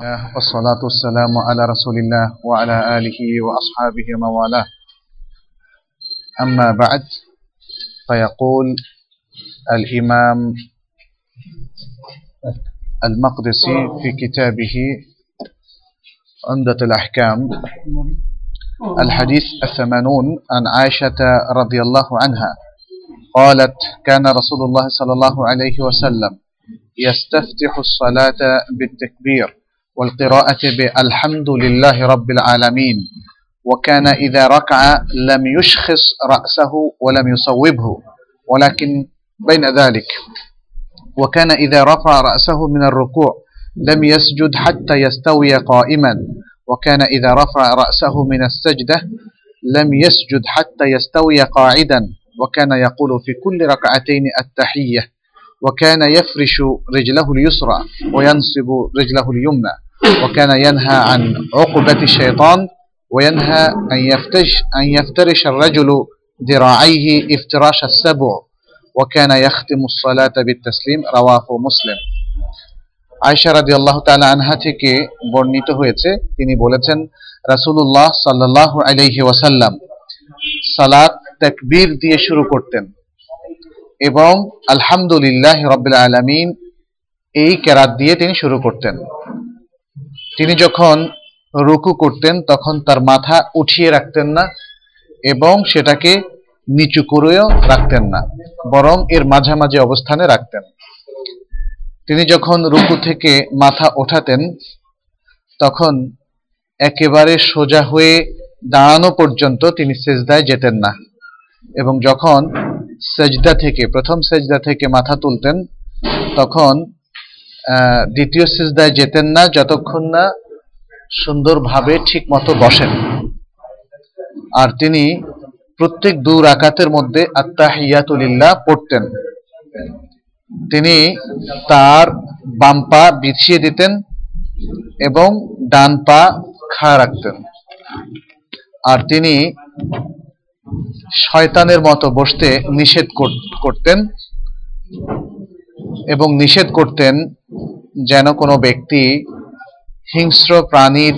والصلاة والسلام على رسول الله وعلى آله وأصحابه ومن والاه. أما بعد فيقول الإمام المقدسي في كتابه عمدة الأحكام الحديث الثمانون عن عائشة رضي الله عنها. قالت كان رسول الله صلى الله عليه وسلم يستفتح الصلاة بالتكبير. والقراءة بالحمد لله رب العالمين. وكان إذا ركع لم يشخص رأسه ولم يصوبه ولكن بين ذلك. وكان إذا رفع رأسه من الركوع لم يسجد حتى يستوي قائما. وكان إذا رفع رأسه من السجدة لم يسجد حتى يستوي قاعدا. وكان يقول في كل ركعتين التحية وكان يفرش رجله اليسرى وينصب رجله اليمنى. وكان ينهى عن عقبة الشيطان وينهى أن يفتش أن يفترش الرجل ذراعيه افتراش السبع وكان يختم الصلاة بالتسليم رواه مسلم আয়সা রাদি আল্লাহ তালা আনহা থেকে বর্ণিত হয়েছে তিনি বলেছেন রাসুল্লাহ সাল্লাহ আলহি ওয়াসাল্লাম সালাত তাকবীর দিয়ে শুরু করতেন এবং আলহামদুলিল্লাহ রবিল আলমিন এই কেরাত দিয়ে তিনি শুরু করতেন তিনি যখন রুকু করতেন, তখন তার মাথা উঠিয়ে রাখতেন না এবং সেটাকে নিচু করেও রাখতেন না, বরং এর মাঝামাঝি অবস্থানে রাখতেন। তিনি যখন রুকু থেকে মাথা ওঠাতেন, তখন একেবারে সোজা হয়ে দাঁড়ানো পর্যন্ত তিনি সেজদায় যেতেন না এবং যখন সেজদা থেকে, প্রথম সেজদা থেকে মাথা তুলতেন, তখন দ্বিতীয় সিজদায় যেতেন না, যতক্ষণ না সুন্দরভাবে ঠিক মতো বসেন। আর তিনি প্রত্যেক দু রাকাতের মধ্যে আত্মাহিয়াতুলিল্লাহ পড়তেন। তিনি তার বাম পা বিছিয়ে দিতেন এবং ডান পা খা রাখতেন। আর তিনি শয়তানের মতো বসতে নিষেধ করতেন। এবং নিষেধ করতেন যেন কোনো ব্যক্তি হিংস্র প্রাণীর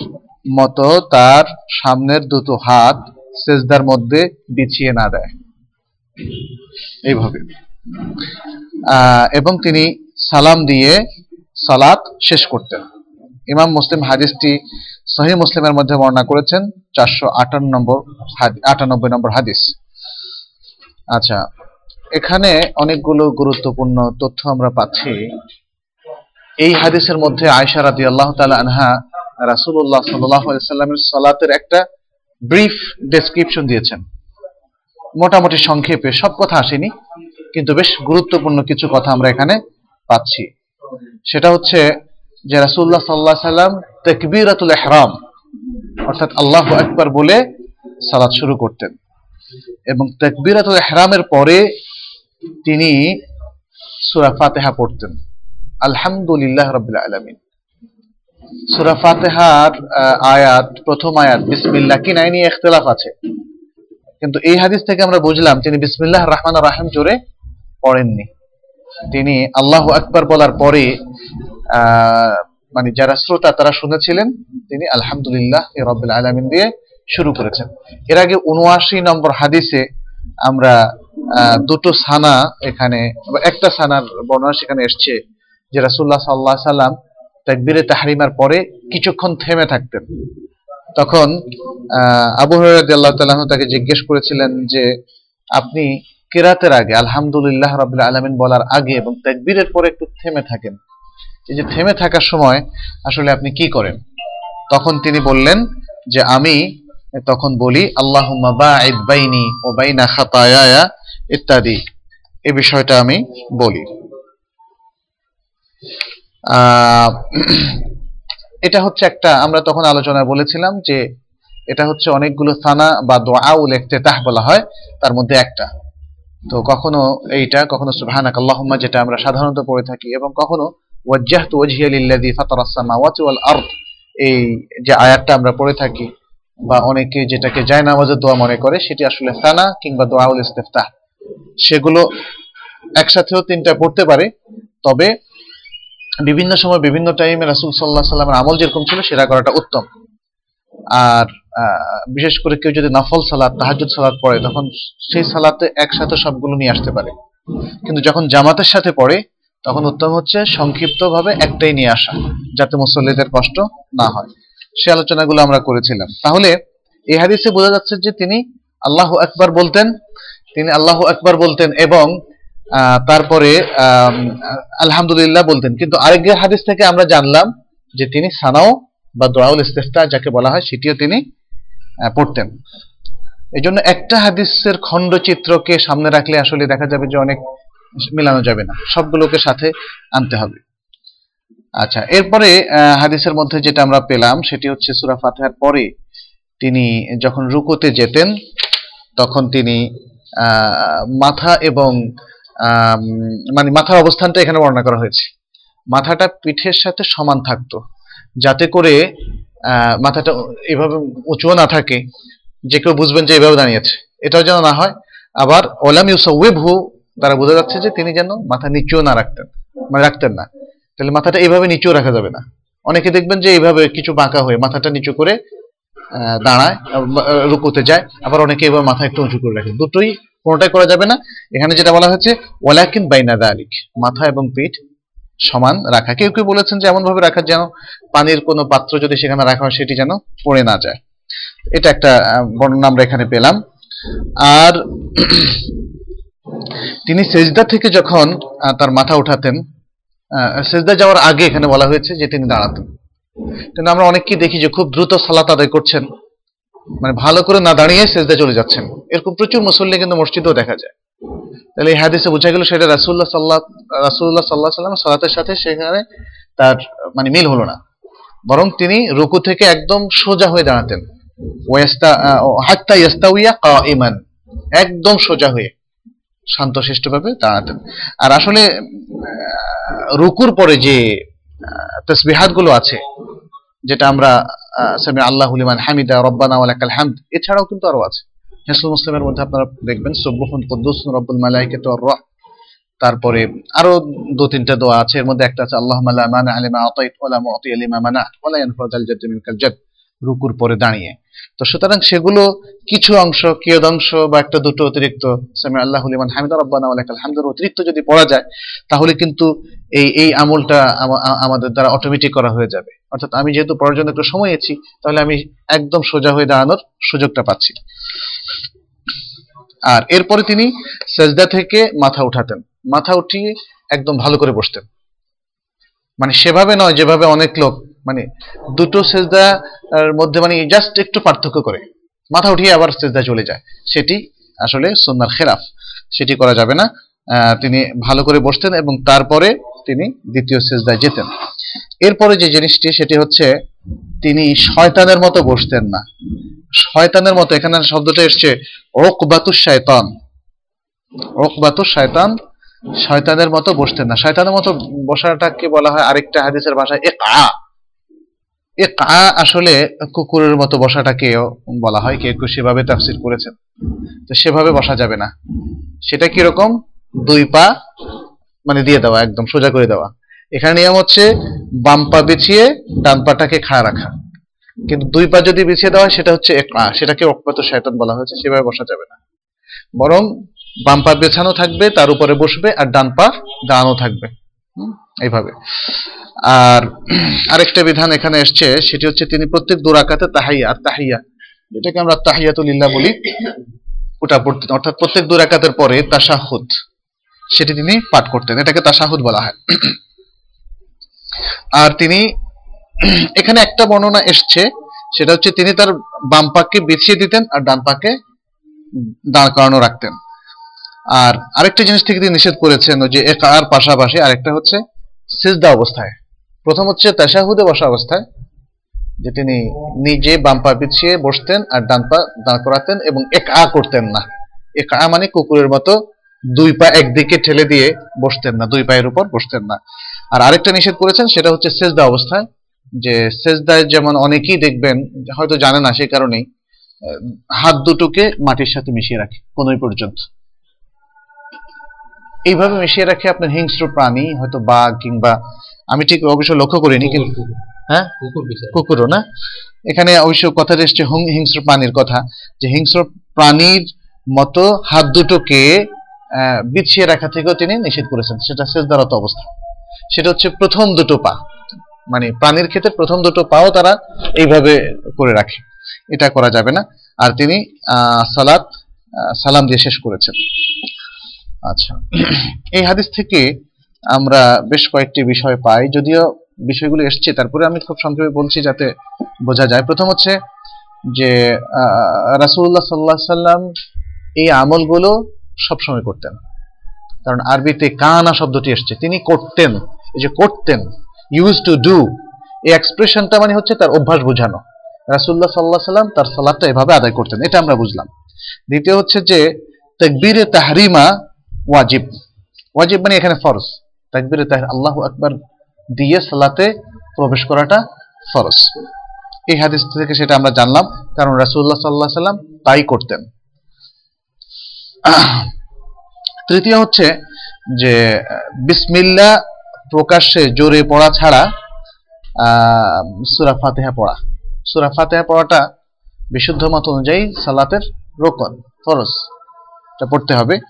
মতো তার সামনের দুটো হাত সেজদার মধ্যে বিছিয়ে না দেয়। এইভাবে। এবং তিনি সালাম দিয়ে সালাত শেষ করতেন। ইমাম মুসলিম হাদিসটি সহি মুসলিমের মধ্যে বর্ণনা করেছেন, চারশো আটান্ন নম্বর আটানব্বই নম্বর হাদিস। আচ্ছা এখানে অনেকগুলো গুরুত্বপূর্ণ তথ্য আমরা পাচ্ছি। এই হাদিসের মধ্যে আয়সা রাদি আল্লাহ আনহা রাসুল্লাহ সাল্লামের সালাতের একটা ব্রিফ ডেসক্রিপশন দিয়েছেন। মোটামুটি সংক্ষেপে সব কথা আসেনি, কিন্তু বেশ গুরুত্বপূর্ণ কিছু কথা আমরা এখানে পাচ্ছি। সেটা হচ্ছে যে রাসুল্লাহ সাল্লাহ সাল্লাম তেকবিরাতুল এহরাম অর্থাৎ আল্লাহ একবার বলে সালাদ শুরু করতেন। এবং তেকবিরাতুল এহরামের পরে তিনি সুরা ফাতেহা পড়তেন। আলহামদুলিল্লাহ রবিল্লা আলমিন। সুরা ফাতেহার আয়াত, প্রথম আয়াত কি আছে। কিন্তু এই হাদিস থেকে আমরা বুঝলাম তিনি বিসমিল্লাহ রহমান রাহিম জোরে পড়েননি। তিনি আল্লাহ আকবর বলার পরে মানে যারা শ্রোতা তারা শুনেছিলেন, তিনি আলহামদুলিল্লাহ রবিল আলমিন দিয়ে শুরু করেছেন। এর আগে উনআশি নম্বর হাদিসে আমরা দুটো সানা এখানে, একটা সানার বর্ণনা সেখানে এসছে যে রাসুল্লাহ সাল্লাহ সাল্লাম তাকবিরে তাহারিমার পরে কিছুক্ষণ থেমে থাকতেন। তখন আবু হরাদ তাল্লাহ তাকে জিজ্ঞেস করেছিলেন যে, আপনি কেরাতের আগে, আলহামদুলিল্লাহ রবিল্লা আলমিন বলার আগে এবং তাকবীরের পরে একটু থেমে থাকেন। এই যে থেমে থাকার সময় আসলে আপনি কি করেন? তখন তিনি বললেন যে, আমি তখন বলি আল্লাহ বাইনি ও বাইনা খাতায়া ইত্যাদি। এ বিষয়টা আমি বলি। এটা হচ্ছে একটা, আমরা তখন আলোচনায় বলেছিলাম যে এটা হচ্ছে অনেকগুলো সানা বা দোয়াউল ইফতেতাহ বলা হয়, তার মধ্যে একটা। তো কখনো এইটা, কখনো সুবহানাক আল্লাহুম্মা যেটা আমরা সাধারণত পড়ে থাকি, এবং কখনো ওয়াল এই যে আয়াতটা আমরা পড়ে থাকি, বা অনেকে যেটাকে যায় দোয়া মনে করে, সেটি আসলে সানা কিংবা দোয়াউল ইস্তেফতাহ সেগুলো একসাথেও তিনটা পড়তে পারে। তবে বিভিন্ন সময় বিভিন্ন টাইমে রাসুল সাল্লাহ সাল্লামের আমল যেরকম ছিল, সেটা করাটা উত্তম। আর বিশেষ করে কেউ যদি নফল সালাদ তাহাজুদ সালাদ পড়ে, তখন সেই সালাতে একসাথে সবগুলো নিয়ে আসতে পারে। কিন্তু যখন জামাতের সাথে পড়ে, তখন উত্তম হচ্ছে সংক্ষিপ্ত ভাবে একটাই নিয়ে আসা, যাতে মুসল্লিদের কষ্ট না হয়। সে আলোচনাগুলো আমরা করেছিলাম। তাহলে এই হাদিসে বোঝা যাচ্ছে যে তিনি আল্লাহ একবার বলতেন তিনি আল্লাহ একবার বলতেন এবং তারপরে আলহামদুলিল্লাহ বলতেন। কিন্তু আরেক হাদিস থেকে আমরা জানলাম যে তিনি সানাও বা দোয়াউল ইস্তেফতা যাকে বলা হয় সেটিও তিনি পড়তেন। এই জন্য একটা হাদিসের খণ্ডচিত্রকে সামনে রাখলে আসলে দেখা যাবে যে অনেক মিলানো যাবে না। সবগুলোকে সাথে আনতে হবে। আচ্ছা এরপরে হাদিসের মধ্যে যেটা আমরা পেলাম সেটি হচ্ছে সুরা ফাতেহার পরে তিনি যখন রুকুতে যেতেন, তখন তিনি মাথা এবং মানে মাথার অবস্থানটা এখানে বর্ণনা করা হয়েছে। মাথাটা পিঠের সাথে সমান থাকতো, যাতে করে মাথাটা এভাবে উঁচুও না থাকে, যে কেউ বুঝবেন যে এভাবে দাঁড়িয়েছে এটাও যেন না হয়, আবার ওলাম ইউসউইবহু দ্বারা বোঝা যাচ্ছে যে তিনি যেন মাথা নিচুও না রাখতেন মানে রাখতেন না। তাহলে মাথাটা এইভাবে নিচেও রাখা যাবে না। অনেকে দেখবেন যে এইভাবে কিছু বাঁকা হয়ে মাথাটা নিচু করে দাঁড়ায় রুকুতে যায়, আবার অনেকে এবার মাথা একটু উঁচু করে রাখে। দুটোই কোনোটাই করা যাবে না। এখানে যেটা বলা হয়েছে, ওয়ালাকিন বাইনা দালিক, মাথা এবং পিঠ সমান রাখা। কেউ কেউ বলেছেন যে এমন ভাবে রাখা যেন পানির কোনো পাত্র যদি সেখানে রাখা হয়, সেটি যেন পড়ে না যায়। এটা একটা বর্ণনা আমরা এখানে পেলাম। আর তিনি সেজদা থেকে যখন তার মাথা উঠাতেন সেজদা যাওয়ার আগে এখানে বলা হয়েছে যে তিনি দাঁড়াতেন। কিন্তু আমরা অনেককেই দেখি যে খুব দ্রুত সালাত আদায় করছেন। মানে ভালো করে না দাঁড়িয়ে সেজদা চলে যাচ্ছেন। এরকম প্রচুর মুসল্লি কিন্তু মসজিদেও দেখা যায়। তাহলে এই হাদিসে বোঝা গেল সেটা রাসুল্লাহ সাল্লাহ রাসুল্লাহ সাল্লাহ সাল্লাম সালাতের সাথে সেখানে তার মানে মিল হলো না। বরং তিনি রুকু থেকে একদম সোজা হয়ে দাঁড়াতেন। হাত্তা ইয়াস্তাউইয়া কাইমান একদম সোজা হয়ে শান্তশিষ্টভাবে দাঁড়াতেন। আর আসলে রুকুর পরে যে তসবিহাতগুলো আছে, যেটা আমরা সামি আল্লাহ লিমান হামিদা, রব্বানা ওয়ালাকাল হামদ। এছাড়াও কিন্তু আরও আছে। হেসুল মুসলিমের মধ্যে আপনারা দেখবেন সুবহুন কুদ্দুস, রব্বুল মালাইকাতু আর তারপরে আরও দু তিনটা দোয়া আছে। এর মধ্যে একটা আছে আল্লাহ মালা মানা আলিমা আতাইত ওয়ালা মুআতি লিমা মানা ওয়ালা ইয়ানফাজাল জাদ্দ মিনকাল জাদ রুকুর পরে দাঁড়িয়ে। তো সুতরাং সেগুলো কিছু অংশ কিয়দ অংশ বা একটা দুটো অতিরিক্ত সামি আল্লাহ লিমান হামিদা, রব্বানা ওয়ালাকাল হামদুর অতিরিক্ত যদি পড়া যায়, তাহলে কিন্তু এই এই আমলটা আমাদের দ্বারা অটোমেটিক করা হয়ে যাবে। অর্থাৎ আমি যেহেতু পড়ার জন্য একটু সময় আছি তাহলে আমি একদম সোজা হয়ে দাঁড়ানোর সুযোগটা পাচ্ছি। আর এরপরে তিনি সেজদা থেকে মাথা উঠাতেন। মাথা উঠিয়ে একদম ভালো করে বসতেন। মানে সেভাবে নয়, যেভাবে অনেক লোক মানে দুটো সেজদার মধ্যে মানে জাস্ট একটু পার্থক্য করে। মাথা উঠিয়ে আবার সেজদা চলে যায়। সেটি আসলে সন্ন্যার খেলাফ। সেটি করা যাবে না। তিনি ভালো করে বসতেন এবং তারপরে তিনি দ্বিতীয় সেজদায় যেতেন। এরপরে যে জিনিসটি, সেটি হচ্ছে তিনি শয়তানের মতো বসতেন না। শয়তানের মতো, এখানে শব্দটা এসছে ওকবাতু শয়তান। ওকবাতু শয়তান শয়তানের মতো বসতেন না। শয়তানের মতো বসাটাকে বলা হয় আরেকটা হাদিসের ভাষায় এ কা এ কা আসলে কুকুরের মতো বসাটাকেও বলা হয়। কেউ সেভাবে তাফসির করেছেন। তো সেভাবে বসা যাবে না। সেটা কীরকম? দুই পা মানে দিয়ে দেওয়া, একদম সোজা করে দেওয়া। এখানে নিয়ম হচ্ছে বাম পা বিছিয়ে ডান পাটাকে খাড়া রাখা। কিন্তু দুই পা যদি বিছিয়ে দেওয়া হয়, সেটা হচ্ছে সেটাকে অকপাত শয়তান বলা হয়েছে, সেভাবে বসা যাবে না। বরং বাম পা বেছানো থাকবে, তার উপরে বসবে, আর ডান পা দাঁড়ানো থাকবে। এইভাবে। আর আরেকটা বিধান এখানে এসছে, সেটি হচ্ছে তিনি প্রত্যেক দুরাকাতে তাহাইয়া, আর তাহাইয়া, যেটাকে আমরা তাহিয়াতুলিল্লাহ বলি, ওটা পড়তেন অর্থাৎ প্রত্যেক দুরাকাতের পরে তাশাহুদ। সেটি তিনি পাঠ করতেন। এটাকে তাশাহুদ বলা হয়। আর তিনি এখানে একটা বর্ণনা এসছে, সেটা হচ্ছে তিনি তার বাম পাককে বিছিয়ে দিতেন আর ডান পাকে দাঁড় করানো রাখতেন। আর আরেকটা জিনিস থেকে তিনি নিষেধ করেছেন যে একার পাশাপাশি আরেকটা হচ্ছে সিজদা অবস্থায়। প্রথম হচ্ছে তাশাহুদে বসা অবস্থায়, যে তিনি নিজে বাম পা বিছিয়ে বসতেন আর ডান পা দাঁড় করাতেন এবং এক আ করতেন না। এক আ মানে কুকুরের মতো দুই পা একদিকে ঠেলে দিয়ে বসতেন না দুই পায়ের উপর বসতেন না। আর আরেকটা নিষেধ করেছেন সেটা হচ্ছে সেজদা অবস্থায় যে সেজদায় যেমন অনেকেই দেখবেন হয়তো জানে না সেই কারণেই হাত দুটোকে মাটির সাথে মিশিয়ে রাখে কোনোই পর্যন্ত। এইভাবে মিশিয়ে রাখে আপনার হিংস্র প্রাণী হয়তো বাঘ কিংবা আমি ঠিক অবশ্য লক্ষ্য করিনি কিন্তু হ্যাঁ? কুকুর কুকুরও না? এখানে অবশ্য কথা এসছে হুং- হিংস্র প্রাণীর কথা যে হিংস্র প্রাণীর মতো হাত দুটোকে বিছিয়ে রাখা থেকেও তিনি নিষেধ করেছেন। সেটা সেজদারত অবস্থা। সেটা হচ্ছে প্রথম দুটো পা। মানে প্রাণীর ক্ষেত্রে প্রথম দুটো পাও তারা এইভাবে করে রাখে। এটা করা যাবে না। আর তিনি সালাত সালাম দিয়ে শেষ করেছেন। আচ্ছা। এই হাদিস থেকে আমরা বেশ কয়েকটি বিষয় পাই। যদিও বিষয়গুলো এসছে, তারপরে আমি খুব সংক্ষেপে বলছি যাতে বোঝা যায়। প্রথম হচ্ছে যে রাসুল্লাহ সাল্লাহ সাল্লাম এই আমলগুলো সবসময় করতেন। কারণ আরবিতে কানা শব্দটি এসছে। তিনি করতেন। এই যে করতেন ইউজ টু ডু এই এক্সপ্রেশনটা মানে হচ্ছে তার অভ্যাস বোঝানো। রাসুল্লাহ সাল্লাহ সাল্লাম তার সালাদটা এভাবে আদায় করতেন। এটা আমরা বুঝলাম। দ্বিতীয় হচ্ছে যে, তাকবীরে তাহরিমা ওয়াজিব। ওয়াজিব মানে এখানে ফরজ। তাকবীরে তাহরিম, আল্লাহ আকবার দিয়ে সালাতে প্রবেশ করাটা ফরজ। এই হাদিস থেকে সেটা আমরা জানলাম। কারণ রাসুল্লাহ সাল্লাহ সাল্লাম তাই করতেন। তৃতীয় হচ্ছে যে, বিসমিল্লা প্রকাশ্যে জোরে পড়া ছাড়া সূরা ফাতিহা পড়া। সূরা ফাতিহা পড়াটা বিশুদ্ধ মত অনুযায়ী সালাতের রোকন, ফরজ। এটা পড়তে হবে।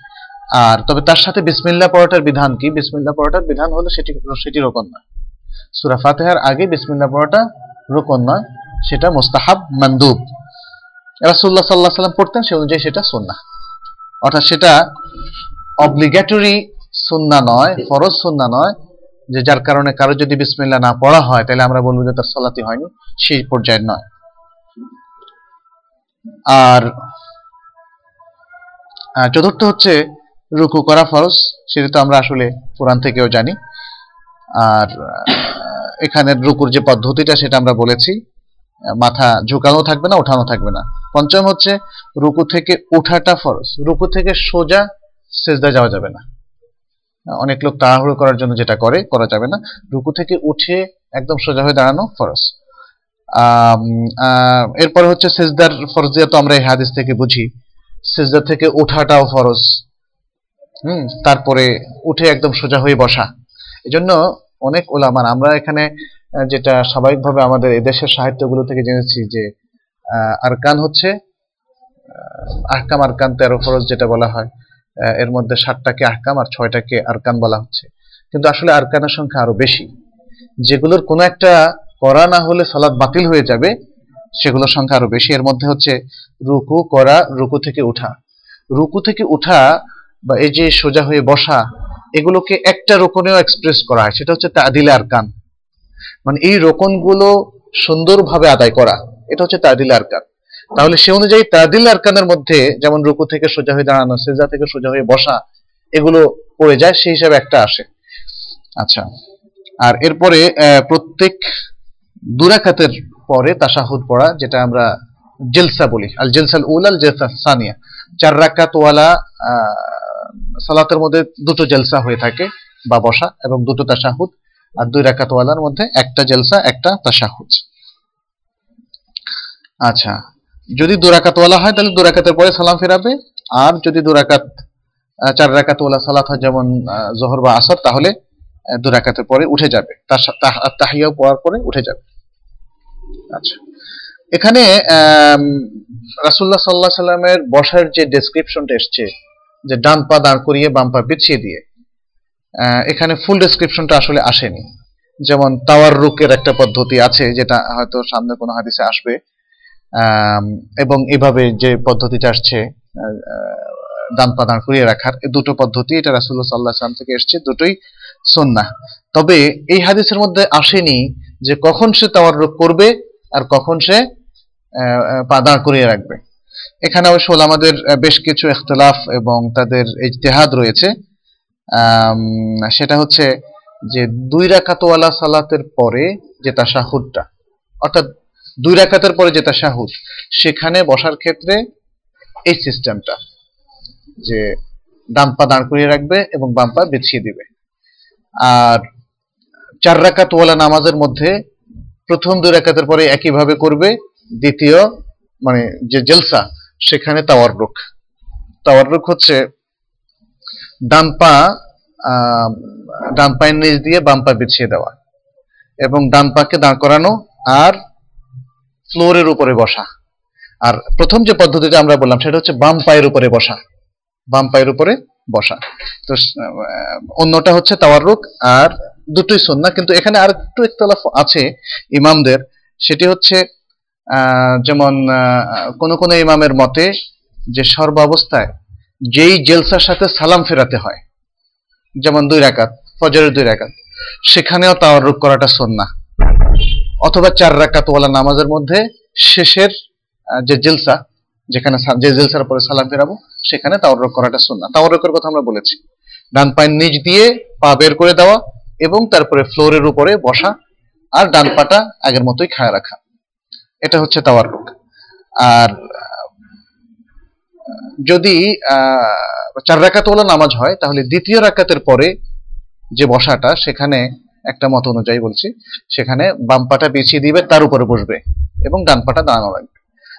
আর তবে তার সাথে বিসমিল্লা পড়াটার বিধান কি? বিসমিল্লা পড়াটার বিধান হলো সেটি সেটি রোকন নয়। সূরা ফাতিহার আগে বিসমিল্লা পড়াটা রোকন নয়, সেটা মুস্তাহাব, মানদুব। রাসূলুল্লাহ সাল্লাল্লাহু আলাইহি সাল্লাম পড়তেন সেই অনুযায়ী সেটা সুন্নাহ। অর্থাৎ সেটা অব্লিগেটরি সুন্না নয়, ফরজ সুন্না নয়, যে যার কারণে কারও যদি বিসমিল্লাহ না পড়া হয়, তাহলে আমরা বলব যে তার সলাতি হয়নি, সেই পর্যায়ের নয়। আর চতুর্থ হচ্ছে রুকু করা ফরজ, সেটা তো আমরা আসলে কোরআন থেকেও জানি। আর এখানে রুকুর যে পদ্ধতিটা সেটা আমরা বলেছি, মাথা ঝুঁকানো থাকবে না, ওঠানো থাকবে না। পঞ্চম হচ্ছে রুকু থেকে ওঠাটা ফরজ। রুকু থেকে সোজা সেজদা যাওয়া যাবে না। অনেক লোক তাড়াহুড়ো করার জন্য যেটা করে, করা যাবে না। রুকু থেকে উঠে একদম সোজা হয়ে দাঁড়ানো ফরজ। এরপরে হচ্ছে সেজদার ফরজিয়া তো আমরা এই হাদিস থেকে বুঝি। সেজদা থেকে ওঠাটাও ফরজ। হুম, তারপরে উঠে একদম সোজা হয়ে বসা। এজন্য অনেক ওলামান আমরা এখানে যেটা স্বাভাবিকভাবে আমাদের এদেশের সাহিত্যগুলো থেকে জেনেছি যে আরকান হচ্ছে আহ, আহকাম আরকান তেরো ফরজ যেটা বলা হয় এর মধ্যে সাতটাকে আহকাম আর ছয়টাকে আরকান বলা হচ্ছে। কিন্তু আসলে আরকানের সংখ্যা আরও বেশি। যেগুলোর কোনো একটা করা না হলে সালাদ বাতিল হয়ে যাবে সেগুলোর সংখ্যা আরও বেশি। এর মধ্যে হচ্ছে রুকু করা রুকু থেকে উঠা। রুকু থেকে উঠা বা এই যে সোজা হয়ে বসা এগুলোকে একটা রোকনেও এক্সপ্রেস করা হয়। সেটা হচ্ছে তাদিলে আরকান। মানে এই রোকনগুলো সুন্দরভাবে আদায় করা। এটা হচ্ছে তাদিলে আরকান। তাহলে সে অনুযায়ী তাদিল আরকানের মধ্যে যেমন রুকু থেকে সোজা হয়ে দাঁড়ানো সেজা থেকে সোজা হয়ে বসা, এগুলো পড়ে যায়, সেই হিসাবে একটা আসে। আচ্ছা আর এরপরে প্রত্যেক দুরাকাতের পরে তাশাহুদ পড়া, যেটা আমরা জেলসা বলি, আল জেলসাল উল, আল জেলসা সানিয়া। চার রাকাত ওয়ালা সালাতের মধ্যে দুটো জেলসা হয়ে থাকে, বা বসা, এবং দুটো তাশাহুদ, আর দুই রাকাত ওয়ালার মধ্যে একটা জেলসা, একটা তাশাহুদ। আচ্ছা যদি দুরাকাত ওয়ালা হয় তাহলে দুরাকাতের পরে সালাম ফেরাবে। আর যদি দুরাকাত চার রাকাত ওয়ালা সালাত হয় যেমন জোহর বা আসর তাহলে আহ, দু রাকাতের পরে উঠে যাবে। তার তাহিয়াও পড়ার পরে উঠে যাবে। আচ্ছা এখানে রাসুল্লাহ সাল্লাহ সাল্লামের বসার যে ডেসক্রিপশনটা এসছে যে ডান পা দাঁড় করিয়ে বাম পা বিছিয়ে দিয়ে এখানে ফুল ডেসক্রিপশনটা আসলে আসেনি। যেমন তাওয়ার রুকের একটা পদ্ধতি আছে যেটা হয়তো সামনে কোনো হাদিসে আসবে। এবং এভাবে যে পদ্ধতিটা আসছে দান ডান করিয়ে রাখার দুটো পদ্ধতি এটা রাসুল্লাহ সাল্লাহ সাল্লাম থেকে এসছে দুটোই সন্না তবে এই হাদিসের মধ্যে আসেনি যে কখন সে তাওয়াররুক করবে আর কখন সে আহ, আহ, পা দাঁড় করিয়ে রাখবে। এখানে অবশ্য আমাদের বেশ কিছু ইখতলাফ এবং তাদের ইজতেহাদ রয়েছে। সেটা হচ্ছে যে দুই রাকাতওয়ালা সালাতের পরে যে তাশাহুদটা অর্থাৎ দুই রাকাতের পরে যে তাশাহুদ সেখানে বসার ক্ষেত্রে এই সিস্টেমটা যে ডান পা দাঁড় করিয়ে রাখবে এবং বাম পা বিছিয়ে দিবে। আর চার রাকাত ওয়ালা নামাজের মধ্যে প্রথম দুই রাকাতের পরে একইভাবে করবে, দ্বিতীয় মানে যে জেলসা, সেখানে তাওয়াররুক তাওয়াররুক হচ্ছে ডান পা ডান পায়ের নিচ দিয়ে বাম পা বিছিয়ে দেওয়া এবং ডান পাকে দাঁড় করানো আর ফ্লোরের উপরে বসা। আর প্রথম যে পদ্ধতিটা আমরা বললাম, সেটা হচ্ছে বাম পায়ের উপরে বসা। বাম পায়ের উপরে বসা। তো অন্যটা হচ্ছে তাওয়াররুক, আর দুটোই সুন্নাহ, কিন্তু এখানে আর একটু ইখতলাফ আছে ইমামদের। সেটি হচ্ছে যেমন কোন কোন ইমামের মতে যে সর্বাবস্থায় যেই জেলসার সাথে সালাম ফেরাতে হয়, যেমন দুই রাকাত, ফজরের দুই রাকাত, সেখানেও তাওয়াররুক করাটা সুন্নাহ। অথবা চার রাকাত ওয়ালা নামাজের মধ্যে শেষের যে জেলসা, যেখানে যে জেলসার পরে সালাম ফেরাবো সেখানে তাওয়াররুক করাটা সুন্নাহ। তাওয়াররুকের কথা আমরা বলেছি। ডান পায়ের নিচ দিয়ে পা বের করে দেওয়া এবং তারপরে ফ্লোরের উপরে বসা আর ডান পাটা আগের মতোই খায় রাখা। এটা হচ্ছে তাওয়ার তাওয়াররুক আর, যদি চার রাকাতওয়ালা নামাজ হয়, তাহলে দ্বিতীয় রাকাতের পরে যে বসাটা, সেখানে একটা মত অনুযায়ী বলছি, সেখানে বাম পাটা বিছিয়ে দিবে, তার উপরে বসবে এবং ডান পাটা দাঁড়ানো লাগবে।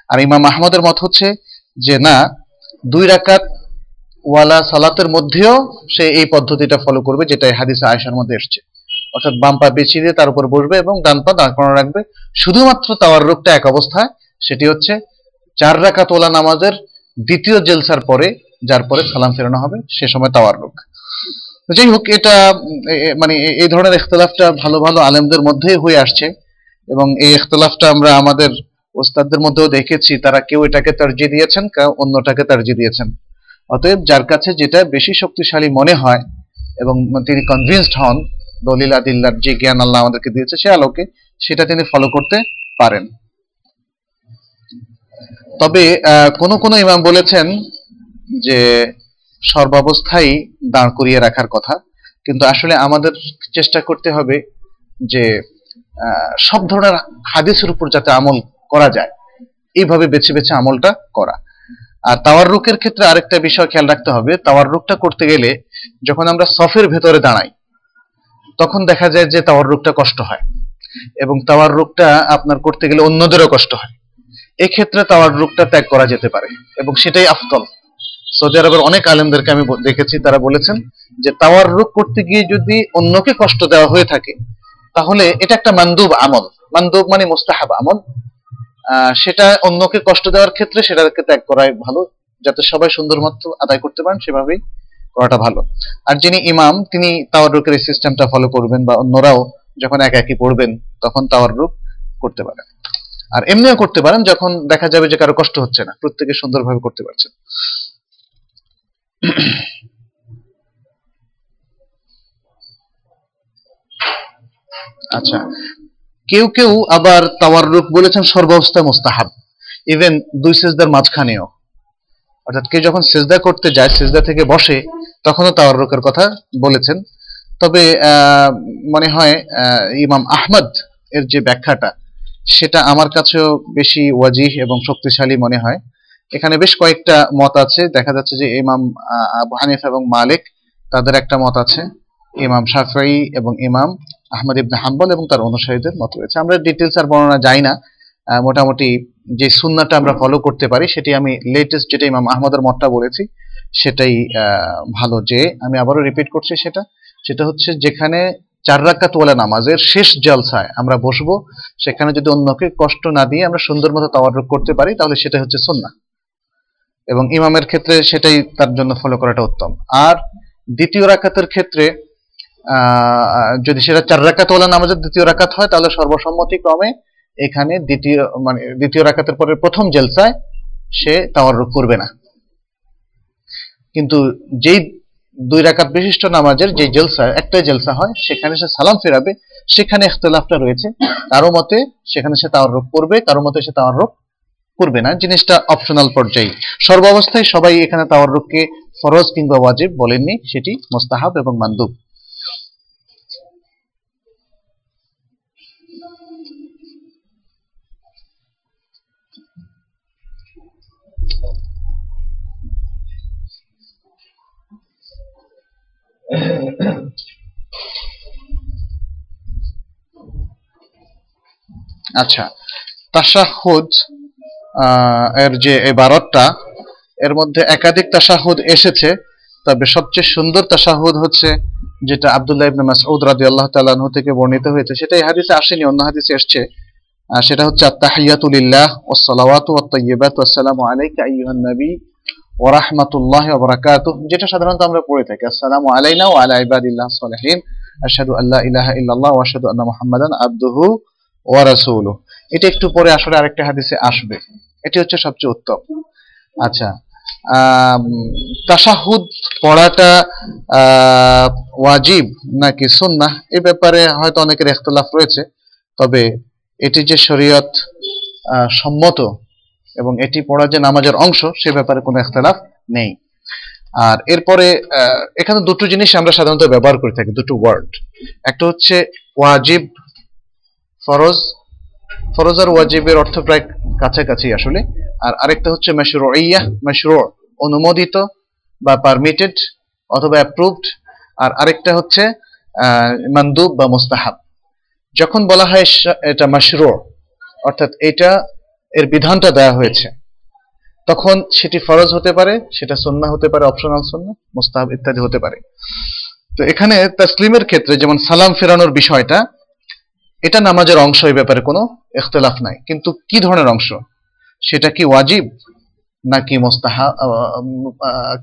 আর ইমাম আহমদের মত হচ্ছে যে, না, দুই রাকাত ওয়ালা সালাতের মধ্যেও সে এই পদ্ধতিটা ফলো করবে যেটা হাদিসে আয়েশার মধ্যে এসছে। অর্থাৎ বাম পা বিছিয়ে দিয়ে তার উপর বসবে এবং ডান পা দাঁড় করানো রাখবে। শুধুমাত্র তাওয়ার রোগটা এক অবস্থায় সেটি হচ্ছে চার রাকাত ওয়ালা নামাজের দ্বিতীয় জেলসার পরে, যার পরে সালাম ফেরানো হবে, সে সময় তাওয়ার রোগ যাই হোক, এটা মানে এই ধরনের ইখতলাফটা ভালো ভালো আলেমদের মধ্যেই হয়ে আসছে এবং এই ইখতলাফটা আমরা আমাদের ওস্তাদদের মধ্যেও দেখেছি। তারা কেউ এটাকে তার্জি দিয়েছেন, কেউ অন্যটাকে তার্জি দিয়েছেন। অতএব যার কাছে যেটা বেশি শক্তিশালী মনে হয় এবং তিনি কনভিন্সড হন, দলিল আদিল্লার যে জ্ঞান আল্লাহ আমাদেরকে দিয়েছে সে আলোকে, সেটা তিনি ফলো করতে পারেন। তবে কোন কোন ইমাম বলেছেন যে সর্বাবস্থায় দাঁড় করিয়ে রাখার কথা। কিন্তু আসলে আমাদের চেষ্টা করতে হবে যে সব ধরনের হাদিসের উপর যাতে আমল করা যায়। এইভাবে বেছে বেছে আমলটা করা। আর তাওয়াররুকের ক্ষেত্রে আরেকটা বিষয় খেয়াল রাখতে হবে। তাওয়াররুকটা করতে গেলে যখন আমরা সফের ভেতরে দাঁড়াই, তখন দেখা যায় যে তাওয়াররুকটা কষ্ট হয় এবং তাওয়াররুকটা আপনার করতে গেলে অন্যদেরও কষ্ট হয়। এক্ষেত্রে তাওয়াররুকটা ত্যাগ করা যেতে পারে এবং সেটাই আফতল সৌদি আরবের অনেক আলেমদেরকে আমি দেখেছি, তারা বলেছেন যে তাওয়ার তাওয়াররুক করতে গিয়ে যদি অন্যকে কষ্ট দেওয়া হয়ে থাকে, তাহলে এটা একটা মান্দুব আমল। মান্দুব মানে মুস্তাহাব আমল। সেটা অন্যকে কষ্ট দেওয়ার ক্ষেত্রে সেটাকে ত্যাগ করাই ভালো, যাতে সবাই সুন্দর মতো আদায় করতে পারেন, সেভাবেই করাটা ভালো। আর যিনি ইমাম, তিনি তাওয়াররুকের এই সিস্টেমটা ফলো করবেন বা অন্যরাও যখন একা একই পড়বেন, তখন তাওয়ার তাওয়াররুক করতে পারেন। আর এমনিও করতে পারেন, যখন দেখা যাবে যে কারও কষ্ট হচ্ছে না, প্রত্যেকে সুন্দরভাবে করতে পারছেন। আচ্ছা। কেউ কেউ আবার তাওয়ার তাওয়াররুক বলেছেন সর্বাবস্থায় মুস্তাহাব। ইভেন দুই সেজদার মাঝখানেও। অর্থাৎ কেউ যখন সেজদা করতে যায়, সেজদা থেকে বসে, তখনও তাওয়াররুকের কথা বলেছেন। তবে মনে হয় ইমাম আহমদ এর যে ব্যাখ্যাটা, সেটা আমার কাছেও বেশি ওয়াজিহ এবং শক্তিশালী মনে হয়। এখানে বেশ কয়েকটা মত আছে। দেখা যাচ্ছে যে ইমাম আবু হানিফা এবং মালিক, তাদের একটা মত আছে। ইমাম শাফি এবং ইমাম আহমদ ইবনে হাম্বল এবং তার অনুসারীদের মত রয়েছে। আমরা ডিটেলস আর বর্ণনা যাই না। মোটামুটি যে সুন্নাটা আমরা ফলো করতে পারি, সেটি আমি লেটেস্ট যেটা ইমাম আহমদের মতটা বলেছি, সেটাই ভালো। যে আমি আবারও রিপিট করছি সেটা সেটা হচ্ছে যেখানে চার রাকাত ওয়ালা নামাজের শেষ জলসায় আমরা বসবো, সেখানে যদি অন্যকে কষ্ট না দিয়ে আমরা সুন্দর মতো তাওয়ারুক করতে পারি, তাহলে সেটা হচ্ছে সুন্নাহ। এবং ইমামের ক্ষেত্রে সেটাই তার জন্য ফলো করাটা উত্তম। আর দ্বিতীয় রাকাতের ক্ষেত্রে যদি সেটা চার রাকাত ওয়ালা নামাজের দ্বিতীয় রাকাত হয়, তাহলে সর্বসম্মতিক্রমে এখানে দ্বিতীয় মানে দ্বিতীয় রাকাতের পরে প্রথম জেলসায় সে তাওয়াররুক করবে না। কিন্তু যেই দুই রাকাত বিশিষ্ট নামাজের যে জেলসা একটাই জেলসা হয়, সেখানে সে সালাম ফেরাবে, সেখানে ইখতলাফটা রয়েছে। কারও মতে সেখানে সে তাওয়াররুক করবে, কারও মতে সে তাওয়াররুক করবে না, জিনিসটা অপশনাল পর্যায়ে। সর্বাবস্থায় সবাই এখানে তাওয়াররুককে ফরজ কিংবা ওয়াজিব বলেননি, সেটি মোস্তাহাব এবং মান্দুব। আচ্ছা তাশাহুদ এর যে এবারতটা এর মধ্যে একাধিক তাশাহুদ এসেছে, তবে সবচেয়ে সুন্দর তাশাহুদ হচ্ছে যেটা আব্দুল্লাহ ইবনে মাসউদ রাদিয়াল্লাহু তাআলা আনহু থেকে বর্ণিত হয়েছে। সেটা এই হাদিসে আসেনি, অন্য হাদিসে এসেছে। সেটা হচ্ছে, আত্তাহিয়াতু লিল্লাহ ওয়াস সালাওয়াতু ওয়াত তাইয়্যিবাতু ওয়াসসালামু আলাইকা আইয়ুহান নবী ওয়া রাহমাতুল্লাহি ওয়া বারাকাতুহু। যেটা সাধারণত আমরা পড়ে থাকি, আসসালামু আলাইনা ওয়া আলা ইবাদিল্লাহিস সালিহিন আশহাদু আল্লা ইলাহা ইল্লাল্লাহ ওয়া আশহাদু আন্না মুহাম্মাদান আবদুহু ওয়া রাসূলুহু। এটা একটু পরে আসলে আরেকটা হাদিসে আসবে। এটি হচ্ছে সবচেয়ে উত্তম। আচ্ছা তাসাহুদ পড়াটা ওয়াজিব নাকি সুন্নাহ? এ ব্যাপারে হয়তো অনেকের ইখতলাফ রয়েছে, তবে এটি যে শরীয়ত সম্মত এবং এটি পড়া যে নামাজের অংশ, সে ব্যাপারে কোনো ইখতলাফ নেই। আর এরপরে এখানে দুটো জিনিস আমরা সাধারণত ব্যবহার করে থাকি, দুটো ওয়ার্ড একটা হচ্ছে ওয়াজিব ফরজ ফরজ আর ওয়াজিবের অর্থ প্রায় কাছাকাছি আসলে। আর আরেকটা হচ্ছে মাশরুইয়াহ মাশরু অনুমোদিত বা পারমিটেড অথবা অ্যাপ্রুভড আর আরেকটা হচ্ছে মানদুব বা মোস্তাহাব। যখন বলা হয় এটা মাশরু অর্থাৎ এটা এর বিধানটা দেওয়া হয়েছে, তখন সেটি ফরজ হতে পারে, সেটা সুন্নাহ হতে পারে অপশনাল সুন্নাহ, মুস্তাহাব ইত্যাদি হতে পারে। তো এখানে তাসলিমের ক্ষেত্রে যেমন সালাম ফেরানোর বিষয়টা এটা নামাজের অংশ এই ব্যাপারে কোনো ইখতলাফ নাই। কিন্তু কি ধরনের অংশ? সেটা কি ওয়াজিব নাকি মোস্তাহা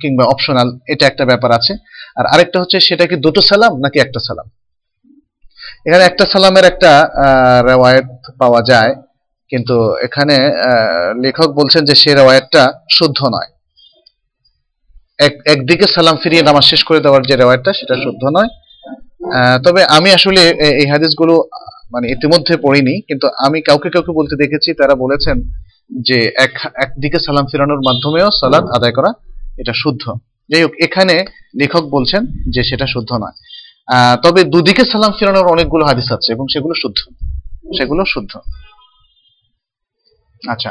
কিংবা অপশনাল এটা একটা ব্যাপার আছে। আর আরেকটা হচ্ছে সেটা কি দুটো সালাম নাকি একটা সালাম? এখানে একটা সালামের একটা রেওয়ায়েত পাওয়া যায়। কিন্তু এখানে লেখক বলছেন যে সে রেওয়ায়েতটা শুদ্ধ নয়। এক, একদিকে সালাম ফিরিয়ে নামাজ শেষ করে দেওয়ার যে রেওয়ায়তটা সেটা শুদ্ধ নয়। তবে আমি আসলে এই হাদিসগুলো মানে ইতিমধ্যে পড়িনি কিন্তু আমি কাউকে কাউকে বলতে দেখেছি তারা বলেছেন যে এক একদিকে সালাম ফিরানোর মাধ্যমেও সালাত আদায় করা এটা শুদ্ধ। যাই হোক এখানে লেখক বলছেন যে সেটা শুদ্ধ নয়। তবে দুদিকে সালাম ফিরানোর অনেকগুলো হাদিস আছে এবং সেগুলো শুদ্ধ। সেগুলো শুদ্ধ। আচ্ছা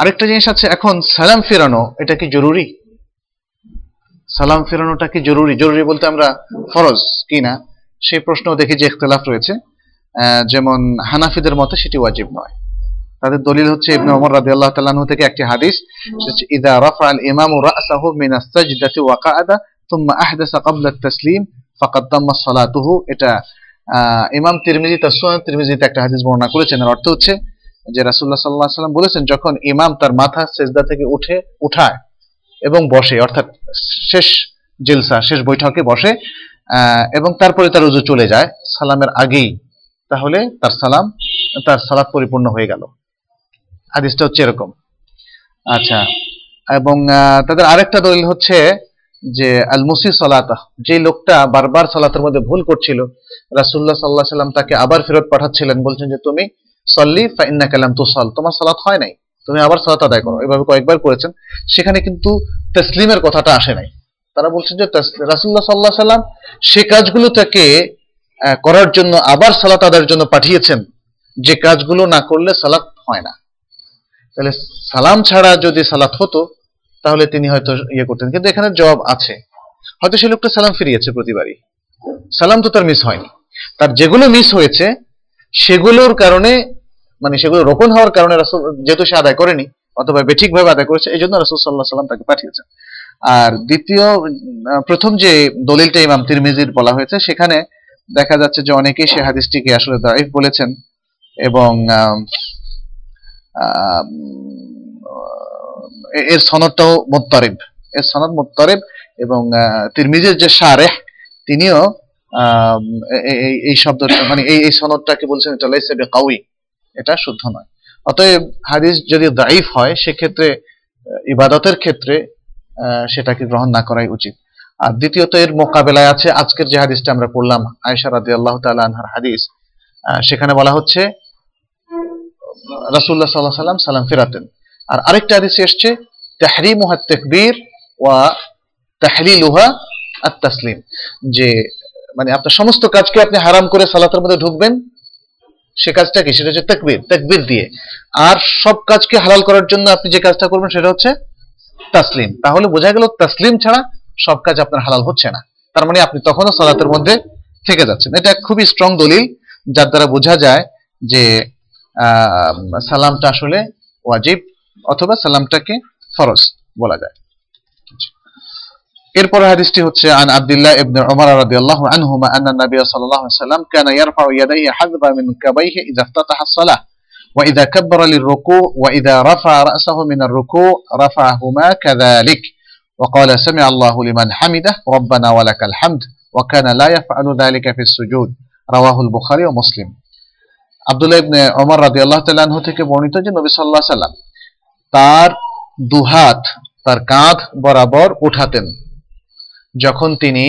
আরেকটা জিনিস আছে এখন সালাম ফেরানো এটা কি জরুরি? সালাম ফেরানোটা কি জরুরি? জরুরি বলতে আমরা ফরজ কি না? সেই প্রশ্ন দেখি যে ইখতলাফ রয়েছে। যেমন হানাফিদের মতে সেটি ওয়াজিব নয়। তাদের দলিল হচ্ছে ইবনে ওমর রাদিয়াল্লাহু তাআলা থেকে একটি হাদিস ইদা রাফা আল ইমাম রাসাহু মিন আস-সাজদাতি ওয়া কাআদা থুম্মা আহদাসা ক্বাবলা আত-তাসলিম, ফাকাদ সালাতুহু এটা ইমাম তিরমিজি, তার সুনান তিরমিজিতে একটা হাদিস বর্ণনা করেছেন। এর অর্থ হচ্ছে যে রাসূলুল্লাহ সাল্লাল্লাহু আলাইহি সাল্লাম বলেছেন, যখন ইমাম তার মাথা সেজদা থেকে উঠে, উঠায় এবং বসে, অর্থাৎ শেষ জিলসা, শেষ বৈঠকে বসে এবং তারপরে তার উজু চলে যায়, সালামের আগেই তাহলে তার সালাম, তার সালাত পরিপূর্ণ হয়ে গেল। হাদিসটা হচ্ছে এরকম। আচ্ছা এবং তাদের আরেকটা দলিল হচ্ছে যে আল মুসি সালাতা যে লোকটা বারবার সালাতের মধ্যে ভুল করছিল, রাসূলুল্লাহ সাল্লাহ সাল্লাম তাকে আবার ফেরত পাঠাচ্ছিলেন, বলছেন যে, তুমি সল্লি ফাইন্না কালাম তুসল। তোমার সালাত হয় নাই, তুমি আবার সালাত আদায় করো। এভাবে কয়েকবার করেছেন, সেখানে কিন্তু তসলিমের কথাটা আসে নাই। তারা বলছেন যে রাসূলুল্লাহ সাল্লাহ সাল্লাম সে কাজগুলো তাকে করার জন্য, আবার সালাত আদায়ের জন্য পাঠিয়েছেন, যে কাজগুলো না করলে সালাত হয় না। তাহলে সালাম ছাড়া যদি সালাত হতো, তাহলে তিনি হয়তো ইয়ে করতেন। কিন্তু এখানে জবাব আছে। হয়তো সে লোকটা সালাম ফিরিয়েছে প্রতিবারই। সালাম তো তার মিস হয়নি। তার যেগুলো মিস হয়েছে, সেগুলোর কারণে মানে সেগুলো রোপণ হওয়ার কারণে রাসূল, যেহেতু সে আদায় করেনি, অথবা বেঠিকভাবে আদায় করেছে, এই জন্য রাসুল সাল্লাহ সাল্লাম তাকে পাঠিয়েছেন আর দ্বিতীয় প্রথম যে দলিলটা ইমাম তিরমিজির বলা হয়েছে, সেখানে দেখা যাচ্ছে যে অনেকেই সে হাদিসটিকে আসলে দাইফ বলেছেন এবং এর সনদটাও মোত্তারিব। এর সনদ মোত্তারিব এবং তিরমিজির যে শারেহ, তিনিও এই- শব্দটা মানে এই এই সনদটাকে বলছেন এটা লাইসা বিকাউই। এটা শুদ্ধ নয়। অতএব হাদিস যদি দাইফ হয়, সেক্ষেত্রে ইবাদতের ক্ষেত্রে সেটাকে গ্রহণ না করাই উচিত। আর দ্বিতীয়ত এর মোকাবেলায় আছে, আজকের যে হাদিসটা আমরা পড়লাম, আয়েশা রাদিয়াল্লাহু তাআলা আনহার হাদিস সেখানে বলা হচ্ছে, রাসূলুল্লাহ সাল্লাল্লাহু আলাইহি সাল্লাম সালাম ফেরাতেন। আর আরেকটা হাদিসে এসেছে, তাহরিমুহা তাকবীর ওয়া তাহলিলুহা আত-তাসলিম। যে মানে আপনার সমস্ত কাজকে আপনি হারাম করে সালাতের মধ্যে ঢুকবেন, সে কাজটা কি? সেটা হচ্ছে তাকবীর তাকবীর দিয়ে। আর সব কাজকে হালাল করার জন্য আপনি যে কাজটা করবেন, সেটা হচ্ছে তাসলিম। তাহলে বোঝা গেল তাসলিম ছাড়া সব কাজ আপনার হালাল হচ্ছে না। তার মানে আপনি তখনও সালাতের মধ্যে থেকে যাচ্ছেন। এটা খুবই স্ট্রং দলিল, যার দ্বারা বোঝা যায় যে সালামটা আসলে ওয়াজিব অথবা সালামটাকে ফরজ বলা যায়। এরপর হাদিসটি হচ্ছে, আন আব্দুল্লাহ ইবনে উমর রাদিয়াল্লাহু আনহুমা আন্না নবী সাল্লাল্লাহু আলাইহি সাল্লাম কানা ইয়ারফাউ ইয়াদাইহি হাযবা মিন কাবাইহি ইযা ইফতাতাহা আস-সালাহ ওয়া ইযা কাব্বারা লিরুকু ওয়া ইযা রাফা রাসাহু মিন আর-রুকু রাফাহুমা কাযালিক। وقال سمع الله لمن حمده ربنا ولك الحمد وكان لا يفعل ذلك في السجود رواه البخاري ومسلم আব্দুল্লাহ ইবনে ওমর রাদিয়াল্লাহু তাআলা আনহু থেকে বর্ণিত যে নবী সাল্লাল্লাহু আলাইহি সাল্লাম তার দুহাত তার কাঁধ বরাবর উঠাতেন যখন তিনি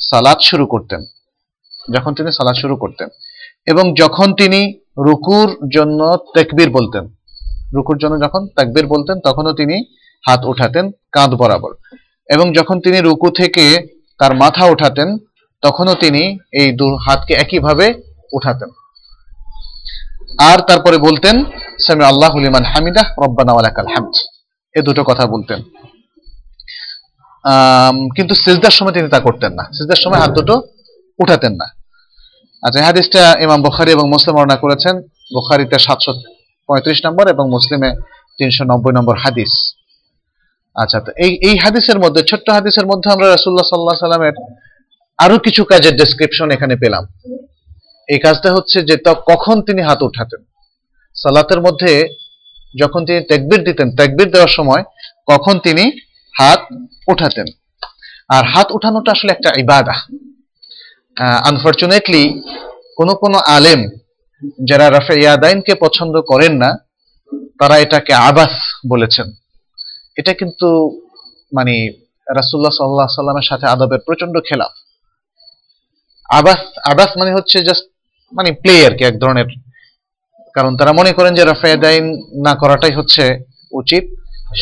সালাত শুরু করতেন যখন তিনি সালাত শুরু করতেন এবং যখন তিনি রুকুর জন্য তেকবির বলতেন রুকুর জন্য যখন তাকবির বলতেন তখনও তিনি হাত উঠাতেন, কাঁধ বরাবর। এবং যখন তিনি রুকু থেকে তার মাথা উঠাতেন, তখনও তিনি এই দু হাতকে একইভাবে উঠাতেন। আর তারপরে বলতেন সামি আল্লাহ লিমান হামিদা রব্বানা ওয়ালাকাল হামদ। এ দুটো কথা বলতেন। কিন্তু সিজদার সময় তিনি তা করতেন না। সিজদার সময় হাত দুটো উঠাতেন না। আচ্ছা হাদিসটা ইমাম বুখারি এবং মুসলিম বর্ণনা করেছেন। বুখারিতে সাতশো পঁয়ত্রিশ নম্বর এবং মুসলিমে তিনশো নব্বই নম্বর হাদিস। আচ্ছা তো এই এই হাদিসের মধ্যে, ছোট্ট হাদিসের মধ্যে আমরা রাসুল্লাহ সাল্লাহ সাল্লামের আরও কিছু কাজের ডেসক্রিপশন এখানে পেলাম। এই কাজটা হচ্ছে যে কখন তিনি হাত উঠাতেন। সালাতের মধ্যে যখন তিনি তেকবির দিতেন, তেকবির দেওয়ার সময় কখন তিনি হাত উঠাতেন। আর হাত উঠানোটা আসলে একটা ইবাদা। আনফর্চুনেটলি কোন কোন আলেম যারা রাফে ইয়াদাইনকে পছন্দ করেন না, তারা এটাকে আবাস বলেছেন। এটা কিন্তু মানে রাসুল্লাহ সাল্লাহ সাল্লামের সাথে আদবের প্রচণ্ড খেলাফ। আবাস আবাস মানে হচ্ছে জাস্ট মানে প্লে আর কি, এক ধরনের। কারণ তারা মনে করেন যে রাফায়দাইন না করাটাই হচ্ছে উচিত।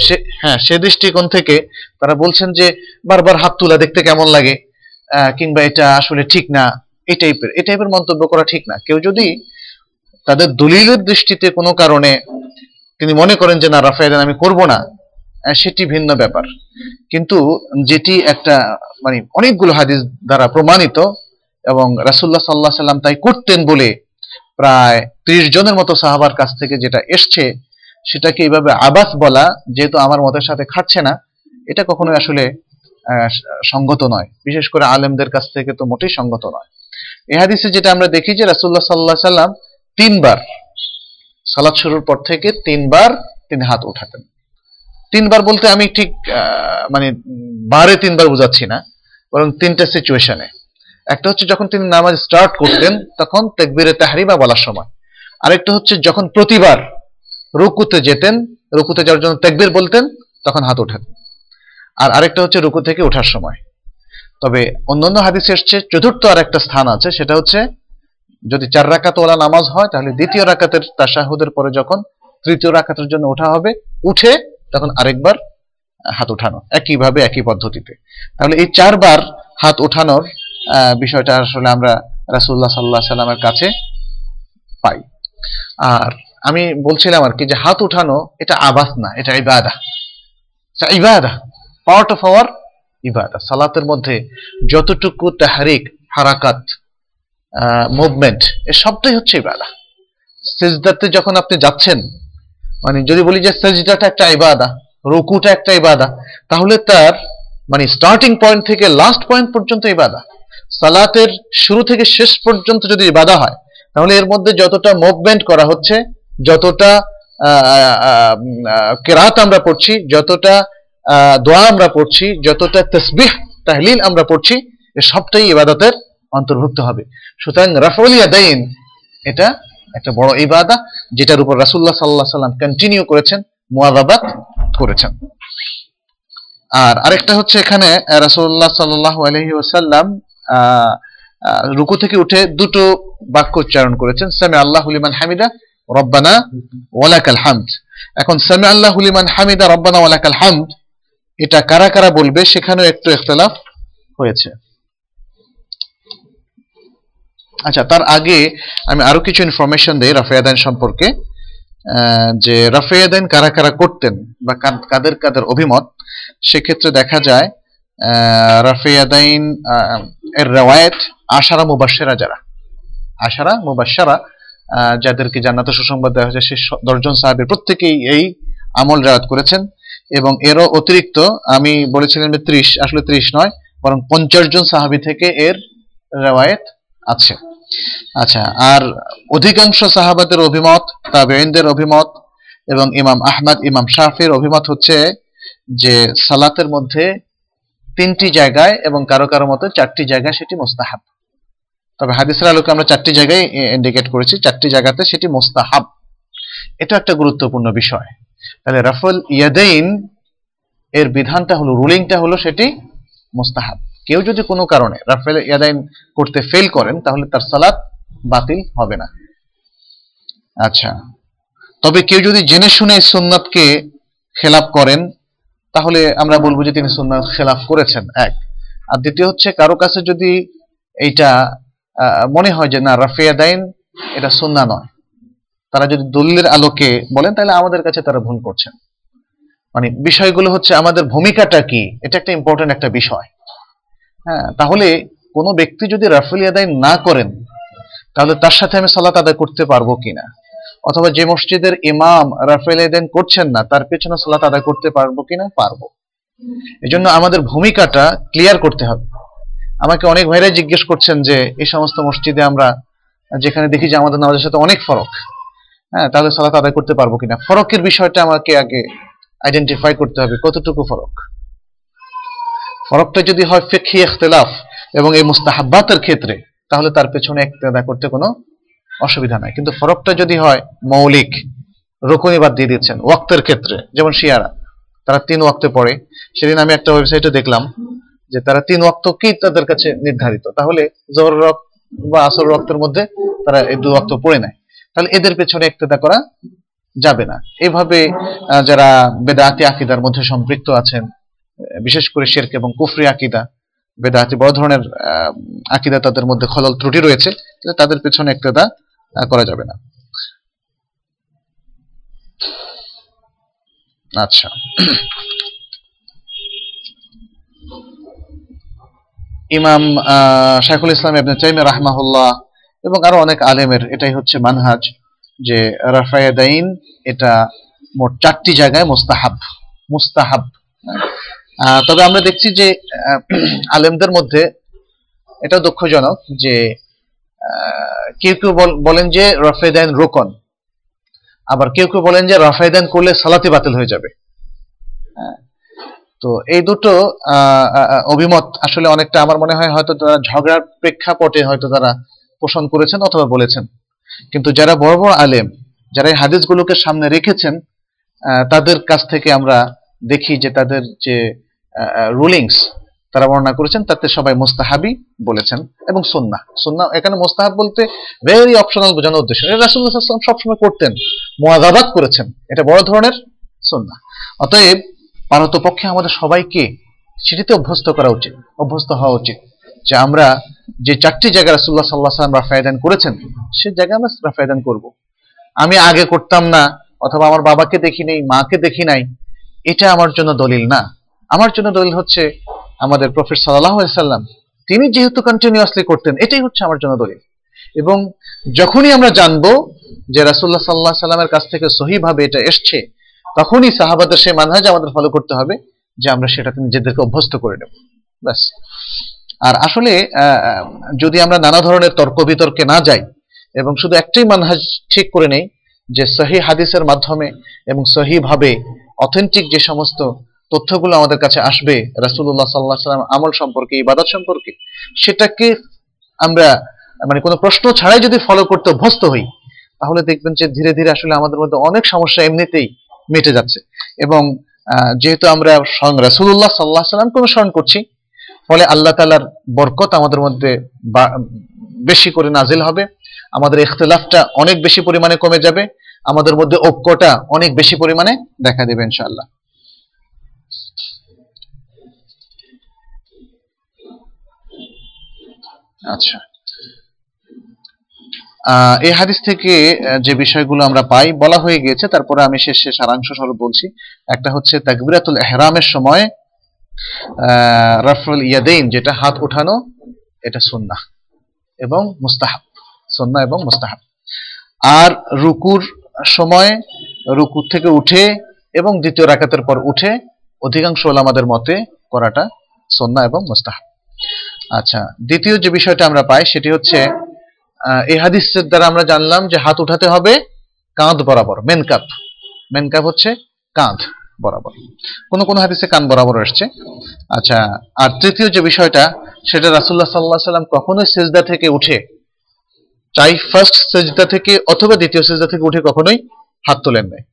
সে হ্যাঁ সে দৃষ্টিকোণ থেকে তারা বলছেন যে বারবার হাত তুলা দেখতে কেমন লাগে কিংবা এটা আসলে ঠিক না, এই টাইপের এই টাইপের মন্তব্য করা ঠিক না। কেউ যদি তাদের দলিলের দৃষ্টিতে কোনো কারণে তিনি মনে করেন যে না রাফায়দান আমি করব না সেটি ভিন্ন ব্যাপার। কিন্তু যেটি একটা মানে অনেকগুলো হাদিস দ্বারা প্রমাণিত এবং রাসুল্লাহ সাল্লাহ সাল্লাম তাই করতেন বলে প্রায় ত্রিশ জনের মতো সাহাবার কাছ থেকে যেটা এসছে, সেটাকে এইভাবে আবাস বলা যেহেতু আমার মতের সাথে খাটছে না, এটা কখনোই আসলে সঙ্গত নয়। বিশেষ করে আলেমদের কাছ থেকে তো মোটেই সঙ্গত নয়। এ হাদিসে যেটা আমরা দেখি যে রাসুল্লাহ সাল্লাহ সাল্লাম তিনবার সালাদ শুরুর পর থেকে তিনবার তিনি হাত উঠাতেন। তিনবার বলতে আমি ঠিক মানে বারে তিনবার বোঝাচ্ছি না, বরং তিনটা সিচুয়েশনে একটা হচ্ছে যখন তিনি নামাজ স্টার্ট করতেন, তখন তেকবিরে তাহারিমা বলার সময়। আরেকটা হচ্ছে যখন প্রতিবার রুকুতে যেতেন, রুকুতে যাওয়ার জন্য তেকবির বলতেন, তখন হাত উঠাতেন আর আরেকটা হচ্ছে রুকু থেকে ওঠার সময়। তবে অন্যান্য হাদিসে এসছে, চতুর্থ আর একটা স্থান আছে, সেটা হচ্ছে যদি চার রাকাত ওলা নামাজ হয়, তাহলে দ্বিতীয় রাকাতের তাশাহুদের পরে যখন তৃতীয় রাকাতের জন্য ওঠা হবে, উঠে তখন আরেকবার হাত উঠানো একইভাবে একই পদ্ধতিতে। তাহলে এই চারবার হাত উঠানোর বিষয়টা আসলে আমরা রাসুল্লাহ সাল্লাহ সাল্লামের কাছে পাই। আর আমি বলছিলাম আর কি যে হাত উঠানো এটা আবাস না, এটা ইবাদা। ইবাদা পার্ট অফ আওয়ার ইবাদা। সালাতের মধ্যে যতটুকু তাহারিক, হারাকাত মুভমেন্ট এ সবটাই হচ্ছে ইবাদা। সেজদাতে যখন আপনি যাচ্ছেন মানে যদি বলি যে সেজদাটা একটা ইবাদা, রুকুটা একটা ইবাদা, তাহলে তার মানে স্টার্টিং পয়েন্ট থেকে লাস্ট পয়েন্ট পর্যন্ত ইবাদা। সালাতের শুরু থেকে শেষ পর্যন্ত যদি ইবাদা হয়, তাহলে এর মধ্যে যতটা মুভমেন্ট করা হচ্ছে, যতটা কেরাত আমরা পড়ছি, যতটা দোয়া আমরা পড়ছি, যতটা তসবিহ, তাহলিল আমরা পড়ছি, এ সবটাই ইবাদতের অন্তর্ভুক্ত হবে। সুতরাং রাফলিয়া দাইন এটা একটা বড় ইবাদা, যেটার উপর রাসুল্লাহ সাল্লাহ সাল্লাম কন্টিনিউ করেছেন মুয়াদাবাত করেছেন। আর আরেকটা হচ্ছে এখানে রাসুল্লাহ সাল্লাহ আলহি ওসাল্লাম রুকু থেকে উঠে দুটো বাক্য উচ্চারণ করেছেন সামি আল্লাহ হুলিমান হামিদা, রব্বানা ওয়ালাকাল হামদ। এখন সামি আল্লাহ হুলিমান হামিদা, রব্বানা ওয়ালাকাল হামদ, এটা কারা কারা বলবে, সেখানেও একটু ইখতলাফ হয়েছে। আচ্ছা তার আগে আমি আরও কিছু ইনফরমেশন দেই রাফিয়াদাইন সম্পর্কে। যে রাফিয়াদাইন কারা কারা করতেন বা কাদের কাদের অভিমত, সেক্ষেত্রে দেখা যায় রাফিয়াদাইন এর রেওয়ায়ত আশারা মুবাসেরা যারা। আশারা মুবাসারা যাদেরকে জান্নাতে সুসংবাদ দেওয়া হয়েছে, সে দশজন সাহাবের প্রত্যেকেই এই আমল রেওয়াত করেছেন এবং এরও অতিরিক্ত আমি বলেছিলাম যে ত্রিশ, আসলে ত্রিশ নয়, বরং পঞ্চাশ জন সাহাবি থেকে এর রেওয়ায়েত আছে আচ্ছা আর অধিকাংশ সাহাবাদের অভিমত তাবেইনদের অভিমত এবং ইমাম আহমদ, ইমাম শাফির অভিমত হচ্ছে যে সালাতের মধ্যে তিনটি জায়গায় এবং কারও কারও মতো চারটি জায়গায় সেটি মোস্তাহাব। তবে হাদিসের আলোকে আমরা চারটি জায়গায় ইন্ডিকেট করেছি, চারটি জায়গাতে সেটি মোস্তাহাব। এটা একটা গুরুত্বপূর্ণ বিষয়। তাহলে রাফল ইয়াদাইন এর বিধানটা হলো, রুলিংটা হলো সেটি মোস্তাহাব। কেউ যদি কোনো কারণে রাফেল ইয়াদাইন করতে ফেল করেন, তাহলে তার সালাত বাতিল হবে না। আচ্ছা তবে কেউ যদি জেনে শুনে সুন্নাতকে খেলাপ করেন, তাহলে আমরা বলব যে তিনি সুন্নাত খেলাফ করেছেন, এক। আর দ্বিতীয় হচ্ছে, কারও কাছে যদি এইটা মনে হয় যে না রাফিয়া দাইন এটা সুন্না নয়, তারা যদি দলিলের আলোকে বলেন, তাহলে আমাদের কাছে তারা ভুল করছেন। মানে বিষয়গুলো হচ্ছে, আমাদের ভূমিকাটা কি? এটা একটা ইম্পর্টেন্ট একটা বিষয়। হ্যাঁ তাহলে কোনো ব্যক্তি যদি রাফেল আদায় না করেন, তাহলে তার সাথে আমি সালাত আদায় করতে পারব কিনা? অথবা যে মসজিদের ইমাম রাফেল আদায় করছেন না, তার পেছনে সালাত আদায় করতে পারব কিনা? পারব। এজন্য আমাদের ভূমিকাটা ক্লিয়ার করতে হবে। আমাকে অনেক ভাইরাই জিজ্ঞেস করছেন যে, এই সমস্ত মসজিদে আমরা, যেখানে দেখি যে আমাদের নামাজের সাথে অনেক ফরক হ্যাঁ তাহলে সালাত আদায় করতে পারব কিনা? ফরকের বিষয়টা আমাকে আগে আইডেন্টিফাই করতে হবে, কতটুকু ফরক? ফরকটা যদি হয় ফেকি ইখতলাফ এবং এই মুস্তাহাব্বাতের ক্ষেত্রে, তাহলে তার পেছনে একতেদা করতে কোনো অসুবিধা নাই। কিন্তু ফরকটা যদি হয় মৌলিক, রকুনি বাদ দিয়ে দিচ্ছেন ওয়াক্তের ক্ষেত্রে, যেমন শিয়ারা, তারা তিন ওয়াক্তে পড়ে। সেদিন আমি একটা ওয়েবসাইটে দেখলাম যে তারা তিন ওয়াক্ত কি তাদের কাছে নির্ধারিত। তাহলে জোহর রক্ত বা আসর রক্তের মধ্যে তারা এই দু ওয়াক্ত পড়ে নেয়। তাহলে এদের পেছনে একতেদা করা যাবে না। এভাবে যারা বেদাতি আকিদার মধ্যে সম্পৃক্ত আছেন বিশেষ করে শেরক এবং কুফরি আকিদা, বেদাতি, বড় ধরনের আকিদা তাদের মধ্যে খলল ত্রুটি রয়েছে তাদের পেছনে একতেদা করা যাবে না। আচ্ছা। ইমাম শাইখুল ইসলাম ইবনে তাইমিয়া রাহমাহুল্লাহ এবং আরও অনেক আলেমের, এটাই হচ্ছে মানহাজ, যে রাফায়াদাইন এটা মোট চারটি জায়গায় মুস্তাহাব মুস্তাহাব। তবে আমরা দেখছি যে আলেমদের মধ্যে এটা দুঃখজনক যে কেউ কেউ বলেন যে রফেদাইন রোকন, আবার কেউ কেউ বলেন যে রফায়দান করলে সালাতি বাতিল হয়ে যাবে। তো এই দুটো অভিমত আসলে অনেকটা আমার মনে হয় হয়তো তারা ঝগড়ার প্রেক্ষাপটে হয়তো তারা পোষণ করেছেন অথবা বলেছেন। কিন্তু যারা বড় বড় আলেম, যারা এই হাদিসগুলোকে সামনে রেখেছেন তাদের কাছ থেকে আমরা দেখি যে তাদের যে রুলিংস তারা বর্ণনা করেছেন, তাতে সবাই মোস্তাহাবি বলেছেন এবং সুন্না সুন্না এখানে মোস্তাহাব বলতে ভেরি অপশনাল বোঝানোর উদ্দেশ্য। রাসুল্লাহাম সবসময় করতেন মোয়াজাবাদ করেছেন। এটা বড় ধরনের সুন্না অতএব পক্ষে আমাদের সবাইকে সেটিতে অভ্যস্ত করা উচিত, অভ্যস্ত হওয়া উচিত যে আমরা যে চারটি জায়গা রাসুল্লাহ সাল্লাহ সাল্লাম রাফায়দান করেছেন, সে জায়গায় আমরা রাফায়দান করব। আমি আগে করতাম না, অথবা আমার বাবাকে দেখি নেই, মাকে দেখি নাই, এটা আমার জন্য দলিল না। আমার জন্য দলিল হচ্ছে আমাদের প্রফেট সাল্লাম, তিনি যেহেতু কন্টিনিউয়াসলি করতেন, এটাই হচ্ছে আমার জন্য দলিল। এবং যখনই আমরা জানব যে রাসুল্লাহ সাল্লাহ সাল্লামের কাছ থেকে সহিভাবে এটা এসছে, তখনই সাহাবাদের সেই মানহাজ আমাদের ফলো করতে হবে যে আমরা সেটাতে নিজেদেরকে অভ্যস্ত করে নেব। ব্যাস। আর আসলে যদি আমরা নানা ধরনের তর্ক বিতর্কে না যাই এবং শুধু একটাই মানহাজ ঠিক করে নেই যে সহি হাদিসের মাধ্যমে এবং সহিভাবে অথেন্টিক যে সমস্ত তথ্যগুলো আমাদের কাছে আসবে রাসুল্লাহ সাল্লাহ সাল্লাম আমল সম্পর্কে, ইবাদত সম্পর্কে, সেটাকে আমরা মানে কোনো প্রশ্ন ছাড়াই যদি ফলো করতে অভ্যস্ত হই, তাহলে দেখবেন যে ধীরে ধীরে আসলে আমাদের মধ্যে অনেক সমস্যা এমনিতেই মেটে যাচ্ছে। এবং যেহেতু আমরা স্বয়ং রাসুল্লাহ সাল্লাহ সাল্লামকে অনুসরণ করছি, ফলে আল্লাহ তালার বরকত আমাদের মধ্যে বেশি করে নাজিল হবে। আমাদের ইখতলাফটা অনেক বেশি পরিমাণে কমে যাবে। আমাদের মধ্যে ঐক্যটা অনেক বেশি পরিমাণে দেখা দেবে ইনশাআল্লাহ। আচ্ছা। এই হাদিস থেকে যে বিষয়গুলো আমরা পাই, বলা হয়ে গিয়েছে, তারপরে আমি শেষে সারাংশ স্বরূপ বলছি। একটা হচ্ছে তাকবিরাতুল এহরামের সময় রাফুল ইয়াদেইন, যেটা হাত উঠানো, এটা সুন্না এবং মুস্তাহাব। সুন্না এবং মুস্তাহাব। আর রুকুর সময়, রুকুর থেকে উঠে এবং দ্বিতীয় রাকাতের পর উঠে, অধিকাংশ ওলামাদের মতে করাটা সন্না এবং মোস্তাহ আচ্ছা দ্বিতীয় যে বিষয়টা আমরা পাই সেটি হচ্ছে এই হাদিসের দ্বারা আমরা জানলাম যে হাত উঠাতে হবে কাঁধ বরাবর মেন কাপ মেন কাপ হচ্ছে কাঁধ বরাবর। কোন কোন হাদিসে কান বরাবর আসছে। আচ্ছা আর তৃতীয় যে বিষয়টা, সেটা রাসুল্লাহ সাল্লাহ সাল্লাম কখনোই সেজদা থেকে উঠে, চাই ফার্স্ট সেজদা থেকে অথবা দ্বিতীয় সেজদা থেকে উঠে কখনোই হাত তোলেন নাই।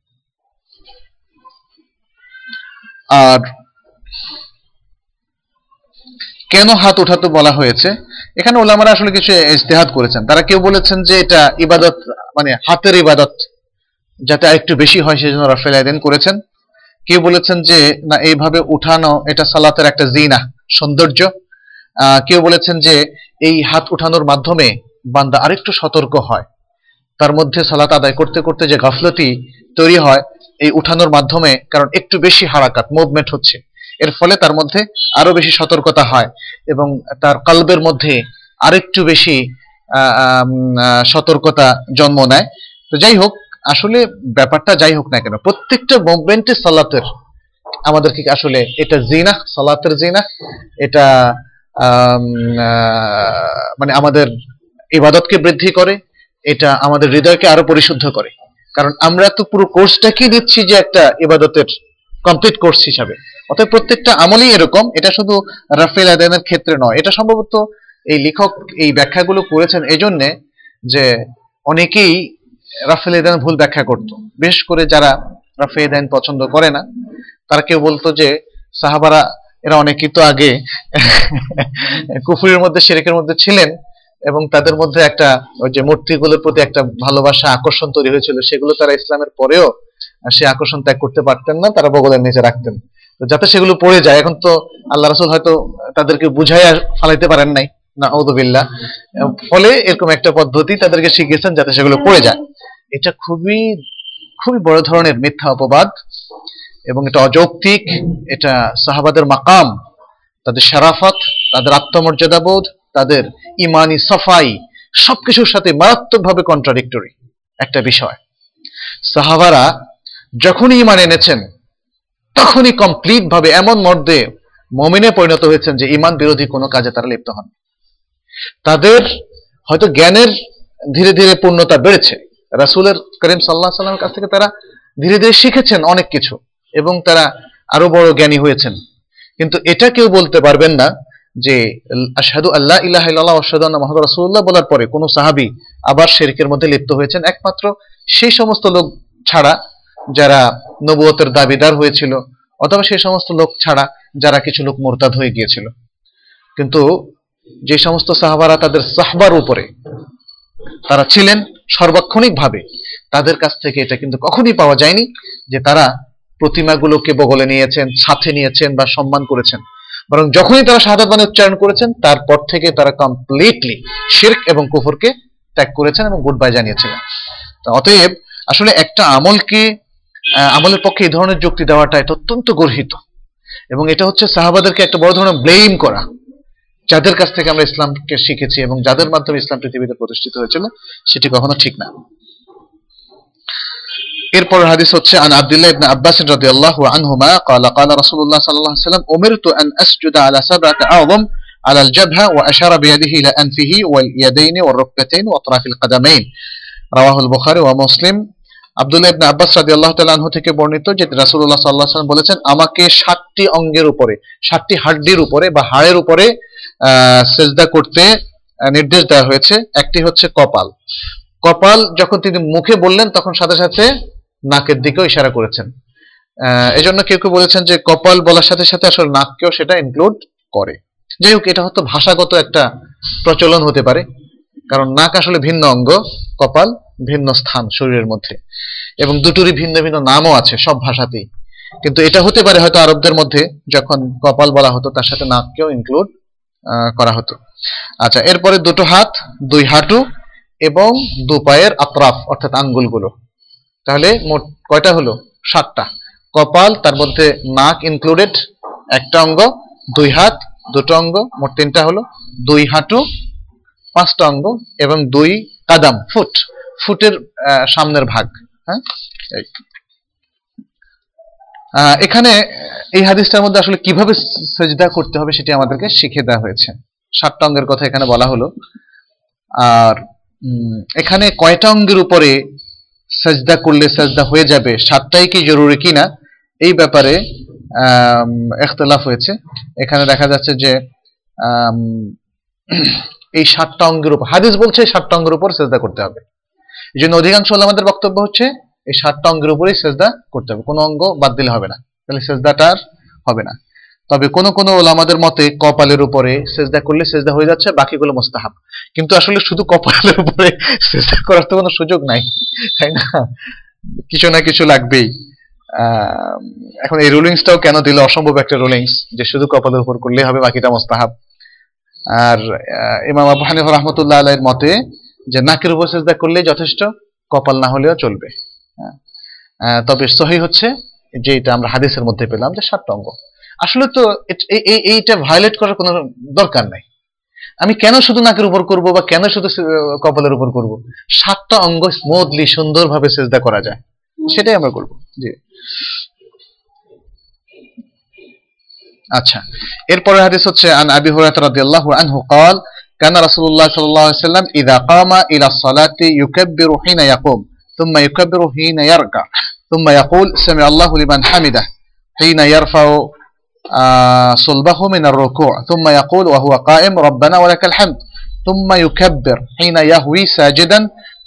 আর কেন হাত উঠাতে বলা হয়েছে? এখানে ওলামারা আসলে কিছু ইস্তেহাদ করেছেন। তারা কেউ বলেছেন যে এটা ইবাদত মানে হাতের ইবাদত, যাতে আরেকটু বেশি হয়, সেজন্য রাফেল আয়দিন করেছেন। কেউ বলেছেন যে, না, এইভাবে উঠানো, এটা সালাতের একটা জিনা, সৌন্দর্য। কেউ বলেছেন যে, এই হাত উঠানোর মাধ্যমে বান্দা আরেকটু সতর্ক হয়। তার মধ্যে সালাত আদায় করতে করতে যে গাফলতি তৈরি হয়, এই উঠানোর মাধ্যমে, কারণ একটু বেশি হারাকাত, মুভমেন্ট হচ্ছে। এর ফলে তার মধ্যে আরও বেশি সতর্কতা হয় এবং তার কালবের মধ্যে আরেকটু বেশি সতর্কতা জন্ম নেয়। তো যাই হোক, আসলে ব্যাপারটা যাই হোক না কেন, প্রত্যেকটা মুভমেন্টে সালাতের। আমাদেরকে আসলে এটা জিনা, সালাতের জিনা, এটা মানে আমাদের ইবাদতকে বৃদ্ধি করে, এটা আমাদের হৃদয়কে আরও পরিশুদ্ধ করে। কারণ আমরা তো পুরো কোর্সটাকেই দিচ্ছি যে একটা ইবাদতের কমপ্লিট কোর্স হিসাবে। অতএব প্রত্যেকটা আমলই এরকম, এটা শুধু রাফেল আদানের ক্ষেত্রে নয়, এটা সম্ভবত এই লেখক এই ব্যাখ্যাগুলো করেছেন এই জন্যে যে অনেকেই রাফেল আদান ভুল ব্যাখ্যা করত। বেশ করে যারা রাফেল আদান পছন্দ করে না, তারা কেউ বলতো যে সাহাবারা, এরা অনেকেই তো আগে কুফুরের মধ্যে, শেরেকের মধ্যে ছিলেন এবং তাদের মধ্যে একটা ওই যে মূর্তিগুলোর প্রতি একটা ভালোবাসা, আকর্ষণ তৈরি হয়েছিল, সেগুলো তারা ইসলামের পরেও সে আকর্ষণ ত্যাগ করতে পারতেন না, তারা বগলের নিচে রাখতেন। যাতে সেগুলো পড়ে যায়, এখন তো আল্লাহ রসুল হয়তো তাদেরকে বুঝাই ফালাইতে পারেন নাই না ঔদুবিল্লা ফলে এরকম একটা পদ্ধতি তাদেরকে শিখিয়েছেন যাতে সেগুলো পড়ে যায়। এটা খুবই খুবই বড় ধরনের মিথ্যা অপবাদ এবং এটা অযৌক্তিক, এটা সাহাবাদের মাকাম, তাদের সারাফত তাদের আত্মমর্যাদা বোধ তাদের ইমানি সফাই, সবকিছুর সাথে মারাত্মকভাবে কন্ট্রাডিক্টরি একটা বিষয়। সাহাবারা যখনই ইমান এনেছেন, তখনই কমপ্লিট ভাবে এমন মর্দে মমিনে পরিণত হয়েছেন যে ইমান বিরোধী কোনো কাজে তারা লিপ্ত হন। তাদের হয়তো জ্ঞানের ধীরে ধীরে পূর্ণতা বেড়েছে। রাসুলের করিম সাল্লাহ সাল্লামের কাছ থেকে তারা ধীরে ধীরে শিখেছেন অনেক কিছু এবং তারা আরও বড় জ্ঞানী হয়েছেন। কিন্তু এটা কেউ বলতে পারবেন না যে আশহাদু আল্লাহ ইলাহ ইল্লাল্লাহ আশহাদু আন্না মুহাম্মাদুর রাসূলুল্লাহ বলার পরে কোনো সাহাবী আবার শিরকের মধ্যে লিপ্ত হয়েছেন। একমাত্র সেই সমস্ত লোক ছাড়া যারা নবুয়তের দাবিদার হয়েছিল, অথবা সেই সমস্ত লোক ছাড়া যারা কিছু লোক মোরতাদ হয়ে গিয়েছিল। কিন্তু যে সমস্ত সাহাবারা তাদের সাহবার উপরে তারা ছিলেন সর্বাক্ষণিক ভাবে তাদের কাছ থেকে এটা কিন্তু কখনই পাওয়া যায়নি যে তারা প্রতিমাগুলোকে বগলে নিয়েছেন, সাথে নিয়েছেন বা সম্মান করেছেন। বরং যখনই তারা শাহাদাত বাণী উচ্চারণ করেছেন, তারপর থেকে তারা কমপ্লিটলি শির্ক এবং কুফরকে ত্যাগ করেছেন এবং গুড বাই জানিয়েছিলেন অতএব আসলে একটা আমলকে আমলের পক্ষে এই ধরনের যুক্তি দেওয়াটা এটা অত্যন্ত গর্হিত এবং এটা হচ্ছে সাহাবাদেরকে একটা বড় ধরনের ব্লেম করা যাদের কাছ থেকে আমরা ইসলামকে শিখেছি এবং যাদের মাধ্যমে ইসলাম পৃথিবীতে প্রতিষ্ঠিত হয়েছিল সেটি কখনো ঠিক না এরপর হাদিস হচ্ছে আন আব্দুল্লাহ ইবনে আব্বাস রাদিয়াল্লাহু আনহুমা قال قال رسول الله صلى الله عليه وسلم امرت ان اسجد على سبعه اعظم على الجبهه واشار بيده الى انفه واليدين والركبتين واطراف القدمين رواه البخاري ومسلم আব্দুল্লাহ ইবনে আব্বাস রাদিয়াল্লাহু তাআলা আনহু থেকে বর্ণিত যে রাসূলুল্লাহ সাল্লাল্লাহু আলাইহি ওয়াসাল্লাম বলেছেন, আমাকে সাতটি অঙ্গের উপরে, সাতটি হাড্ডির উপরে বা হাড়ের উপরে সেজদা করতে নির্দেশ দেওয়া হয়েছে। একটি হচ্ছে কপাল। কপাল যখন তিনি মুখে বললেন, তখন সাথে সাথে নাকের দিকেও ইশারা করেছেন। এই জন্য কেউ কেউ বলেছেন যে কপাল বলার সাথে সাথে আসলে নাককেও সেটা ইনক্লুড করে। যাই হোক, এটা হয়তো ভাষাগত একটা প্রচলন হতে পারে। কারণ নাক আসলে ভিন্ন অঙ্গ, কপাল ভিন্ন স্থান শরীরের মধ্যে। এবং দুটোরই ভিন্ন ভিন্ন নামও আছে সব ভাষাতেই। কিন্তু এটা হতে পারে হয়তো আরবদের মধ্যে যখন কপাল বলা হতো, তার সাথে নাককেও ইনক্লুড করা হতো। আচ্ছা এরপরে দুটো হাত, দুই হাঁটু এবং দু পায়ের আত্রাফ, অর্থাৎ আঙ্গুলগুলো। তাহলে মোট কয়টা হলো? সাতটা। কপাল, তার মধ্যে নাক ইনক্লুডেড একটা অঙ্গ, দুই হাত, দুটো অঙ্গ, মোট তিনটা হলো। দুই হাঁটু পাঁচটা অঙ্গ এবং দুই কাদাম, ফুট। ফুটের সামনের ভাগ হ্যাঁ? এখানে এই হাদিসটার মধ্যে আসলে কীভাবে সেজদা করতে হবে সেটি আমাদেরকে শিখিয়ে দেওয়া হয়েছে। সাতটা অঙ্গের কথা এখানে বলা হলো। আর এখানে কয়টা অঙ্গের উপরে সাজদা করলে সাজদা হয়ে যাবে সাতটাই কি জরুরি কিনা? এই ব্যাপারে এখতলাফ হয়েছে। এখানে দেখা যাচ্ছে যে এই সাতটা অঙ্গের উপর, হাদিস বলছে সাতটা অঙ্গের উপর সেজদা করতে হবে। এই জন্য অধিকাংশ আমাদের বক্তব্য হচ্ছে, এই সাতটা অঙ্গের উপরেই সেজদা করতে হবে। কোনো অঙ্গ বাদ দিলে হবে না। তাহলে সেজদাটা আর হবে না। তবে কোন কোন ওলামাদের মতে কপালের উপরে সেজদা করলে সেজদা হয়ে যাচ্ছে, বাকিগুলো মোস্তাহাব। কিন্তু আসলে শুধু কপালের উপরে সেজদা করার তো কোনো সুযোগ নাই, তাই না? কিছু না কিছু লাগবেই। এখন এই রুলিংসটাও কেন দিল? অসম্ভব একটা রুলিংস যে শুধু কপালের উপর করলেই হবে, বাকিটা মোস্তাহাব। আর ইমাম আবু হানিফা রহমতুল্লাহ আলাইয়ের মতে যে নাকের উপর সেজদা করলে যথেষ্ট কপাল না হলেও চলবে। হ্যাঁ। তবে সহি হচ্ছে যে এটা আমরা হাদিসের মধ্যে পেলাম যে সাতটা অঙ্গ। আসলে তো এই- এই- এইটা ভায়োলেট করার কোনো দরকার নাই। আমি কেন শুধু নাকের উপর করব বা কেন শুধু কপালের উপর করব? সাতটা অঙ্গ স্মুথলি সুন্দরভাবে সেজদা করা যায়। সেটাই আমরা করব। জি। আচ্ছা এরপরে হাদিস হচ্ছে আন আবি হুরায়রা রাদিয়াল্লাহু আনহু قال كان رسول الله صلى الله عليه وسلم إذا قام إلى الصلاة يكبر حين يقوم ثم يكبر حين يركع ثم يقول سمع الله لمن حمده حين يرفع آه، صلبه من الركوع ثم يقول وهو قائم ربنا ولك الحمد ثم يكبر حين يهوي ساجدا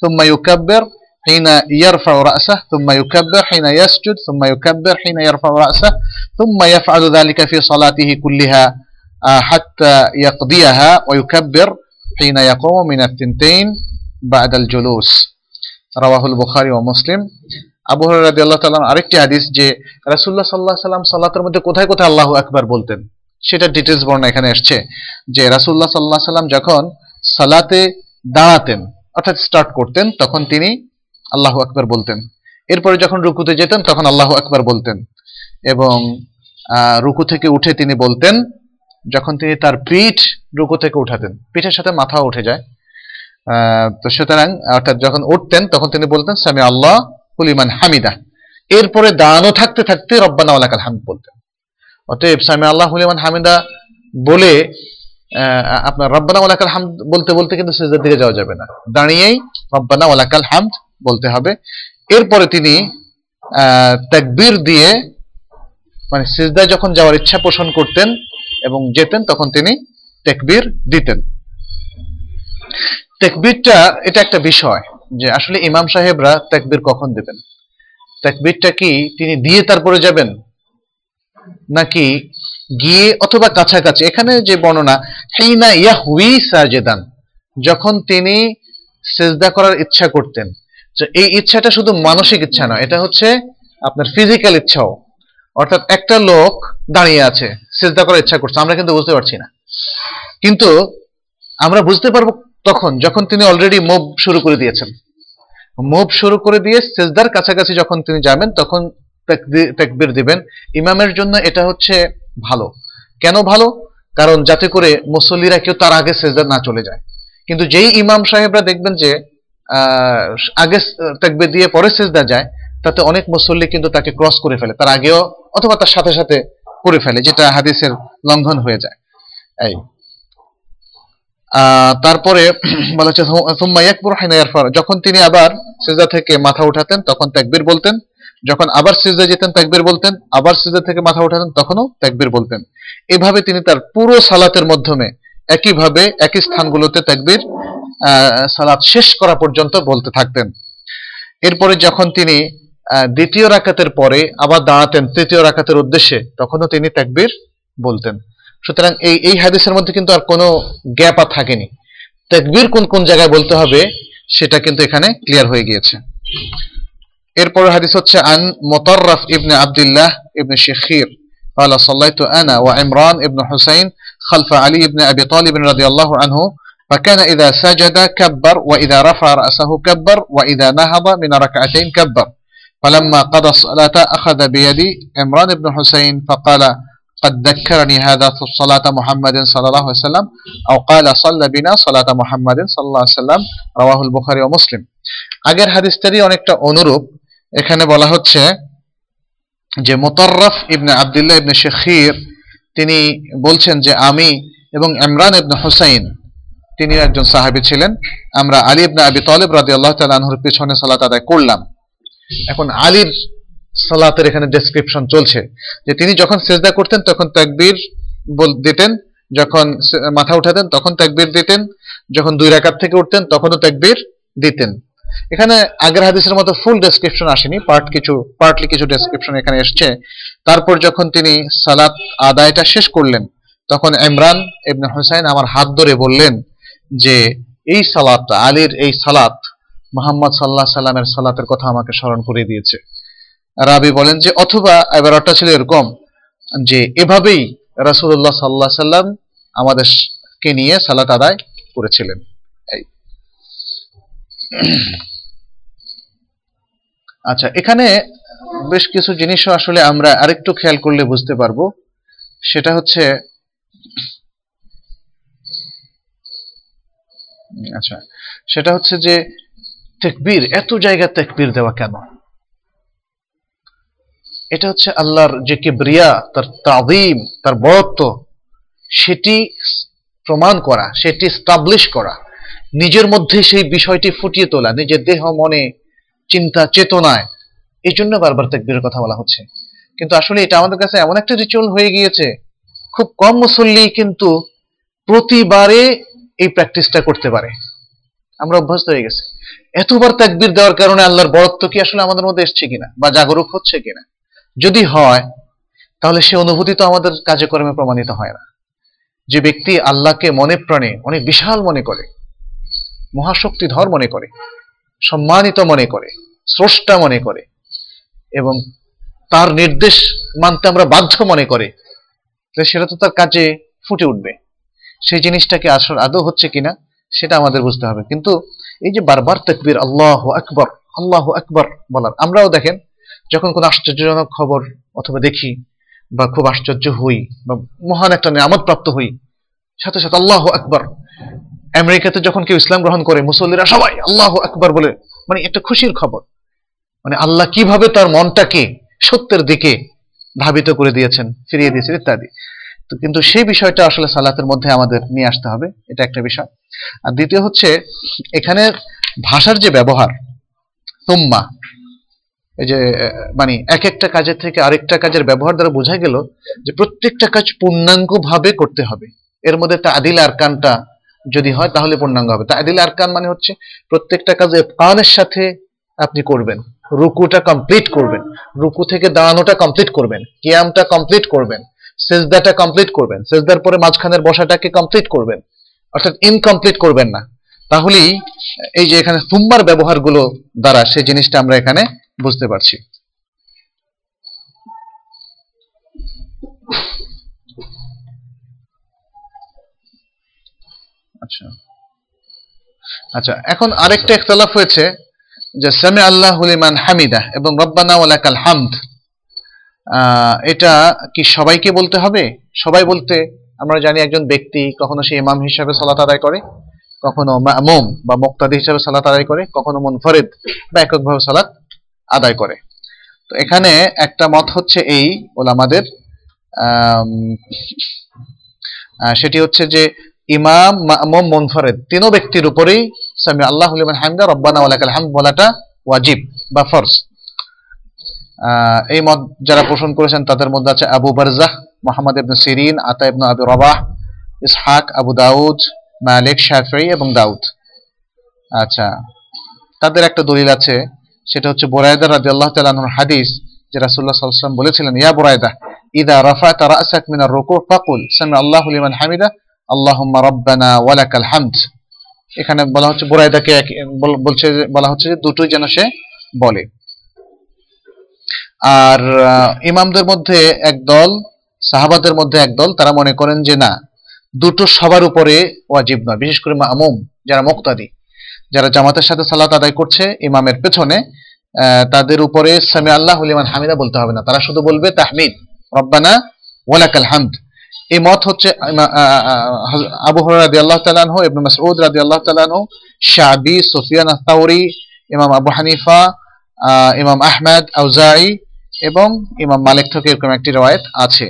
ثم يكبر حين يرفع رأسه ثم يكبر حين يسجد ثم يكبر حين يرفع رأسه ثم يفعل ذلك في صلاته كلها آه، حتى يقضيها ويكبر حين يقوم من الثنتين بعد الجلوس رواه البخاري ومسلم আবু হুরায়রা রাদিয়াল্লাহু তাআলা আরেকটি হাদিস যে রাসূলুল্লাহ সাল্লাল্লাহু আলাইহি সাল্লাম সালাতের মধ্যে কোথায় কোথায় আল্লাহু আকবার বলতেন সেটা ডিটেইলস বর্ণনা এখানে আসছে যে রাসূলুল্লাহ সাল্লাল্লাহু আলাইহি সাল্লাম যখন সালাতে দাঁড়াতেন অর্থাৎ স্টার্ট করতেন তখন তিনি আল্লাহু আকবার বলতেন। এরপরে যখন রুকুতে যেতেন, তখন আল্লাহ আকবার বলতেন। এবং রুকু থেকে উঠে তিনি বলতেন, যখন তিনি তার পিঠ রুকু থেকে উঠাতেন, পিঠের সাথে মাথা উঠে যায়। তো সুতরাং, অর্থাৎ যখন উঠতেন, তখন তিনি বলতেন, সামি আল্লাহ হুলিমান হামিদা। এরপরে দাঁড়ানো থাকতে থাকতে রব্বানা ওয়ালাকাল হামদ বলতেন। অতএব, সামি আল্লাহ হুলিমান হামিদা বলে আপনার রব্বানা ওয়ালাকাল হামদ বলতে বলতে কিন্তু সেজদার দিকে যাওয়া যাবে না। দাঁড়িয়েই রব্বানা ওয়ালাকাল হামদ বলতে হবে। এরপরে তিনি তাকবীর দিয়ে মানে সিজদায় যখন যাওয়ার ইচ্ছা পোষণ করতেন এবং যেতেন, তখন তিনি তাকবীর দিতেন। তাকবীরটা, এটা একটা বিষয় যে আসলে ইমাম সাহেবরা তাকবীর কখন দেবেন? তাকবীরটা কি তিনি দিয়ে তারপরে যাবেন? নাকি গিয়ে অথবা কাছাকাছি? এখানে যে বর্ণনা হিনা ইয়াহুই সাজেদান যখন তিনি সেজদা করার ইচ্ছা করতেন এই ইচ্ছাটা শুধু মানসিক ইচ্ছা নয় এটা হচ্ছে আপনার ফিজিক্যাল ইচ্ছাও। অর্থাৎ একটা লোক দাঁড়িয়ে আছে, সেজদা করার ইচ্ছা করছে, আমরা কিন্তু বুঝতে পারছি না। কিন্তু আমরা বুঝতে পারব তখন, যখন তিনি অলরেডি মুভ শুরু করে দিয়েছেন। মুভ শুরু করে দিয়ে সেজদার কাছাকাছি যখন তিনি যাবেন, তখন তাকবি- তাকবীর দিবেন। ইমামের জন্য এটা হচ্ছে ভালো। কেন ভালো? কারণ যাতে করে মুসল্লিরা কেউ তার আগে সেজদা না চলে যায়। কিন্তু যেই ইমাম সাহেবরা দেখবেন যে আগে তাকবীর দিয়ে পরে সেজদা যায় তাতে অনেক মুসল্লি কিন্তু তাকে ক্রস করে ফেলে। তার আগেও অথবা তার সাথে সাথে করে ফেলে যেটা হাদিসের লঙ্ঘন হয়ে যায়। এই। তারপরে বলা হচ্ছে যখন তিনি আবার সিজদা থেকে মাথা উঠাতেন তখন তাকবীর বলতেন। যখন আবার সিজদা যেতেন তাকবীর বলতেন। আবার সিজদা থেকে মাথা উঠাতেন তখনও তাকবীর বলতেন। এভাবে তিনি তার পুরো সালাতের মাধ্যমে একইভাবে একই স্থানগুলোতে আহ, সালাত শেষ করা পর্যন্ত বলতে থাকতেন এরপরে যখন তিনি আহ, দ্বিতীয় রাকাতের পরে আবার দাঁড়াতেন তৃতীয় রাকাতের উদ্দেশ্যে তখনও তিনি তাকবীর বলতেন সুতরাং এই এই হাদিসের মধ্যে কিন্তু আর কোনো গ্যাপ আর থাকেনি তাকবীর কোন কোন জায়গায় বলতে হবে সেটা কিন্তু এখানে ক্লিয়ার হয়ে গিয়েছে এরপর হাদিস হচ্ছে আন মুতাররাফ ইবনে আব্দুল্লাহ ইবনে শিখির قال صليت أنا وعمران ابن حسين خلف علي بن أبي طالب رضي الله عنه فكان إذا سجد كبر وإذا رفع رأسه كبر وإذا نهض من ركعتين كبر فلما قضى الصلاة أخذ بيدي عمران بن حسين فقال قد ذكرني هذا في صلاة محمد صلى الله عليه وسلم أو قال صلى بنا صلاة محمد صلى الله عليه وسلم رواه البخاري ومسلم আগের হাদিসটারই অনেকটা অনুরূপ এখানে বলা হচ্ছে যে মোতাররফ ইবনে আবদুল্লাহ ইবনে শেখির তিনি বলছেন যে আমি এবং ইমরান ইবনে হুসাইন তিনি একজন সাহাবী ছিলেন। আমরা আলী ইবনে আবি তালিব রাদিয়াল্লাহু তাআলা আনহুর পিছনে সালাত আদায় করলাম। এখন আলীর সালাতের এখানে ডেসক্রিপশন চলছে যে তিনি যখন সেজদা করতেন, তখন তাকবীর দিতেন, যখন মাথা উঠাতেন, তখন তাকবীর দিতেন, যখন দুই রাকাত থেকে উঠতেন, তখনও তাকবীর দিতেন। এখানে আগের হাদিসের মতো ফুল ডেসক্রিপশন আসেনি পার্ট কিছু পার্টলি কিছু ডেসক্রিপশন এখানে এসছে। তারপর যখন তিনি সালাত আদায়টা শেষ করলেন, তখন ইমরান ইবনে হুসাইন আমার হাত ধরে বললেন যে এই সালাত, আলীর এই সালাত মোহাম্মদ সাল্লাহ সাল্লামের সালাতের কথা আমাকে স্মরণ করে দিয়েছে। রাবি বলেন যে, অথবা এবার অর্থ ছিল এরকম যে, এভাবেই রাসুল্লাহ সাল্লাহ সাল্লাম আমাদেরকে নিয়ে সালাত আদায় করেছিলেন। আচ্ছা এখানে বেশ কিছু জিনিসও আসলে আমরা আরেকটু খেয়াল করলে বুঝতে পারব। সেটা হচ্ছে আচ্ছা সেটা হচ্ছে যে তেকবীর, এত জায়গা তেকবীর দেওয়া কেন? এটা হচ্ছে আল্লাহর যে কিবরিয়া, তার তাদিম তার বরত্ব, সেটি প্রমাণ করা, সেটি স্টাবলিশ করা, নিজের মধ্যে সেই বিষয়টি ফুটিয়ে তোলা, নিজের দেহ, মনে, চিন্তা, চেতনায়। এই জন্য বারবার তেকবীরের কথা বলা হচ্ছে। কিন্তু আসলে এটা আমাদের কাছে এমন একটা রিচুয়াল হয়ে গিয়েছে, খুব কম মুসল্লি কিন্তু প্রতিবারে এই প্র্যাকটিসটা করতে পারে। আমরা অভ্যস্ত হয়ে গেছি। এতবার তাকবির দেওয়ার কারণে আল্লাহর বরত্ব কি আসলে আমাদের মধ্যে এসছে কিনা বা জাগরুক হচ্ছে কিনা? যদি হয়, তাহলে সে অনুভূতি তো আমাদের কাজে কর্মে প্রমাণিত হয় না। যে ব্যক্তি আল্লাহকে মনে প্রাণে অনেক বিশাল মনে করে মহাশক্তিধর মনে করে, সম্মানিত মনে করে, স্রষ্টা মনে করে, এবং তার নির্দেশ মানতে আমরা বাধ্য মনে করে সেটা তো তার কাজে ফুটে উঠবে। সেই জিনিসটাকে আসল আদৌ হচ্ছে কিনা, সেটা আমাদের বুঝতে হবে। কিন্তু এই যে বারবার তকবির, আল্লাহ আকবর আল্লাহ আকবর বলার, আমরাও দেখেন, যখন কোনো আশ্চর্যজনক খবর অথবা দেখি বা খুব আশ্চর্য হই বা মহান একটা নিয়ামত প্রাপ্ত হই, সাথে সাথে আল্লাহ আকবর। আমেরিকাতে যখন কেউ ইসলাম গ্রহণ করে, মুসল্লিরা সবাই আল্লাহ আকবর বলে মানে একটা খুশির খবর। মানে আল্লাহ কীভাবে তার মনটাকে সত্যের দিকে ধাবিত করে দিয়েছেন, ফিরিয়ে দিয়েছেন ইত্যাদি। তো কিন্তু সেই বিষয়টা আসলে সালাতের মধ্যে আমাদের নিয়ে আসতে হবে, এটা একটা বিষয়। আর দ্বিতীয় হচ্ছে, এখানে ভাষার যে ব্যবহার তুম্মা এই যে মানে এক একটা কাজের থেকে আরেকটা কাজের ব্যবহার দ্বারা বোঝা গেল যে প্রত্যেকটা কাজ পূর্ণাঙ্গ ভাবে করতে হবে। এর মধ্যে তাদিল আরকানটা যদি হয় তাহলে পূর্ণাঙ্গ হবে। তা তাদিল আরকান মানে হচ্ছে প্রত্যেকটা কাজ কানের সাথে আপনি করবেন, রুকুটা কমপ্লিট করবেন, রুকু থেকে দাঁড়ানোটা কমপ্লিট করবেন, কিয়ামটা কমপ্লিট করবেন। সেজদাটা কমপ্লিট করবেন। সেজদার পরে মাঝখানের বসাটাকে কমপ্লিট করবেন। অর্থাৎ ইনকমপ্লিট করবেন না। তাহলেই এই যে এখানে সুম্মার ব্যবহারগুলো দ্বারা সেই জিনিসটা আমরা এখানে বুঝতে পারছি। আচ্ছা। আচ্ছা এখন আরেকটা ইখতলাফ হয়েছে যে সামি আল্লাহ লিমান হামিদা এবং রব্বানা ওয়ালাকাল হামদ এটা কি সবাইকে বলতে হবে? সবাই বলতে আমরা জানি একজন ব্যক্তি কখনো সে ইমাম হিসাবে সালাত আদায় করে, কখনো মামুম বা মুক্তাদি হিসাবে সালাত আদায় করে, কখনো মুনফরিদ বা এককভাবে সালাত আদায় করে। তো এখানে একটা মত হচ্ছে এই ওলামাদের সেটি হচ্ছে যে ইমাম মামুম মুনফরিদ তিনও ব্যক্তির উপরেই সামি আল্লাহ হামদা, রব্বানা ওয়ালাকাল হামদ বলাটা ওয়াজিব বা ফরজ। এই মত যারা পোষণ করেছেন তাদের মধ্যে আছে আবু বারজাহ, মোহাম্মদ ইবনে সিরিন, আতা ইবনে আবু রবাহ, ইসহাক, আবু দাউদ, মালিক শাফি এবং দাউদ। আচ্ছা তাদের একটা দলিল আছে, সেটা হচ্ছে বোরায়দা রাদিয়াল্লাহু তাআলা আনহুর হাদিস, যে আলাইহি ওয়াসাল্লাম বলেছিলেন, ইয়া বোরায়দা, ইদা রাফা'তা রা'সাক মিন আর-রুকু ফাকুল সামি আল্লাহ লিমান হামিদা, আল্লাহুম্মা রাব্বানা ওয়ালাকাল হামদ। এখানে বলা হচ্ছে বোরায়দাকে বলছে বলা হচ্ছে যে দুটোই যেন সে বলে। আর ইমামদের মধ্যে একদল সাহাবাদের মধ্যে একদল তারা মনে করেন যে না, দুটো সবার উপরে ওয়াজিব নয়। বিশেষ করে মামুম, যারা মুক্তাদি, যারা জামাতের সাথে সালাত আদায় করছে, ইমামের পেছনে তাদের উপরে সামি আল্লাহ লিমান হামিদা বলতে হবে না। তারা শুধু বলবে, তাহমিদ, রব্বানা ওয়ালাকাল হামদ। এই মত হচ্ছে আবু হরাইরা রাদিয়াল্লাহু তাআলা আনহু, ইবনে মাসউদ রাদিয়াল্লাহু তাআলা আনহু, শাবি, সুফিয়ান আস-সাউরি, ইমাম আবু হানিফা ইমাম আহমদ, আউজাই এবং ইমাম মালিক থেকে এরকম একটি রওয়ায়ত আছে।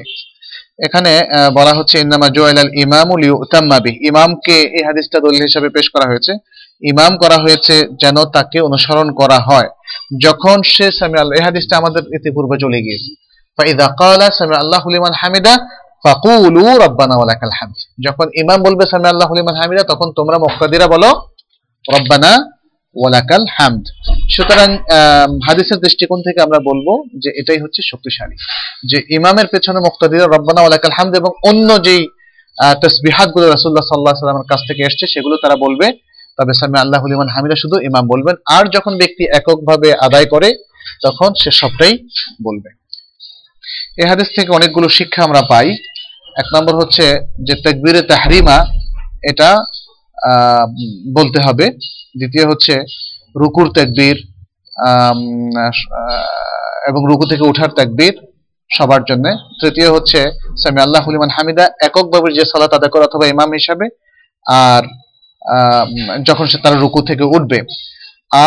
এখানে বলা হচ্ছে, ইন্নামা জুয়াইল আল ইমামুল ইউতাম্মা বিহি। ইমামকে এই হাদিসটা দলিল হিসাবে পেশ করা হয়েছে। ইমাম করা হয়েছে যেন তাকে অনুসরণ করা হয়। যখন সে সামি আল্লাহ এই হাদিসটা আমাদের ইতিপূর্বে চলে গিয়েছে। ফাইদা ক্বালা সামি আল্লাহু লিমান হামিদা ফাকুলু রাব্বানা ওয়ালাকাল হামদ। যখন ইমাম বলবে সামি আল্লাহু লিমান হামিদা, তখন তোমরা মুক্তাদিরা বলো, রব্বানা ওয়ালাকাল হামদ। সুতরাং হাদিসের দৃষ্টিকোণ থেকে আমরা বলব যে এটাই হচ্ছে শক্তিশালী। যে ইমামের পেছনে মুক্তাদিরা রব্বানা ওয়ালাকাল হামদ এবং অন্য যেই তসবিহাতগুলো রাসূলুল্লাহ সাল্লাল্লাহু আলাইহি সাল্লামের কাছ থেকে এসেছে, সেগুলো তারা বলবে, তবে সামি আল্লাহ লিমান হামিদা, শুধু ইমাম বলবেন। আর যখন ব্যক্তি এককভাবে আদায় করে, তখন সে সবটাই বলবে। এ হাদিস থেকে অনেকগুলো শিক্ষা আমরা পাই। এক নম্বর হচ্ছে যে তাকবীরে তাহরিমা, এটা বলতে হবে। দ্বিতীয় হচ্ছে রুকুর তাকবীর এবং রুকু থেকে ওঠার তাকবীর সবার জন্য। তৃতীয় হচ্ছে সামি আল্লাহ লিমান হামিদা, এককভাবে যে সালাত আদায় করে অথবা ইমাম হিসাবে, আর যখন সে তার রুকু থেকে উঠবে।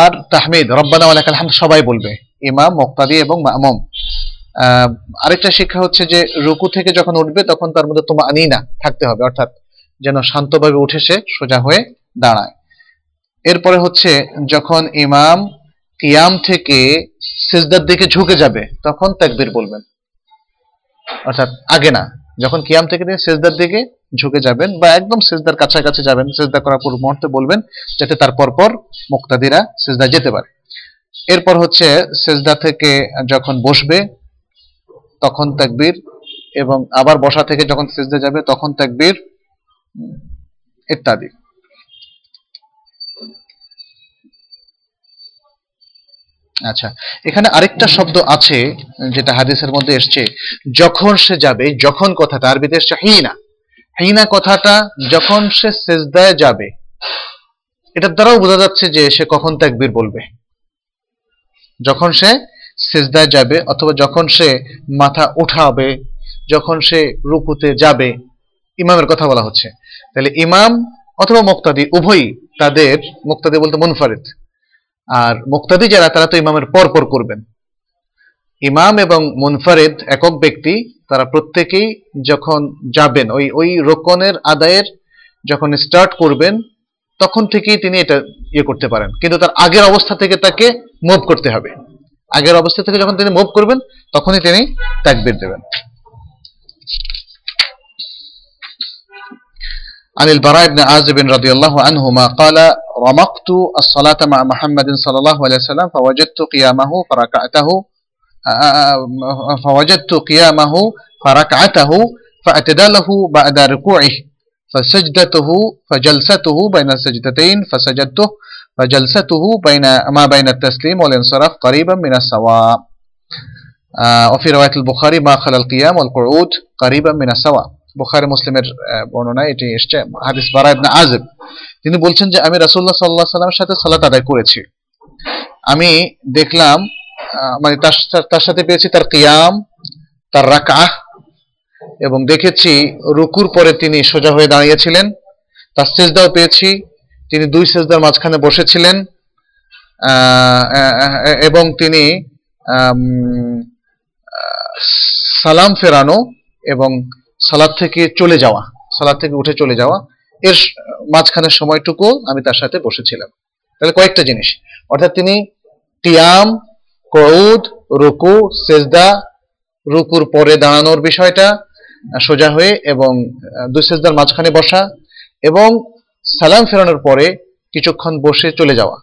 আর তাহমিদ, রব্বানা ওয়ালাকাল হামদ সবাই বলবে, ইমাম, মুক্তাদি এবং মামুম। আরেকটা শিক্ষা হচ্ছে যে রুকু থেকে যখন উঠবে, তখন তার মধ্যে তোমা আনি না থাকতে হবে, অর্থাৎ যেন শান্তভাবে উঠে সে সোজা হয়ে দাঁড়ায়। এরপরে হচ্ছে, যখন ইমাম কিয়াম থেকে সিজদার দিকে ঝুঁকে যাবে, তখন তাকবীর বলবেন। অর্থাৎ আগে না, যখন কিয়াম থেকে তিনি সেজদার দিকে ঝুঁকে যাবেন বা একদম সেজদার কাছাকাছি যাবেন, সেজদা করার পূর্ব মুহূর্তে বলবেন যাতে তার পরপর মুক্তাদিরা সেজদা যেতে পারে। এরপর হচ্ছে, সেজদা থেকে যখন বসবে, তখন তাকবীর এবং আবার বসা থেকে যখন সেজদা যাবে, তখন তাকবীর ইত্যাদি। আচ্ছা এখানে আরেকটা শব্দ আছে যেটা হাদিসের মধ্যে এসছে, যখন সে যাবে, যখন কথাটা আরবিতে এসছে হিনা। হিনা কথাটা যখন সে সেজদায় যাবে, এটার দ্বারাও বোঝা যাচ্ছে যে সে কখন তাকবীর বলবে। যখন সে সেজদায় যাবে অথবা যখন সে মাথা উঠাবে, যখন সে রুকুতে যাবে, ইমামের কথা বলা হচ্ছে। তাহলে ইমাম অথবা মুক্তাদি, উভয়ই তাদের, মুক্তাদি বলতে মুনফারিদ। আর মুক্তাদি যারা, তারা তো ইমামের পর পর করবেন। ইমাম এবং মুনফারিদ একক ব্যক্তি, তারা প্রত্যেকেই যখন যাবেন, ওই ওই রোকনের আদায়ের যখন স্টার্ট করবেন, তখন থেকেই তিনি এটা ইয়ে করতে পারেন। কিন্তু তার আগের অবস্থা থেকে তাকে মুভ করতে হবে। আগের অবস্থা থেকে যখন তিনি মুভ করবেন, তখনই তিনি তাকবীর দেবেন। عن البراء بن عازب رضي الله عنهما قال رمقت الصلاة مع محمد صلى الله عليه وسلم فوجدت قيامه فركعته فوجدت قيامه فركعته فاعتداله بعد ركوعه فسجدته فجلسته بين السجدتين فسجدته فجلسته بين ما بين التسليم والانصراف قريبا من السواء آه، وفي رواية البخاري ما خلا القيام والقعود قريبا من السواء বুখারি মুসলিমের আহ, বর্ণনায় এটি এসছে হাদিস বারা ইবনে আযিব। তিনি বলছেন যে আমি রাসূলুল্লাহ সাল্লাল্লাহু আলাইহি সাল্লামের সাথে সালাত আদায় করেছি। আমি দেখলাম মানে তার তার সাথে পেয়েছি তার কিয়াম তার রাকাহ এবং দেখেছি রুকুর পরে তিনি সোজা হয়ে দাঁড়িয়েছিলেন। তার সেজদাও পেয়েছি তিনি দুই সেজদার মাঝখানে বসেছিলেন। এবং তিনি সালাম ফেরানো এবং সালাদ থেকে চলে যাওয়া, সালাদ থেকে উঠে চলে যাওয়া, এর মাঝখানের সময়টুকু আমি তার সাথে বসেছিলাম। তাহলে কয়েকটা জিনিস। অর্থাৎ তিনি টিয়াম কৌদ রুকু, সেজদা, রুকুর পরে দাঁড়ানোর বিষয়টা, সোজা হয়ে এবং দুই সেজদার মাঝখানে বসা এবং সালাম ফেরানোর পরে কিছুক্ষণ বসে চলে যাওয়া।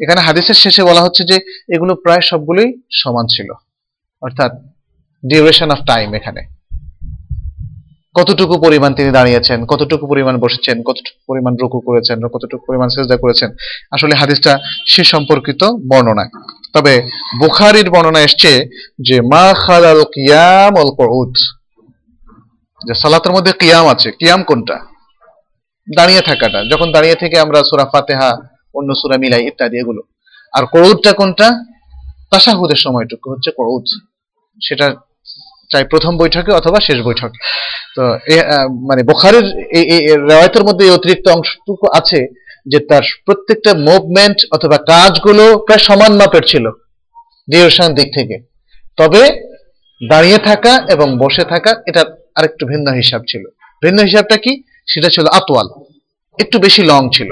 এখানে হাদিসের শেষে বলা হচ্ছে যে, এগুলো প্রায় সবগুলোই সমান ছিল। অর্থাৎ ডিউরেশন অফ টাইম এখানে। কতটুকু পরিমাণ তিনি দাঁড়িয়েছেন, কতটুকু পরিমাণ বসেছেন, কতটুকু পরিমাণ রুকু করেছেন কতটুকু পরিমাণ সেজদা করেছেন, আসলে হাদিসটা সে সম্পর্কিত বর্ণনা। তবে বুখারির বর্ণনা এসছে যে, মা খালাল কিয়াম অল কউদ। যে সালাতের মধ্যে কিয়াম আছে। কিয়াম কোনটা? দাঁড়িয়ে থাকাটা। যখন দাঁড়িয়ে থেকে আমরা সুরা ফাতেহা, অন্য সূরা মিলাই ইত্যাদি এগুলো। আর কউদটা কোনটা? তাসাহুদের সময়টুকু হচ্ছে কউদ। সেটা চাই প্রথম বৈঠকে অথবা শেষ বৈঠক। তো মানে বোখারের রেওয়ায়তের মধ্যে এই অতিরিক্ত অংশটুকু আছে যে তার প্রত্যেকটা মুভমেন্ট অথবা কাজগুলো প্রায় সমান মাপের ছিল ডিউরেশনের দিক থেকে। তবে দাঁড়িয়ে থাকা এবং বসে থাকা এটা আরেকটু ভিন্ন হিসাব ছিল। ভিন্ন হিসাবটা কি? সেটা ছিল আতোয়াল একটু বেশি লং ছিল।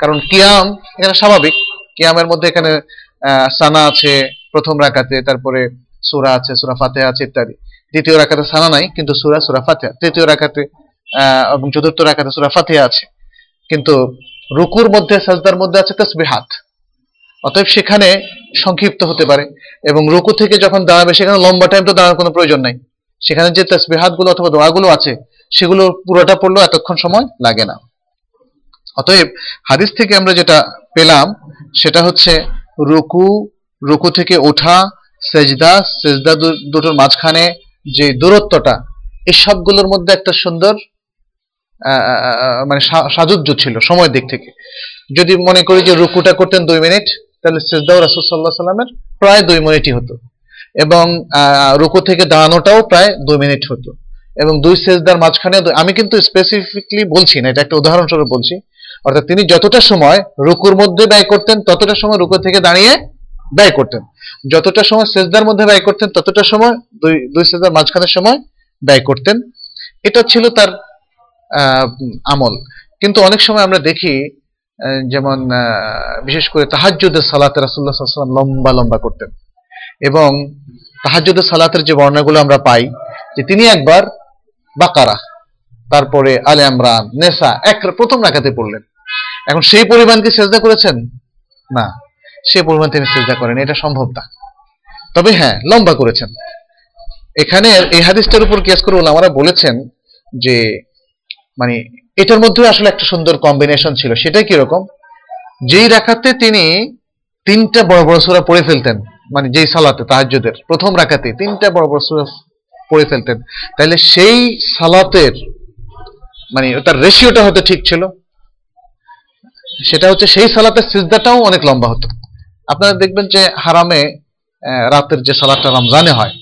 কারণ কিয়াম এখানে স্বাভাবিক। কিয়ামের মধ্যে এখানে সানা আছে, প্রথম রাকাতে, তারপরে সুরা আছে সুরা ফাতে আছে ইত্যাদি। দ্বিতীয় রাকাতে সানা নাই কিন্তু সুরা সুরা ফাতে তৃতীয় আহ, এবং চতুর্থ রাকাতে সুরা ফাতে আছে। কিন্তু রুকুর মধ্যে সাজদার মধ্যে আছে তসবিহাত। অতএব সেখানে সংক্ষিপ্ত হতে পারে। এবং রুকু থেকে যখন দাঁড়াবে সেখানে লম্বা টাইম তো দাঁড়ানোর কোনো প্রয়োজন নাই। সেখানে যে তসবিহাতগুলো অথবা দোয়াগুলো আছে সেগুলো পুরোটা পড়লেও এতক্ষণ সময় লাগে না। অতএব হাদিস থেকে আমরা যেটা পেলাম সেটা হচ্ছে রুকু রুকু থেকে ওঠা সেজদা সেজদা দুটোর মাঝখানে যে দূরত্বটা, এই সবগুলোর মধ্যে একটা সুন্দর মানে সা- সাযুজ্য ছিল সময়ের দিক থেকে। যদি মনে করি যে রুকুটা করতেন দুই মিনিট, তাহলে সেজদাও রাসুল সাল্লাহ সাল্লামের প্রায় দুই মিনিটই হতো। এবং রুকু থেকে দাঁড়ানোটাও প্রায় দুই মিনিট হতো। এবং দুই সেজদার মাঝখানে আমি কিন্তু স্পেসিফিকলি বলছি না, এটা একটা উদাহরণস্বরূপ বলছি। অর্থাৎ তিনি যতটা সময় রুকুর মধ্যে ব্যয় করতেন, ততটা সময় রুকু থেকে দাঁড়িয়ে ব্যয় করতেন। যতটা সময় সেজদার মধ্যে ব্যয় করতেন, ততটা সময় দুই দুই সেজদার মাঝখানের সময় ব্যয় করতেন। এটা ছিল তার আমল। কিন্তু অনেক সময় আমরা দেখি যেমন বিশেষ করে তাহাজ্জুদের সালাতে রাসুল্লাহ সাল্লাম লম্বা লম্বা করতেন। এবং তাহাজ্জুদের সালাতের যে বর্ণনাগুলো আমরা পাই, যে তিনি একবার বাকারা, তারপরে আলে আমরান, নেসা এক প্রথম রাখাতে পড়লেন। এখন সেই পরিমাণ কি সেজদা করেছেন? না। সেই পরিমাণ তিনি সেজদা করেন, এটা সম্ভব না। তবে হ্যাঁ লম্বা করেছেন। এখানে এই হাদিসটার উপর কেস করে ওলামারা বলেছেন যে মানে এটার মধ্যে আসলে একটা সুন্দর কম্বিনেশন ছিল। সেটা কি রকম যেই রাখাতে তিনি তিনটা বড় বড় সূরা পড়ে ফেলতেন মানে যেই সালাতে, তাহাজ্জুদের, প্রথম রাখাতে তিনটা বড় বড় সূরা পড়ে ফেলতেন, তাহলে সেই সালাতের মানে তার রেশিওটা হয়তো ঠিক ছিল। সেটা হচ্ছে সেই সালাতের সিজদাটাও অনেক লম্বা হতো। আপনারা দেখবেন যে হারামে রাতের যে সালাদটা রমজানে হয়,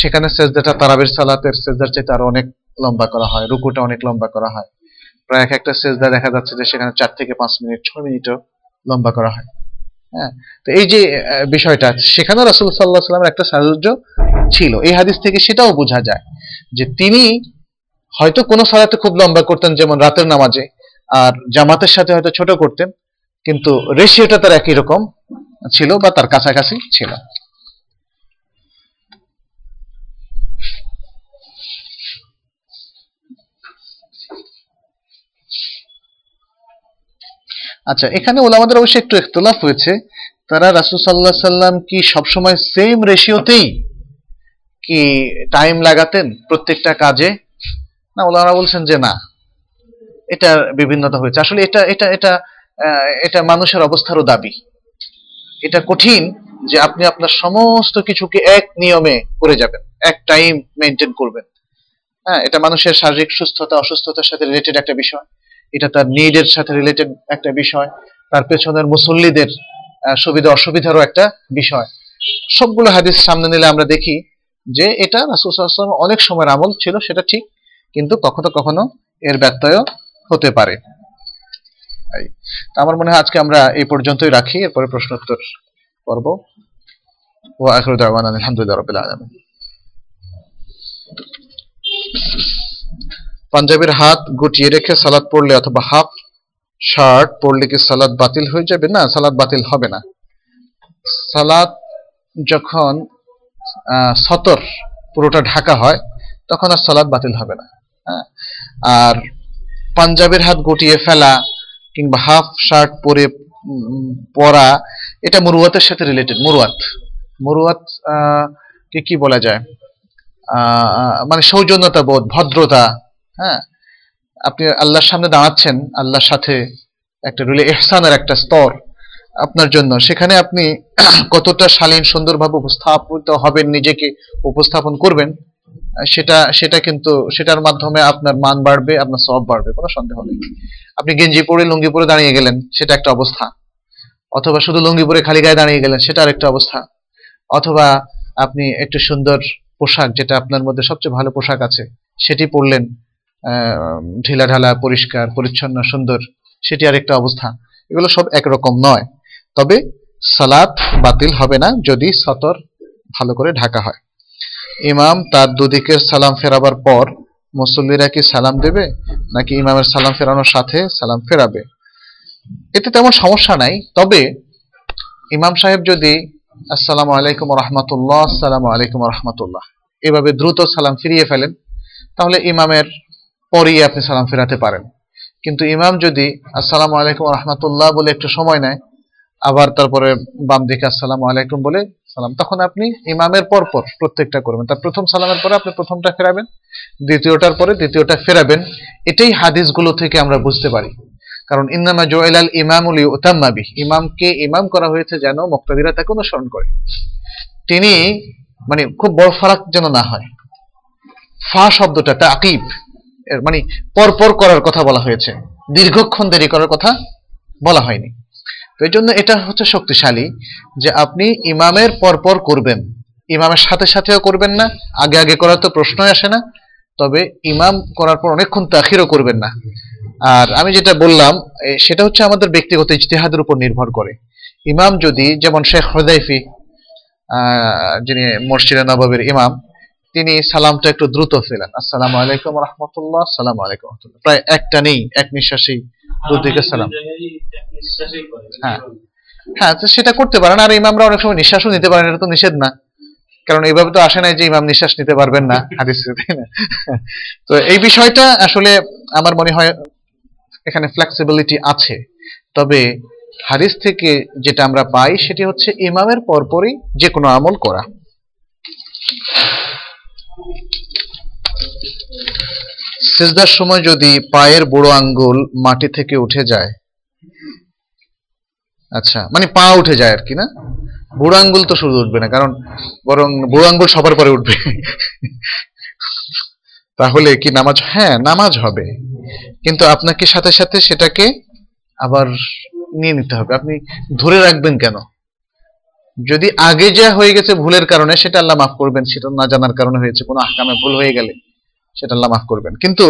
সেখানে সেজদাটা, তারাবির সালাতের সেজদার চাইতে আরও অনেক লম্বা করা হয়, রুকুটা অনেক লম্বা করা হয়। প্রায় এক একটা সেজদা দেখা যাচ্ছে যে সেখানে চার থেকে পাঁচ মিনিট, ছয় মিনিটও লম্বা করা হয়। হ্যাঁ তো এই যে বিষয়টা সেখানে রাসুল সাল্লাহ সাল্লামের একটা সাহায্য ছিল। এই হাদিস থেকে সেটাও বোঝা যায় যে তিনি হয়তো কোনো সালাতে খুব লম্বা করতেন, যেমন রাতের নামাজে, আর জামাতের সাথে হয়তো ছোট করতেন, কিন্তু রেশিওটা তার একই রকম। ছিল বা তার কাছাকাছি ছিল। আচ্ছা এখানে ওলামাদের অবশ্যই একটু ইখতলাফ হয়েছে। তারা রাসূল সাল্লাহ সাল্লাম কি সবসময় সেম রেশিওতেই কি টাইম লাগাতেন প্রত্যেকটা কাজে? না, ওলামারা বলছেন যে না। এটার বিভিন্নতা হয়েছে। আসলে এটা এটা এটা এটা মানুষের অবস্থারও দাবি। এটা কঠিন যে আপনি আপনার সমস্ত কিছুকে এক নিয়মে করে যাবেন, এক টাইম মেনটেন করবেন। হ্যাঁ এটা মানুষের শারীরিক সুস্থতা, অসুস্থতার সাথে রিলেটেড একটা বিষয়। এটা তার নিডের সাথে রিলেটেড একটা বিষয়। তার পেছনের মুসল্লিদের সুবিধা, অসুবিধারও একটা বিষয়। সবগুলো হাদিস সামনে নিলে আমরা দেখি যে এটা রাসূল সাল্লাল্লাহু অনেক সময়ের আমল ছিল, সেটা ঠিক, কিন্তু কখনো কখনো এর ব্যত্যয় হতে পারে। তো আমার মনে হয় আজকে আমরা এই পর্যন্তই রাখি, এরপরে প্রশ্নোত্তর পর্ব। ও আখিরু দাওয়ানা আলহামদুলিল্লাহ রাব্বিল আলামিন। পাঞ্জাবির হাত গুটিয়ে রেখে সালাদ পড়লে অথবা হাফ শার্ট পড়লে কি সালাদ বাতিল হয়ে যাবে? না, সালাদ বাতিল হবে না। সালাদ যখন সতর পুরোটা ঢাকা হয়, তখন আর সালাদ বাতিল হবে না। হ্যাঁ? আর পাঞ্জাবের হাত গুটিয়ে ফেলা কিংবা হাফ শার্ট পরে পরা, এটা মুরুয়াতের সাথে রিলেটেড মুরুয়াত। মরুয়াত কে কি বলা যায়? মানে সৌজন্যতা বোধ, ভদ্রতা হ্যাঁ? আপনি আল্লাহর সামনে দাঁড়াচ্ছেন, আল্লাহর সাথে একটা রিলে এহসানের একটা স্তর আপনার জন্য। সেখানে আপনি কতটা শালীন, সুন্দরভাবে উপস্থাপিত হবেন, নিজেকে উপস্থাপন করবেন সেটা সেটা কিন্তু, সেটার মাধ্যমে আপনার মান বাড়বে, আপনার সব বাড়বে, কোনো সন্দেহ নেই। আপনি গেঞ্জি পরে লুঙ্গি পরে দাঁড়িয়ে গেলেন, সেটা একটা অবস্থা। অথবা শুধু লুঙ্গি পরে খালি গায়ে দাঁড়িয়ে গেলেন, সেটা আরেকটা অবস্থা। অথবা আপনি একটু সুন্দর পোশাক, যেটা আপনার মধ্যে সবচেয়ে ভালো পোশাক আছে, সেটি পরলেন ঢিলা ঢালা পরিষ্কার, পরিচ্ছন্ন, সুন্দর, সেটি আরেকটা অবস্থা। এগুলো সব একরকম নয়। তবে সালাত বাতিল হবে না যদি সতর ভালো করে ঢাকা হয়। ইমাম তার দুদিকের সালাম ফেরাবার পর মুসল্লিরা কি সালাম দেবে, নাকি ইমামের সালাম ফেরানোর সাথে সালাম ফেরাবে? এতে তেমন সমস্যা নাই, তবে ইমাম সাহেব যদি, আসসালামু আলাইকুম রহমতুল্লাহ, আসসালামু আলাইকুম রহমতুল্লাহ, এভাবে দ্রুত সালাম ফিরিয়ে ফেলেন, তাহলে ইমামের পরেই আপনি সালাম ফেরাতে পারেন। কিন্তু ইমাম যদি, আসসালামু আলাইকুম রহমতুল্লাহ বলে একটু সময় নেয়, আবার তারপরে বাম দিকে আসসালামু আলাইকুম বলে সালাম। তখন আপনি ইমামের পর পর প্রত্যেকটা করবেন। তার প্রথম সালামের পরে আপনি প্রথমটা ফেরাবেন, দ্বিতীয়টার পরে দ্বিতীয়টা ফেরাবেন। এটাই হাদিসগুলো থেকে আমরা বুঝতে পারি। কারণ ইন্নামা জোয়েলাল ইমামুল ইউতাম্মাবি ইমামকে ইমাম করা হয়েছে যেন মুক্তাদিরা তাকে অনুসরণ করে। তিনি মানে খুব বড় ফারাক যেন না হয়। ফা শব্দটা তাকিব মানে পরপর করার কথা বলা হয়েছে। দীর্ঘক্ষণ দেরি করার কথা বলা হয়নি। তো এই জন্য এটা হচ্ছে শক্তিশালী যে আপনি ইমামের পরপর করবেন। ইমামের সাথে সাথেও করবেন না, আগে আগে করার তো প্রশ্নই আসে না। তবে ইমাম করার পর অনেকক্ষণ তাখিরও করবেন না। আর আমি যেটা বললাম সেটা হচ্ছে আমাদের ব্যক্তিগত ইজতেহাদের উপর নির্ভর করে। ইমাম যদি, যেমন শেখ হদাইফি যিনি মসজিদে নবাবের ইমাম, তিনি সালামটা একটু দ্রুত ফেলেন আসসালামু আলাইকুম রহমতুল্লাহ আসসালামু আলাইকুম প্রায় একটা নেই, এক নিঃশ্বাসেই দুদিকে সালাম হ্যাঁ। হ্যাঁ সেটা করতে পারেন। আর ইমামরা অনেক সময় নিঃশ্বাসও নিতে পারেন এটা তো নিষেধ না। কারণ এইভাবে তো আসে নাই যে ইমাম নিঃশ্বাস নিতে পারবেন না হাদিসে তাই না? তো এই বিষয়টা আসলে আমার মনে হয় এখানে ফ্লেক্সিবিলিটি আছে। তবে হাদিস থেকে যেটা আমরা পাই সেটি হচ্ছে ইমামের পরপরই যে কোনো আমল করা। সিজদার সময় যদি পায়ের বুড়ো আঙ্গুল মাটি থেকে উঠে যায় আচ্ছা মানে পা উঠে যায় আর কি, না? বুড়ো আঙ্গুল তো শুধু উঠবে না, কারণ বরং বুড়ো আঙ্গুল সবার পরে উঠবে। তাহলে কি নামাজ হ্যাঁ নামাজ হবে। কিন্তু আপনাকে সাথে সাথে সেটাকে আবার নিয়ে নিতে হবে। আপনি ধরে রাখবেন কেন? যদি আগে যা হয়ে গেছে ভুলের কারণে, সেটা আল্লাহ মাফ করবেন, সেটা না জানার কারণে হয়েছে, কোনো আহকামে ভুল হয়ে গেলে। সেটা আল্লাহ মাফ করবেন। কিন্তু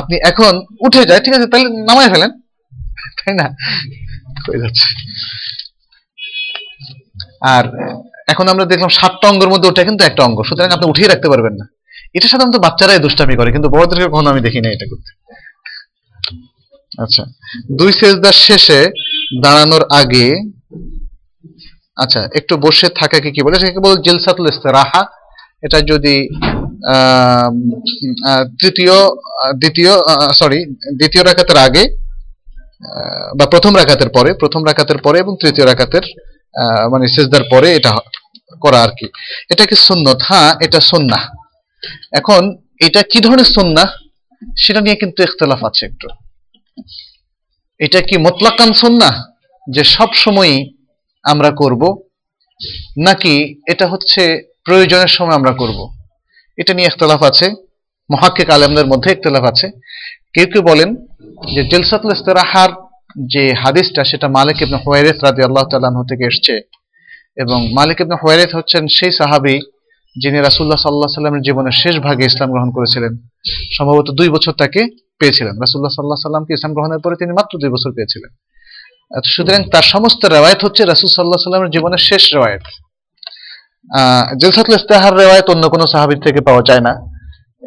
আপনি এখন উঠে যায়, ঠিক আছে, তাহলে নামায় ফেলেন। তাই না? হয়ে যাচ্ছে। আর এখন আমরা দেখলাম সাতটা অঙ্গের মধ্যে ওটা কিন্তু একটা অঙ্গ, সুতরাং আপনি উঠিয়ে রাখতে পারবেন না। এটা সাধারণত বাচ্চারাই দুষ্টামি করে, কিন্তু বড়দেরকে কখনো আমি দেখি না এটা করতে। আচ্ছা দুই সেজদার শেষে দাঁড়ানোর আগে আচ্ছা একটু বসে থাকাকে কি বলে? সেটাকে বলে জেলসাতুল ইস্তেরাহা। এটা যদি তৃতীয় দ্বিতীয় সরি দ্বিতীয় রাকাতের আগে বা প্রথম রাকাতের পরে প্রথম রাকাতের পরে এবং তৃতীয় রাকাতের আহ, মানে সেজদার পরে এটা করা আর কি। এটা কি সুন্নত? হ্যাঁ এটা সুন্নাহ। এখন এটা কি ধরনের সুন্নাহ? সেটা নিয়ে কিন্তু ইখতলাফ আছে একটু। এটা কি মোতলাকান সুন্নাহ? যে সব সময়ই আমরা করব নাকি এটা হচ্ছে প্রয়োজনের সময় আমরা করব? এটা নিয়ে ইখতলাফ আছে। মহাক্কিক আলেমদের মধ্যে ইখতলাফ আছে। কেউ কেউ বলেন যে জেলসাতুল ইস্তেরাহার যে হাদিসটা সেটা মালিক ইবনে হুয়াইরিস রাদিয়াল্লাহু আল্লাহ আনহু থেকে এসেছে। এবং মালিক ইবনে হুয়াইরিস হচ্ছেন সেই সাহাবী যিনি রাসূলুল্লাহ সাল্লাল্লাহু আলাইহি সাল্লামের জীবনের শেষ ভাগে ইসলাম গ্রহণ করেছিলেন। সম্ভবত দুই বছর তাকে পেয়েছিলেন। রাসূলুল্লাহ সাল্লাল্লাহু আলাইহি সাল্লামকে ইসলাম গ্রহণের পরে তিনি মাত্র দুই বছর পেয়েছিলেন। আহ, সুতরাং তার সমস্ত রেওয়ায়ত হচ্ছে রাসূল আলাইহি সাল্লামের জীবনের শেষ রেওয়ায়ত। জেলসাতুল ইস্তেহার রেওয়ায়ত অন্য কোনো সাহাবীর থেকে পাওয়া যায় না।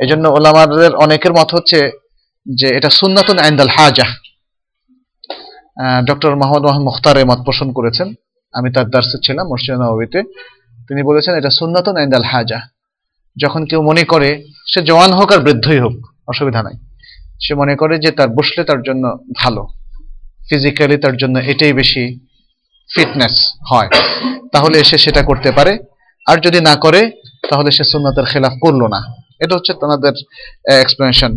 এজন্য ওলামাদের অনেকের মত হচ্ছে যে এটা সুন্নাতুন আইন্দাল হাজা। ডক্টর মোহাম্মদ মোহাম্মদ মুখতার মত পোষণ করেছেন। আমি তার দার্সে ছিলাম মসজিদ নবীতে তিনি বলেছেন, এটা সুন্নাতুন আইন্দাল হাজা। যখন কেউ মনে করে সে জওয়ান হোক আর বৃদ্ধই হোক, অসুবিধা নাই। সে মনে করে যে তার বসলে তার জন্য ভালো। ফিজিক্যালি তার জন্য এটাই বেশি ফিটনেস হয়। তাহলে সে সেটা করতে পারে। আর যদি না করে, তাহলে সে সুন্নাতের খেলাফ করল না। এটা হচ্ছে তোমাদের এক্সপ্লেনেশন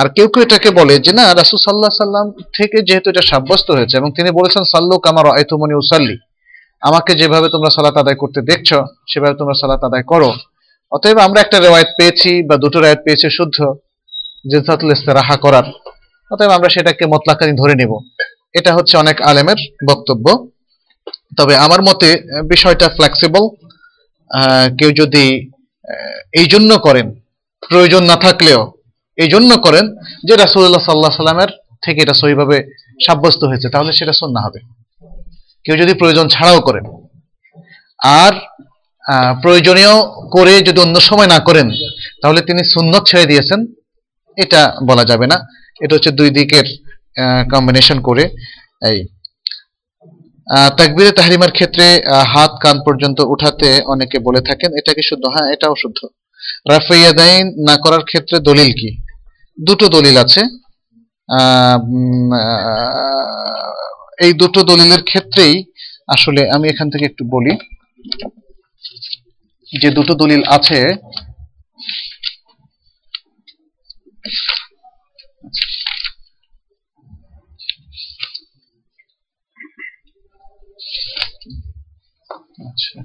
আর কেউ কেউ এটাকে বলে যে, না, রাসুল সাল্লাহ সাল্লাম থেকে যেহেতু এটা সাব্যস্ত হয়েছে এবং তিনি বলেছেন সাল্লু কামার আয়তুমনি উসাল্লি, আমাকে যেভাবে তোমরা সালাত আদায় করতে দেখছ, সেভাবে তোমরা সালাত আদায় করো। অতএব আমরা একটা রেওয়ায়ত পেয়েছি বা দুটো রেওয়ায়ত পেয়েছি শুদ্ধ জিলসাতুল ইস্তেরাহা করার। অতএব আমরা সেটাকে মতলাকানি ধরে নেব। এটা হচ্ছে অনেক আলেমের বক্তব্য। তবে আমার মতে, বিষয়টা ফ্লেক্সিবল কেউ যদি এই জন্য করেন, প্রয়োজন না থাকলেও এই জন্য করেন যে রাসুল্লাহ সাল্লাহ সাল্লামের থেকে এটা সহিভাবে সাব্যস্ত হয়েছে, তাহলে সেটা সন্না হবে। কেউ যদি প্রয়োজন ছাড়াও করেন, আর প্রয়োজনীয় করে যদি অন্য সময় না করেন, তাহলে তিনি সুন্নত ছেড়ে দিয়েছেন, এটা বলা যাবে না। এটা হচ্ছে দুই দিকের কম্বিনেশন করে এই তাকবীরে তাহরিমার ক্ষেত্রে হাত, কান পর্যন্ত উঠাতে অনেকে বলে থাকেন, এটা কি শুদ্ধ? হ্যাঁ এটাও শুদ্ধ। রাফাইয়াদাইন না করার ক্ষেত্রে দলিল কি? দুটো দলিল আছে। এই দুটো দলিলের ক্ষেত্রেই আসলে আমি এখান থেকে একটু বলি, যে দুটো দলিল আছে। আচ্ছা।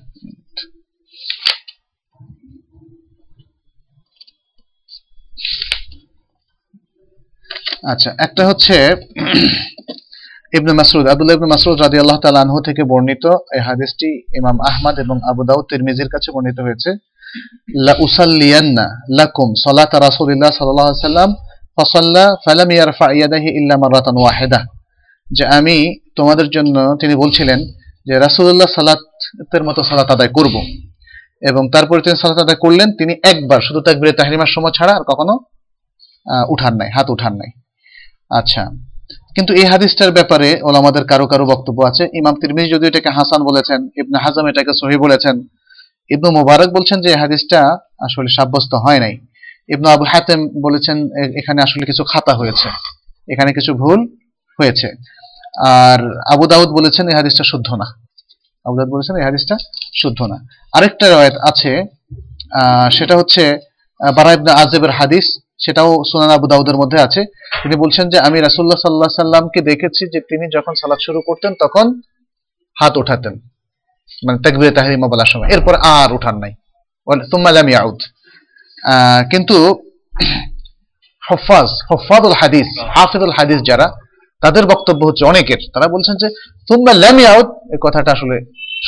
আচ্ছা একটা হচ্ছে ইবনে আব্দুল্লাহ ইবনে রাদিয়াল্লাহু তাআলা আনহু থেকে বর্ণিত এই হাদিসটি ইমাম আহমদ এবং আবু দাউদ তিরমিজির কাছে বর্ণিত হয়েছে। লা উসাল্লিয়ান্না লাকুম সালাত রাসূলিল্লাহ সাল্লাল্লাহু আলাইহি সাল্লাম ফাসাল্লা ফালাম ইয়ারফা ইয়াদাহি ইল্লা মারাতান ওয়াহিদা। যে আমি তোমাদের জন্য, তিনি বলছিলেন যে রাসূলুল্লাহ সালাতের মতো সালাত আদায় করব। এবং তারপরে তিনি সালাত আদায় করলেন, তিনি একবার, শুধু তাকবীরে তাহরিমার সময় ছাড়া আর কখনো উঠান নাই, হাত উঠান নাই। আচ্ছা কিন্তু এই হাদিসটার ব্যাপারে ওলামাদের কারও কারও বক্তব্য আছে। ইমাম তিরমিজি যদি এটাকে হাসান বলেছেন, ইবনে হাজাম এটাকে সহি বলেছেন, ইবনু মুবারক বলছেন যে এই হাদিসটা আসলে সাব্যস্ত হয় নাই। ইবনু আবু হাতেম বলেছেন এখানে আসলে কিছু খাতা হয়েছে, এখানে কিছু ভুল হয়েছে। আর আবু দাউদ বলেছেন, এই হাদিসটা শুদ্ধ না। আবু দাউদ বলেছেন, এই হাদিসটা শুদ্ধ না। আরেকটা রয়েত আছে সেটা হচ্ছে বারা ইবনে আজেবের হাদিস, সেটাও সুনান আবু দাউদের মধ্যে আছে। তিনি বলছেন যে, আমি রাসূলুল্লাহ সাল্লাল্লাহু আলাইহি সাল্লামকে দেখেছি যে তিনি যখন সালাত শুরু করতেন, তখন হাত উঠাতেন। মানে তাকবীরে তাহরিমা বলার সময়। এরপর আর উঠান নাই। ওয়াল- সুম্মা লাম ইয়াউদ। কিন্তু, হফাজ হফাদুল হাদিস, হাফিজুল হাদিস যারা তাদের বক্তব্য হচ্ছে অনেকের। তারা বলছেন যে সুম্মা ল্যামি আউট এই কথাটা আসলে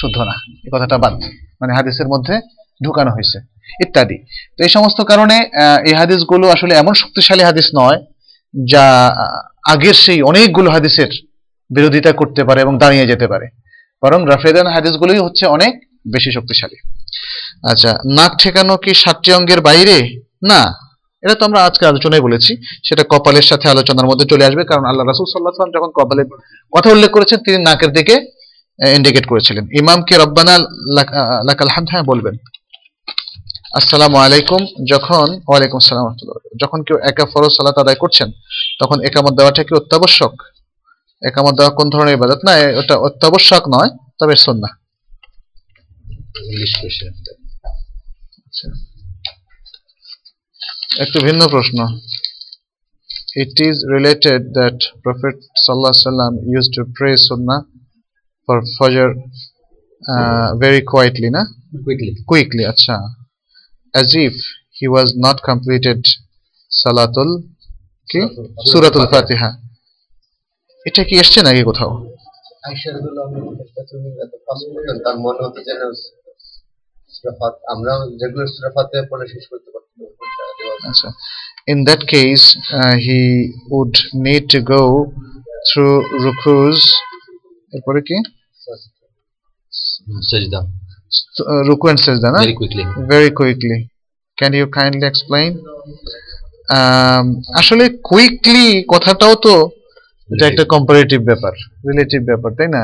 শুদ্ধ না। এই কথাটা বাদ। মানে হাদিসের মধ্যে ঢুকানো হয়েছে। ইত্যাদি। তো এই সমস্ত কারণে এই হাদিসগুলো আসলে এমন শক্তিশালী হাদিস নয়, যা আগের সেই অনেকগুলো হাদিসের বিরোধিতা করতে পারে এবং দাঁড়িয়ে যেতে পারে। বরং রাফেদান হাদিসগুলোই হচ্ছে অনেক বেশি শক্তিশালী। আচ্ছা নাক ঠেকানো কি সাতটি অঙ্গের বাইরে? না। এটা তো আমরা আজকে আলোচনায় বলেছি। সেটা কপালের সাথে আলোচনার মধ্যে চলে আসবে কারণ আল্লাহ রাসুল সাল্লাহ সাল্লাম যখন কপালের কথা উল্লেখ করেছেন তিনি নাকের দিকে ইন্ডিকেট করেছিলেন। ইমামকে রব্বানা লাকাল হামদ হ্যাঁ বলবেন। আসসালামু আলাইকুম। যখন ওয়ালাইকুম আসসালাম। যখন কেউ একা ফরজ সালাত আদায় করছেন তখন একামত দেওয়াটা কি অত্যাবশ্যক? একামত দেওয়া কোন ধরনের ইবাদত? না ওটা অত্যাবশ্যক নয় তবে সুন্নাহ। ইংলিশ কোশ্চেন আচ্ছা। একটু ভিন্ন প্রশ্ন It is related that Prophet sallallahu used to pray sunnah for Fajr uh, very quietly, na? Quickly Quickly, acha. As if he was not completed Salatul কি সুরাতুল ফাতিহা এটা কি এসছে নাকি কোথাও আয়েশা রাদিয়াল্লাহু আনহার কাছে উনি এত পাস করতেন তার মনে হতো যেন সূরা ফাত আমরা যেগুলো সূরা পড়ে শেষ করতে পারতাম আচ্ছা in that case uh, he would need to go through rukus. এরপরে কি সাজদা uh, ruku and sajda না very quickly very quickly. Can you kindly explain? Um, আসলে কুইকলি কথাটাও তো এটা একটা কম্পারেটিভ ব্যাপার রিলেটিভ ব্যাপার তাই না?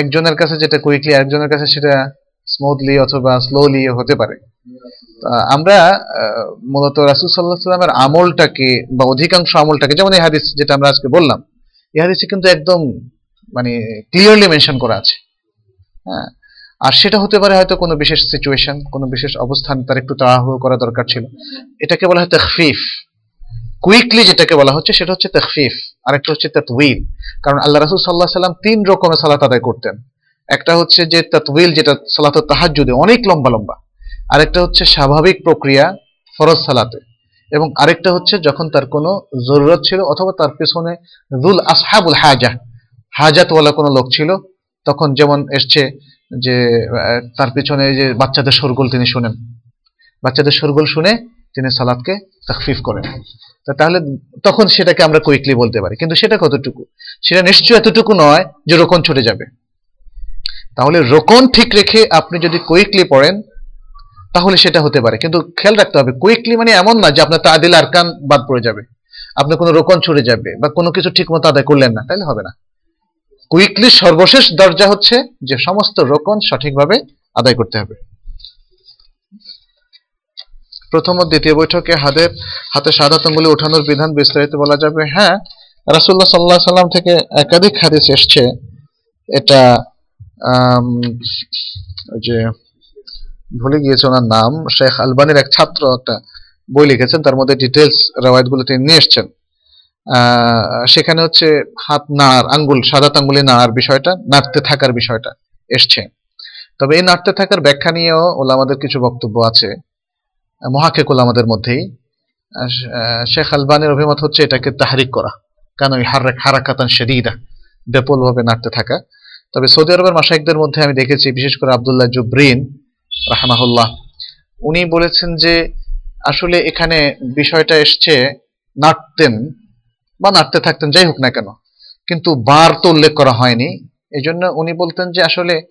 একজনের কাছে যেটা কুইকলি আরেকজনের কাছে সেটা স্মুথলি অথবা স্লোলি হতে পারে। আমরা মূলত রাসুল সাল্লাহ সাল্লামের আমলটাকে বা অধিকাংশ আমলটাকে, যেমন এই হাদিস যেটা আমরা আজকে বললাম, এই হাদিসে কিন্তু একদম মানে ক্লিয়ারলি মেনশন করা আছে। হ্যাঁ আর সেটা হতে পারে হয়তো কোনো বিশেষ সিচুয়েশন কোনো বিশেষ অবস্থান, তার একটু তাড়াহুড়ো করা দরকার ছিল। এটাকে বলা হয় তখফিফ। কুইকলি যেটাকে বলা হচ্ছে, সেটা হচ্ছে তখফিফ, আরেকটা হচ্ছে তাতউইল কারণ আল্লাহ রাসূল আলাইহি সাল্লাম তিন রকমের সালাত আদায় করতেন। একটা হচ্ছে যে তাতউইল যেটা সালাত তাহাজ্জুদে, অনেক লম্বা লম্বা। আরেকটা হচ্ছে স্বাভাবিক প্রক্রিয়া ফরজ সালাতে। এবং আরেকটা হচ্ছে যখন তার কোনো জরুরত ছিল অথবা তার পেছনে দুল আসহাবুল হাজা, হাজাতওয়ালা কোনো লোক ছিল, তখন যেমন এসছে যে তার পেছনে যে বাচ্চাদের শোরগোল তিনি শুনেন। বাচ্চাদের শোরগোল শুনে তিনি সালাদকে তাকফিফ করেন। তাহলে তখন সেটাকে আমরা কুইকলি বলতে পারি। কিন্তু সেটা কতটুকু? সেটা নিশ্চয় এতটুকু নয় যে রোকন ছুটে যাবে। তাহলে রোকন ঠিক রেখে আপনি যদি কুইকলি পড়েন তাহলে সেটা হতে পারে। কিন্তু খেয়াল রাখতে হবে কুইকলি মানে এমন না যে আপনার তা তাদিল আরকান বাদ পড়ে যাবে। আপনার কোনো রোকন ছুটে যাবে বা কোনো কিছু ঠিক মতো আদায় করলেন না, তাহলে হবে না। কুইকলি সর্বশেষ দরজা হচ্ছে যে সমস্ত রোকন সঠিকভাবে আদায় করতে হবে। প্রথম ও দ্বিতীয় বৈঠকে হাতের হাতে সাধাত আঙ্গুলি ওঠানোর বিধান বিস্তারিত বলা যাবে। হ্যাঁ রাসুল্লাহ সাল্লাহ সাল্লাম থেকে একাধিক হাদিস এসছে। এটা যে ভুলে গিয়েছে ওনার নাম। শেখ আলবানির এক ছাত্র একটা বই লিখেছেন, তার মধ্যে ডিটেলস রেওয়ায়তগুলো তিনি নিয়ে এসছেন। সেখানে হচ্ছে হাত নাড়ার আঙ্গুল সাদাত আঙ্গুলি নাড়ার বিষয়টা, নাড়তে থাকার বিষয়টা এসছে। তবে এই নাড়তে থাকার ব্যাখ্যা নিয়েও ওলামাদের কিছু বক্তব্য আছে, মহাকেক ওলামাদের মধ্যেই। শেখ আলবানের অভিমত হচ্ছে এটাকে তাহারিক করা। কেন ওই হার হারাকাতান শেরিদা ব্যাপলভাবে নাড়তে থাকা। তবে সৌদি আরবের মাসাইকদের মধ্যে আমি দেখেছি, বিশেষ করে আবদুল্লাহ জুবরিন রাহমাহুল্লাহ। উনি বলেছেন যে, আসলে এখানে বিষয়টা এসছে নাটতেন বা নাটতে থাকতেন, যাই হোক না কেন। কিন্তু বার তো উল্লেখ করা হয়নি। এই জন্য উনি বলতেন যে, আসলে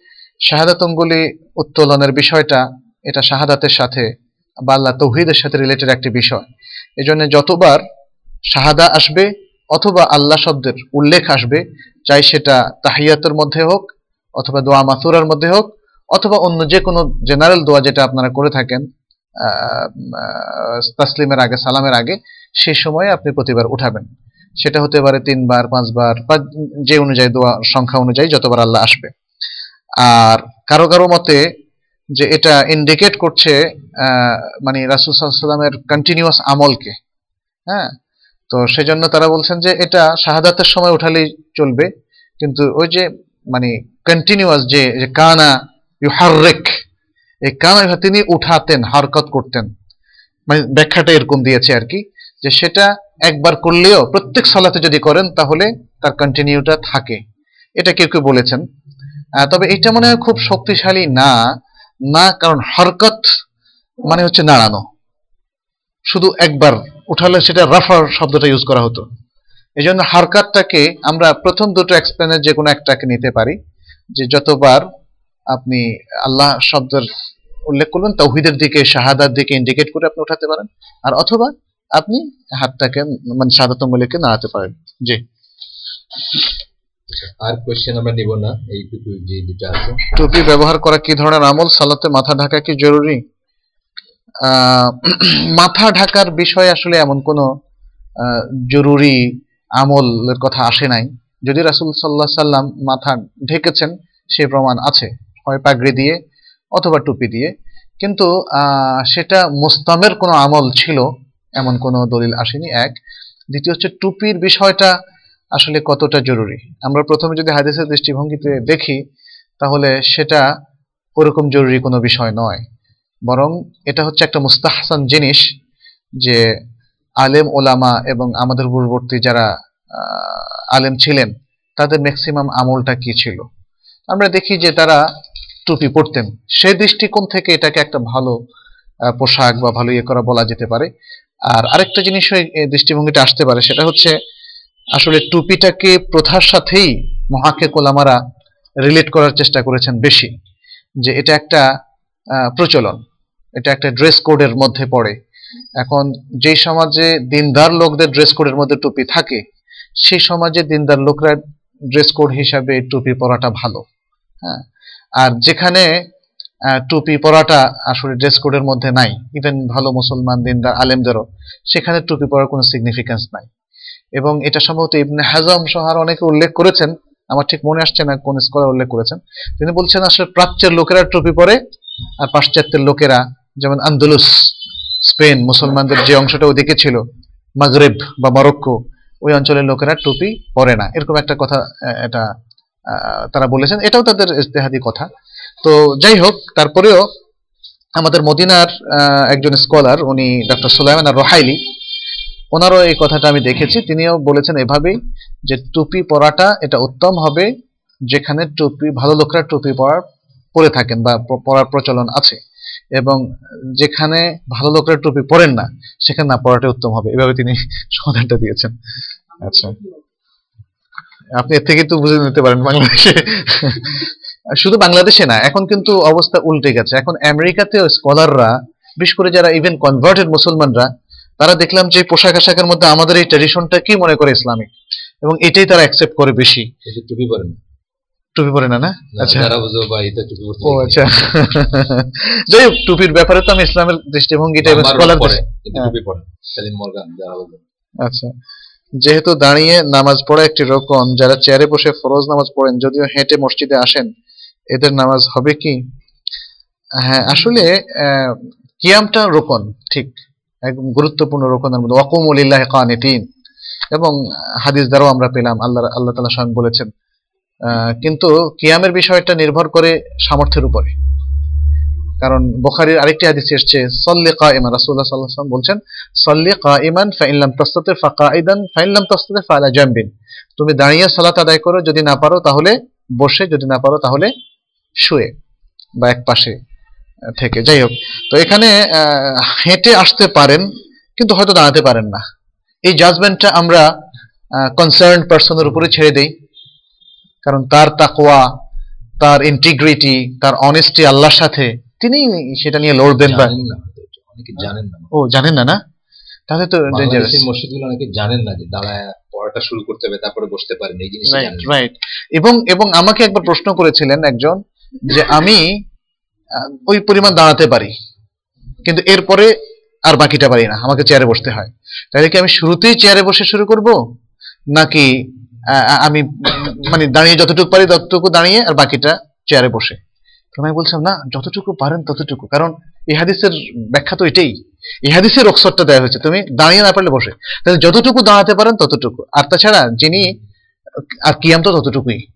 শাহাদাত অঙ্গুলি উত্তোলনের বিষয়টা, এটা শাহাদাতের সাথে বা আল্লাহ তৌহিদের সাথে রিলেটেড একটি বিষয়। এই জন্য যতবার শাহাদা আসবে অথবা আল্লাহ শব্দের উল্লেখ আসবে, চাই সেটা তাহিয়াতের মধ্যে হোক অথবা দোয়া মাসুরার মধ্যে হোক অথবা অন্য যে কোনো জেনারেল দোয়া যেটা আপনারা করে থাকেন তাসলিমের আগে, সালামের আগে সেই সময়ে আপনি প্রতিবার উঠাবেন। সেটা হতে পারে তিনবার, পাঁচবার, বা যে অনুযায়ী দোয়া, সংখ্যা অনুযায়ী যতবার আল্লাহ আসবে। আর কারও কারও মতে যে এটা ইন্ডিকেট করছে মানে রাসুল সাল্লামের কন্টিনিউয়াস আমলকে। হ্যাঁ? তো সেজন্য তারা বলছেন যে এটা শাহাদাতের সময় উঠালেই চলবে। কিন্তু ওই যে মানে কন্টিনিউয়াস যে কানা ইউহারেক এই কানা তিনি উঠাতেন, হারকত করতেন। মানে ব্যাখ্যাটা এরকম দিয়েছে আর কি, যে সেটা একবার করলেও প্রত্যেক সালাতে যদি করেন তাহলে তার কন্টিনিউটা থাকে। এটা কেউ কেউ বলেছেন। তবে এটা মনে হয় খুব শক্তিশালী না না কারণ হরকত মানে হচ্ছে নাড়ানো। শুধু একবার উঠালে সেটা রাফার শব্দটা ইউজ করা হতো। এই জন্য হারকাতটাকে আমরা প্রথম দুটো এক্সপ্লেনের যে কোনো একটাকে নিতে পারি, যে যতবার আপনি আল্লাহ শব্দের উল্লেখ করবেন তৌহিদের দিকে শাহাদার দিকে ইন্ডিকেট করে আপনি উঠাতে পারেন। আর অথবা আপনি হাতটাকে মানে শাহাদাত অঙ্গুলিকে নাড়াতে পারেন। জি। আর কোয়েশ্চেন আমরা নিব না এইটুকু যে দুটো আছে। টুপি ব্যবহার করা কি ধরনের আমল? সালাতে মাথা ঢাকা কি জরুরি? মাথা ঢাকার বিষয়ে আসলে এমন কোনো জরুরি আমলের কথা আসে নাই। যদি রাসুল সাল্লাহ সাল্লাম মাথা ঢেকেছেন সে প্রমাণ আছে। হয় পাগড়ি দিয়ে অথবা টুপি দিয়ে। কিন্তু সেটা মুস্তামের কোনো আমল ছিল, এমন কোনো দলিল আসেনি, এক। দ্বিতীয় হচ্ছে টুপির বিষয়টা আসলে কতটা জরুরি? আমরা প্রথমে যদি হাদিসের দৃষ্টিভঙ্গিতে দেখি, তাহলে সেটা ওরকম জরুরি কোনো বিষয় নয়। বরং এটা হচ্ছে একটা মুস্তাহসান জিনিস যে আলেম ওলামা এবং আমাদের পূর্ববর্তী যারা আলেম ছিলেন, তাদের ম্যাক্সিমাম আমলটা কি ছিল? আমরা দেখি যে তারা টুপি পরতেন সেই দৃষ্টিকোণ থেকে এটাকে একটা ভালো পোশাক বা ভালো ইয়ে করা বলা যেতে পারে। আর আরেকটা জিনিস এই দৃষ্টিভঙ্গিটা আসতে পারে, সেটা হচ্ছে আসলে টুপিটাকে প্রথার সাথেই মহাকে কোলামারা রিলেট করার চেষ্টা করেছেন বেশি। যে এটা একটা প্রচলন, এটা একটা ড্রেস কোডের মধ্যে পড়ে। এখন যে সমাজে দিনদার লোকদের ড্রেস কোডের মধ্যে টুপি থাকে, সেই সমাজে দিনদার লোকরা ড্রেস কোড হিসাবে টুপি পরাটা ভালো। হ্যাঁ আর যেখানে টুপি পরাটা আসলে ড্রেস কোডের মধ্যে নাই ইভেন ভালো মুসলমান দিনদার আলেমদেরও, সেখানে টুপি পরার কোনো সিগনিফিকেন্স নাই। এবং এটা সম্ভবত ইবনে হাজম সহার অনেকে উল্লেখ করেছেন, আমার ঠিক মনে আসছে না কোন স্কলার উল্লেখ করেছেন, তিনি বলছেন আসলে প্রাচ্যের লোকেরা টুপি পরে আর পাশ্চাত্যের লোকেরা, যেমন আন্দোলুস, স্পেন, মুসলমানদের যে অংশটা ওদিকে ছিল, মাগরেব বা মরক্কো, ওই অঞ্চলের লোকেরা টুপি পরে না। এরকম একটা কথা এটা তারা বলেছেন। এটাও তাদের ইজতেহাদি কথা। তো যাই হোক, তারপরেও আমাদের মদিনার একজন স্কলার, উনি ডক্টর সুলাইমান আর রহাইলি ওনারও এই কথাটা আমি দেখেছি। তিনিও বলেছেন এভাবেই যে টুপি পরাটা, এটা উত্তম হবে যেখানে টুপি, ভালো লোকরা টুপি পরার পরে থাকেন বা পরার প্রচলন আছে। এবং যেখানে ভালো লোকরা টুপি পরেন না, সেখানে না পরাটাই উত্তম হবে। এভাবে তিনি সমাধানটা দিয়েছেন। আচ্ছা। আপনি এর থেকে তো বুঝে নিতে পারেন বাংলাদেশে। শুধু বাংলাদেশে না এখন কিন্তু অবস্থা উল্টে গেছে। এখন আমেরিকাতেও স্কলাররা বিশেষ করে যারা ইভেন কনভার্টেড মুসলমানরা তারা দেখলাম যে পোশাক আশাকের মধ্যে আমাদের এই ট্রেডিশনটা কি মনে করে ইসলামিক? এবং এটাই তারা অ্যাকসেপ্ট করে বেশি। টুপি পরে না। টুপি পরে না না? আচ্ছা। ও আচ্ছা। যাই হোক টুপির ব্যাপারে তো আমি ইসলামের দৃষ্টিভঙ্গিটা স্কলার হ্যাঁ। টুপি পরে সেলিম মর্গান যারা আচ্ছা। যেহেতু দাঁড়িয়ে নামাজ পড়া একটি রকম যারা চেয়ারে বসে ফরজ নামাজ পড়েন, যদিও হেঁটে মসজিদে আসেন, এদের নামাজ হবে কি? হ্যাঁ আসলে কিয়ামটা রোকন, ঠিক। একদম গুরুত্বপূর্ণ রোকনের মধ্যে। ওয়াকুমুলিল্লাহ কানিতিন এবং হাদিস দ্বারাও আমরা পেলাম, আল্লাহ আল্লাহ তালা স্বয়ং বলেছেন। কিন্তু কিয়ামের বিষয়টা নির্ভর করে সামর্থ্যের উপরে। কারণ বোখারির আরেকটি হাদিস এসছে, সল্লি কাইমান রাসূলুল্লাহ সাল্লাল্লাহু আলাইহি ওয়াসাল্লাম বলছেন, সল্লি কাইমান ফাইন লাম তাস্তাতি ফাকাইদান ফাইন লাম তাস্তাতি ফালা জামবিন তুমি দাঁড়িয়ে সালাত আদায় করো যদি না পারো তাহলে বসে, যদি না পারো তাহলে শুয়ে বা এক পাশে থেকে যাই হোক। তো এখানে হেঁটে আসতে পারেন কিন্তু হয়তো দাঁড়াতে পারেন না। এই জাজমেন্টটা আমরা কনসার্ন পার্সনের উপরে ছেড়ে দেই। কারণ তার তাকোয়া তার ইন্টিগ্রিটি তার অনেস্টি আল্লাহর সাথে তিনি সেটা নিয়ে লড়বেন বা জানেন না অনেকে জানেন না। ও জানেন না না? তাহলে তো ডেঞ্জারাস মসজিদগুলো অনেকে জানেন না যে দাঁড়ায় পড়াটা শুরু করতে হবে তারপরে বসতে পারেন এই জিনিসটা রাইট জানেন রাইট এবং এবং আমাকে একবার প্রশ্ন করেছিলেন একজন যে আমি ওই পরিমাণ দাঁড়াতে পারি কিন্তু এরপরে আর বাকিটা পারি না আমাকে চেয়ারে বসতে হয়। তাহলে কি আমি শুরুতেই চেয়ারে বসে শুরু করব? নাকি আমি মানে দাঁড়িয়ে যতটুকু পারি ততটুকু দাঁড়িয়ে আর বাকিটা চেয়ারে বসে? তখন আমি বলছিলাম, না, যতটুকু পারেন ততটুকু। কারণ এই হাদিসের ব্যাখ্যা তো এটাই। এই হাদিসের দেওয়া হয়েছে। তুমি দাঁড়িয়ে না পারলে বসে। তাহলে যতটুকু দাঁড়াতে পারেন ততটুকু। আর তাছাড়া যিনি, আর কিয়াম তো ততটুকুই।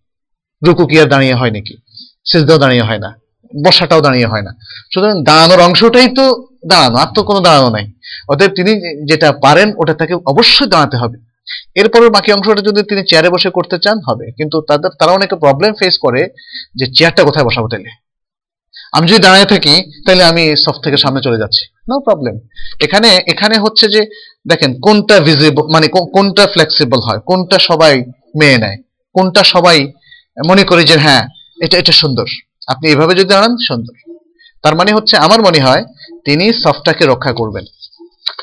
রুকু কি আর দাঁড়িয়ে হয় নাকি? সেজদাও দাঁড়িয়ে হয় না। বসাটাও দাঁড়িয়ে হয় না। সুতরাং দাঁড়ানোর অংশটাই তো দাঁড়ানো। আর তো কোনো দাঁড়ানো নাই। অতএব তিনি যেটা পারেন, ওটা তাকে অবশ্যই দাঁড়াতে হবে। এরপরে বাকি অংশটা যদি তিনি চেয়ারে বসে করতে চান, হবে। কিন্তু তাদের তারা অনেকে প্রবলেম ফেস করে যে চেয়ারটা কোথায় বসাবো তাহলে? আমি যদি দাঁড়িয়ে থাকি তাহলে আমি সফ থেকে সামনে চলে যাচ্ছি। নো প্রবলেম এখানে এখানে হচ্ছে যে দেখেন কোনটা ভিজিবল মানে কোনটা ফ্লেক্সিবল হয় কোনটা সবাই মেনে নেয় কোনটা সবাই মনে করে যে হ্যাঁ এটা এটা সুন্দর। আপনি এভাবে যদি দাঁড়ান সুন্দর। তার মানে হচ্ছে আমার মনে হয় তিনি সফটটাকে রক্ষা করবেন।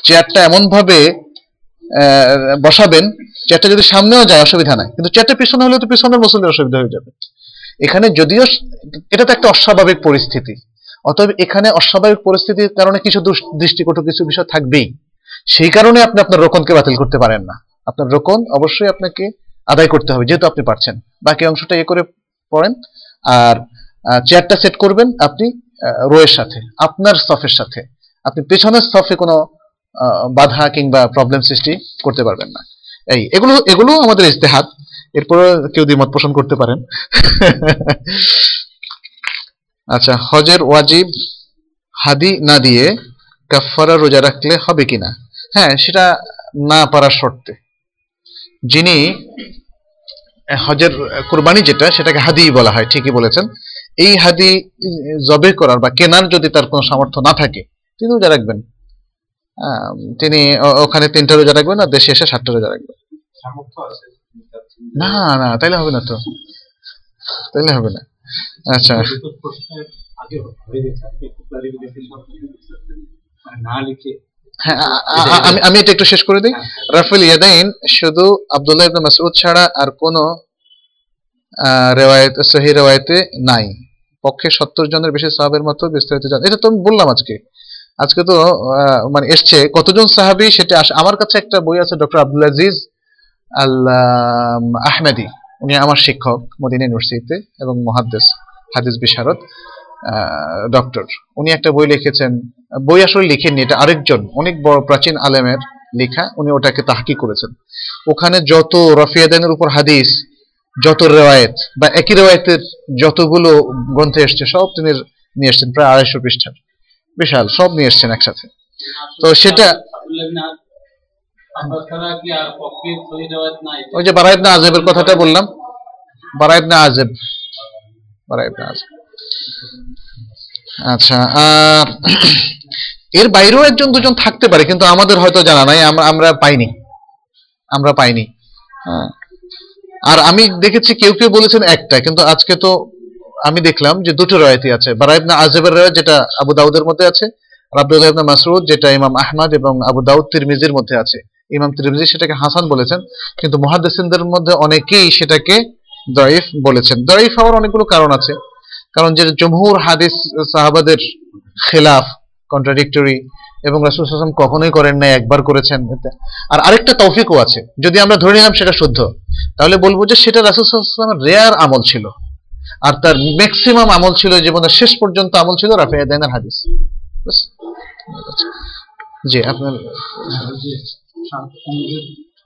চেয়ারটা এমন ভাবে আহ, বসাবেন চেয়ারটা যদি সামনেও যায় অসুবিধা নাই। কিন্তু চেয়ারটা পিছনে হলে তো পিছনের মুসলিমের অসুবিধা হয়ে যাবে। এখানে যদিও এটা তো একটা অস্বাভাবিক পরিস্থিতি। অতএব এখানে অস্বাভাবিক পরিস্থিতির কারণে কিছু দুষ- দৃষ্টিকটু কিছু বিষয় থাকবেই। সেই কারণে আপনি আপনার রোকনকে বাতিল করতে পারেন না। আপনার রোকন অবশ্যই আপনাকে আদায় করতে হবে, যেহেতু আপনি পারছেন। বাকি অংশটা এ করে পড়েন। আর চেয়ারটা সেট করবেন আপনি রোয়ের সাথে, আপনার সফের সাথে। আপনি পেছনের সফে কোনো বাধা কিংবা প্রবলেম সৃষ্টি করতে পারবেন না। এই, এগুলো এগুলো আমাদের ইস্তেহাত এরপরে কেউ দ্বিমত পোষণ করতে পারেন। আচ্ছা হজের ওয়াজিব হাদি না দিয়ে কাফারা রোজা রাখলে হবে কিনা হ্যাঁ সেটা না পারার শর্তে। যিনি হজের কুরবানি যেটা, সেটাকে হাদি বলা হয়, ঠিকই বলেছেন। এই হাদি জবে করার বা কেনার যদি তার কোনো সামর্থ্য না থাকে, তিনি রোজা রাখবেন। তিনি ওখানে তিনটা রোজা রাখবেন আর দেশে এসে সাতটা রোজা রাখবেন। না না তাইলে হবে না তো। তাইলে হবে না। আচ্ছা। হয়ে হ্যাঁ আমি আমি এটা একটু শেষ করে দিই। রাফেল ইয়াদাইন শুধু আব্দুল্লাহ ইবনে মাসউদ ছাড়া আর কোনো রেওয়ায়েত সহি রেওয়ায়েতে নাই। পক্ষে সত্তর জনের বেশি সাহাবের মতো বিস্তারিত জান এটা তো আমি বললাম আজকে। আজকে তো আহ, মানে এসছে। কতজন সাহাবি সেটা আমার কাছে একটা বই আছে doctor Abdul Aziz Al Ahmedi, উনি আমার শিক্ষক, মদিনা ইউনিভার্সিটিতে, এবং মহাদ্দেস, হাদিস বিশারদ ডক্টর উনি একটা বই লিখেছেন, বই আসলে লিখেননি, এটা আরেকজন, অনেক বড় প্রাচীন আলেমের লেখা, উনি ওটাকে তাহকি করেছেন। ওখানে যত রফিয়াদানের উপর হাদিস, যত রেওয়ায়েত, বা একই রেওয়ায়তের যতগুলো গ্রন্থে এসছে, সব তিনি নিয়ে এসছেন, প্রায় আড়াইশো পৃষ্ঠার। বিশাল, সব নিয়ে এসছেন একসাথে। তো সেটা ওই যে বারাইব না আজেবের কথাটা বললাম। বারাইব না আজেব বারাইব না আজেব আচ্ছা এর বাইরেও একজন, দুজন থাকতে পারে, কিন্তু আমাদের হয়তো জানা নাই, আমরা আমরা পাইনি। আমরা পাইনি। হ্যাঁ। আর আমি দেখেছি কেউ কেউ বলেছেন একটা, কিন্তু আজকে তো আমি দেখলাম যে দুটো রয়াতি আছে। বারা ইবনে আজেবের রয়াত যেটা আবু দাউদের মধ্যে আছে, আর আব্দুল্লাহ ইবনে মাসউদ, যেটা ইমাম আহমদ এবং আবু দাউদ তিরমিজির মধ্যে আছে। ইমাম তিরমিজি সেটাকে হাসান বলেছেন, কিন্তু মুহাদ্দিসিনদের মধ্যে অনেকেই সেটাকে দয়ীফ বলেছেন। দয়ীফ হওয়ার অনেকগুলো কারণ আছে। কারণ যে জমহুর হাদিস সাহাবাদের খেলাফ কন্ট্রাডিক্টরি এবং রাসূল ওয়াসাল্লাম কখনোই করেন নাই, একবার করেছেন। আর আরেকটা তৌফিকও আছে। যদি আমরা ধরে নিলাম সেটা শুদ্ধ, তাহলে বলব যে সেটা রাসূল ওয়াসাল্লামের রেয়ার আমল ছিল। আর তার ম্যাক্সিমাম আমল ছিল জীবনের শেষ পর্যন্ত আমল ছিল রাফিয়া হাদিস। জি, আপনার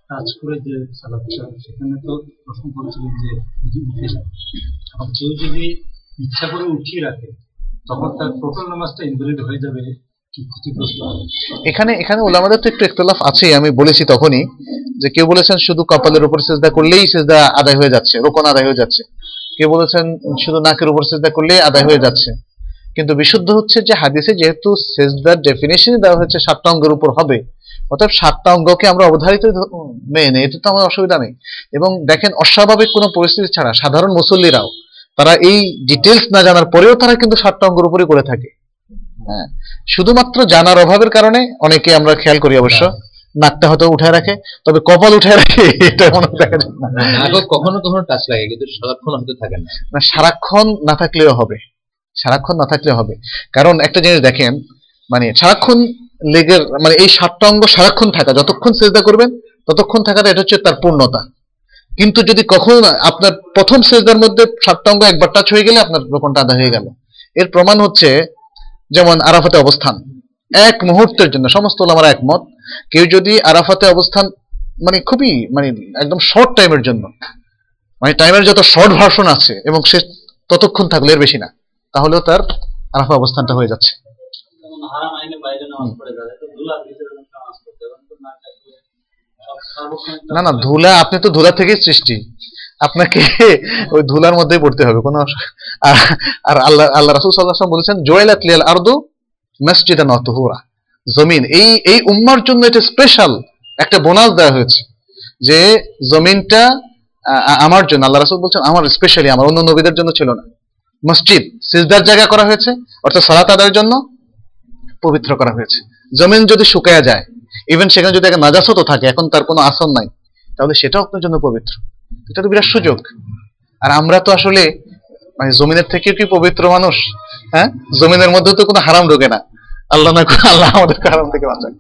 কাজ করে যে সেখানে তো প্রশ্ন করেছিলেন যে উঠে যায়। কেউ যদি ইচ্ছা করে উঠিয়ে রাখে, তখন তার নামাজটা ইনভ্যালিড হয়ে যাবে এখানে এখানে ওলামাদের তো একটু ইখতলাফ আছে আমি বলেছি তখনই যে কেউ বলেছেন শুধু কপালের উপর সেজদা করলেই সেজদা আদায় হয়ে যাচ্ছে, রোকন আদায় হয়ে যাচ্ছে। কেউ বলেছেন শুধু নাকের উপর সেজদা করলেই আদায় হয়ে যাচ্ছে। কিন্তু বিশুদ্ধ হচ্ছে যে হাদিসে যেহেতু সেজদার ডেফিনেশনই দেওয়া হয়েছে, সাতটা অঙ্গের উপর হবে। অর্থাৎ সাতটা অঙ্গকে আমরা অবধারিত মেনে নেই এতে তো আমার অসুবিধা নেই। এবং দেখেন অস্বাভাবিক কোনো পরিস্থিতি ছাড়া সাধারণ মুসল্লিরাও তারা এই ডিটেলস না জানার পরেও তারা কিন্তু সাতটা অঙ্গের উপরে করে থাকে। হ্যাঁ শুধুমাত্র জানার অভাবের কারণে অনেকে আমরা খেয়াল করি অবশ্য নাকটা হয়তো উঠায় রাখে তবে কপাল উঠায় রাখে এটা মনে দেখা যায় না। কখনো কখনো টাচ লাগে কিন্তু সারাক্ষণ হয়তো থাকে না। না সারাক্ষণ না থাকলেও হবে সারাক্ষণ না থাকলেও হবে। কারণ একটা জিনিস দেখেন মানে সারাক্ষণ লেগের মানে এই সাতটা অঙ্গ সারাক্ষণ থাকা, যতক্ষণ চেষ্টা করবেন, ততক্ষণ থাকাটা এটা হচ্ছে তার পূর্ণতা। কিন্তু যদি কখনো আপনার প্রথম সেজদার মধ্যে সাতটা অঙ্গ একবার টাচ হয়ে গেলে আপনার রোপণটা আদা হয়ে গেল। এর প্রমাণ হচ্ছে যেমন আরাফাতে অবস্থান। এক মুহূর্তের জন্য, সমস্ত আমার একমত। কেউ যদি আরাফাতে অবস্থান মানে খুবই মানে একদম শর্ট টাইমের জন্য মানে টাইমের যত শর্ট ভার্সন আছে এবং সে ততক্ষণ থাকলে এর বেশি না, তাহলেও তার আরাফা অবস্থানটা হয়ে যাচ্ছে। না না ধুলা আপনি তো ধুলা থেকেই সৃষ্টি। আপনাকে ওই ধুলার মধ্যেই পড়তে হবে, কোনো আর- আল্লাহ আল্লাহ রাসূল ওয়াসাল্লাম বলেছেন জয়লাত লিয়াল আরদু মসজিদান ওয়া তুহুরা। জমিন, এই এই উম্মার জন্য এটা স্পেশাল একটা বোনাস দেওয়া হয়েছে যে জমিনটা আমার জন্য, আল্লাহ রাসুল বলছেন, আমার স্পেশালি আমার, অন্য নবীদের জন্য ছিল না। মসজিদ, সিজদার জায়গা করা হয়েছে, অর্থাৎ সালাত আদায়ের জন্য পবিত্র করা হয়েছে। জমিন যদি শুকায়া যায় ইভেন সেখানে যদি একটা নাজাসত থাকে, এখন তার কোনো আসন নাই, তাহলে সেটাও আপনার জন্য পবিত্র। এটা তো বিরাট সুযোগ। আর আমরা তো আসলে মানে জমিনের থেকে কি পবিত্র মানুষ? হ্যাঁ? জমিনের মধ্যে তো কোনো হারাম ঢোকে না। আল্লাহ না আল্লাহ আমাদের হারাম থেকে বাঁচায়।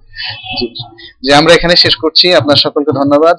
যে আমরা এখানে শেষ করছি, আপনার সকলকে ধন্যবাদ।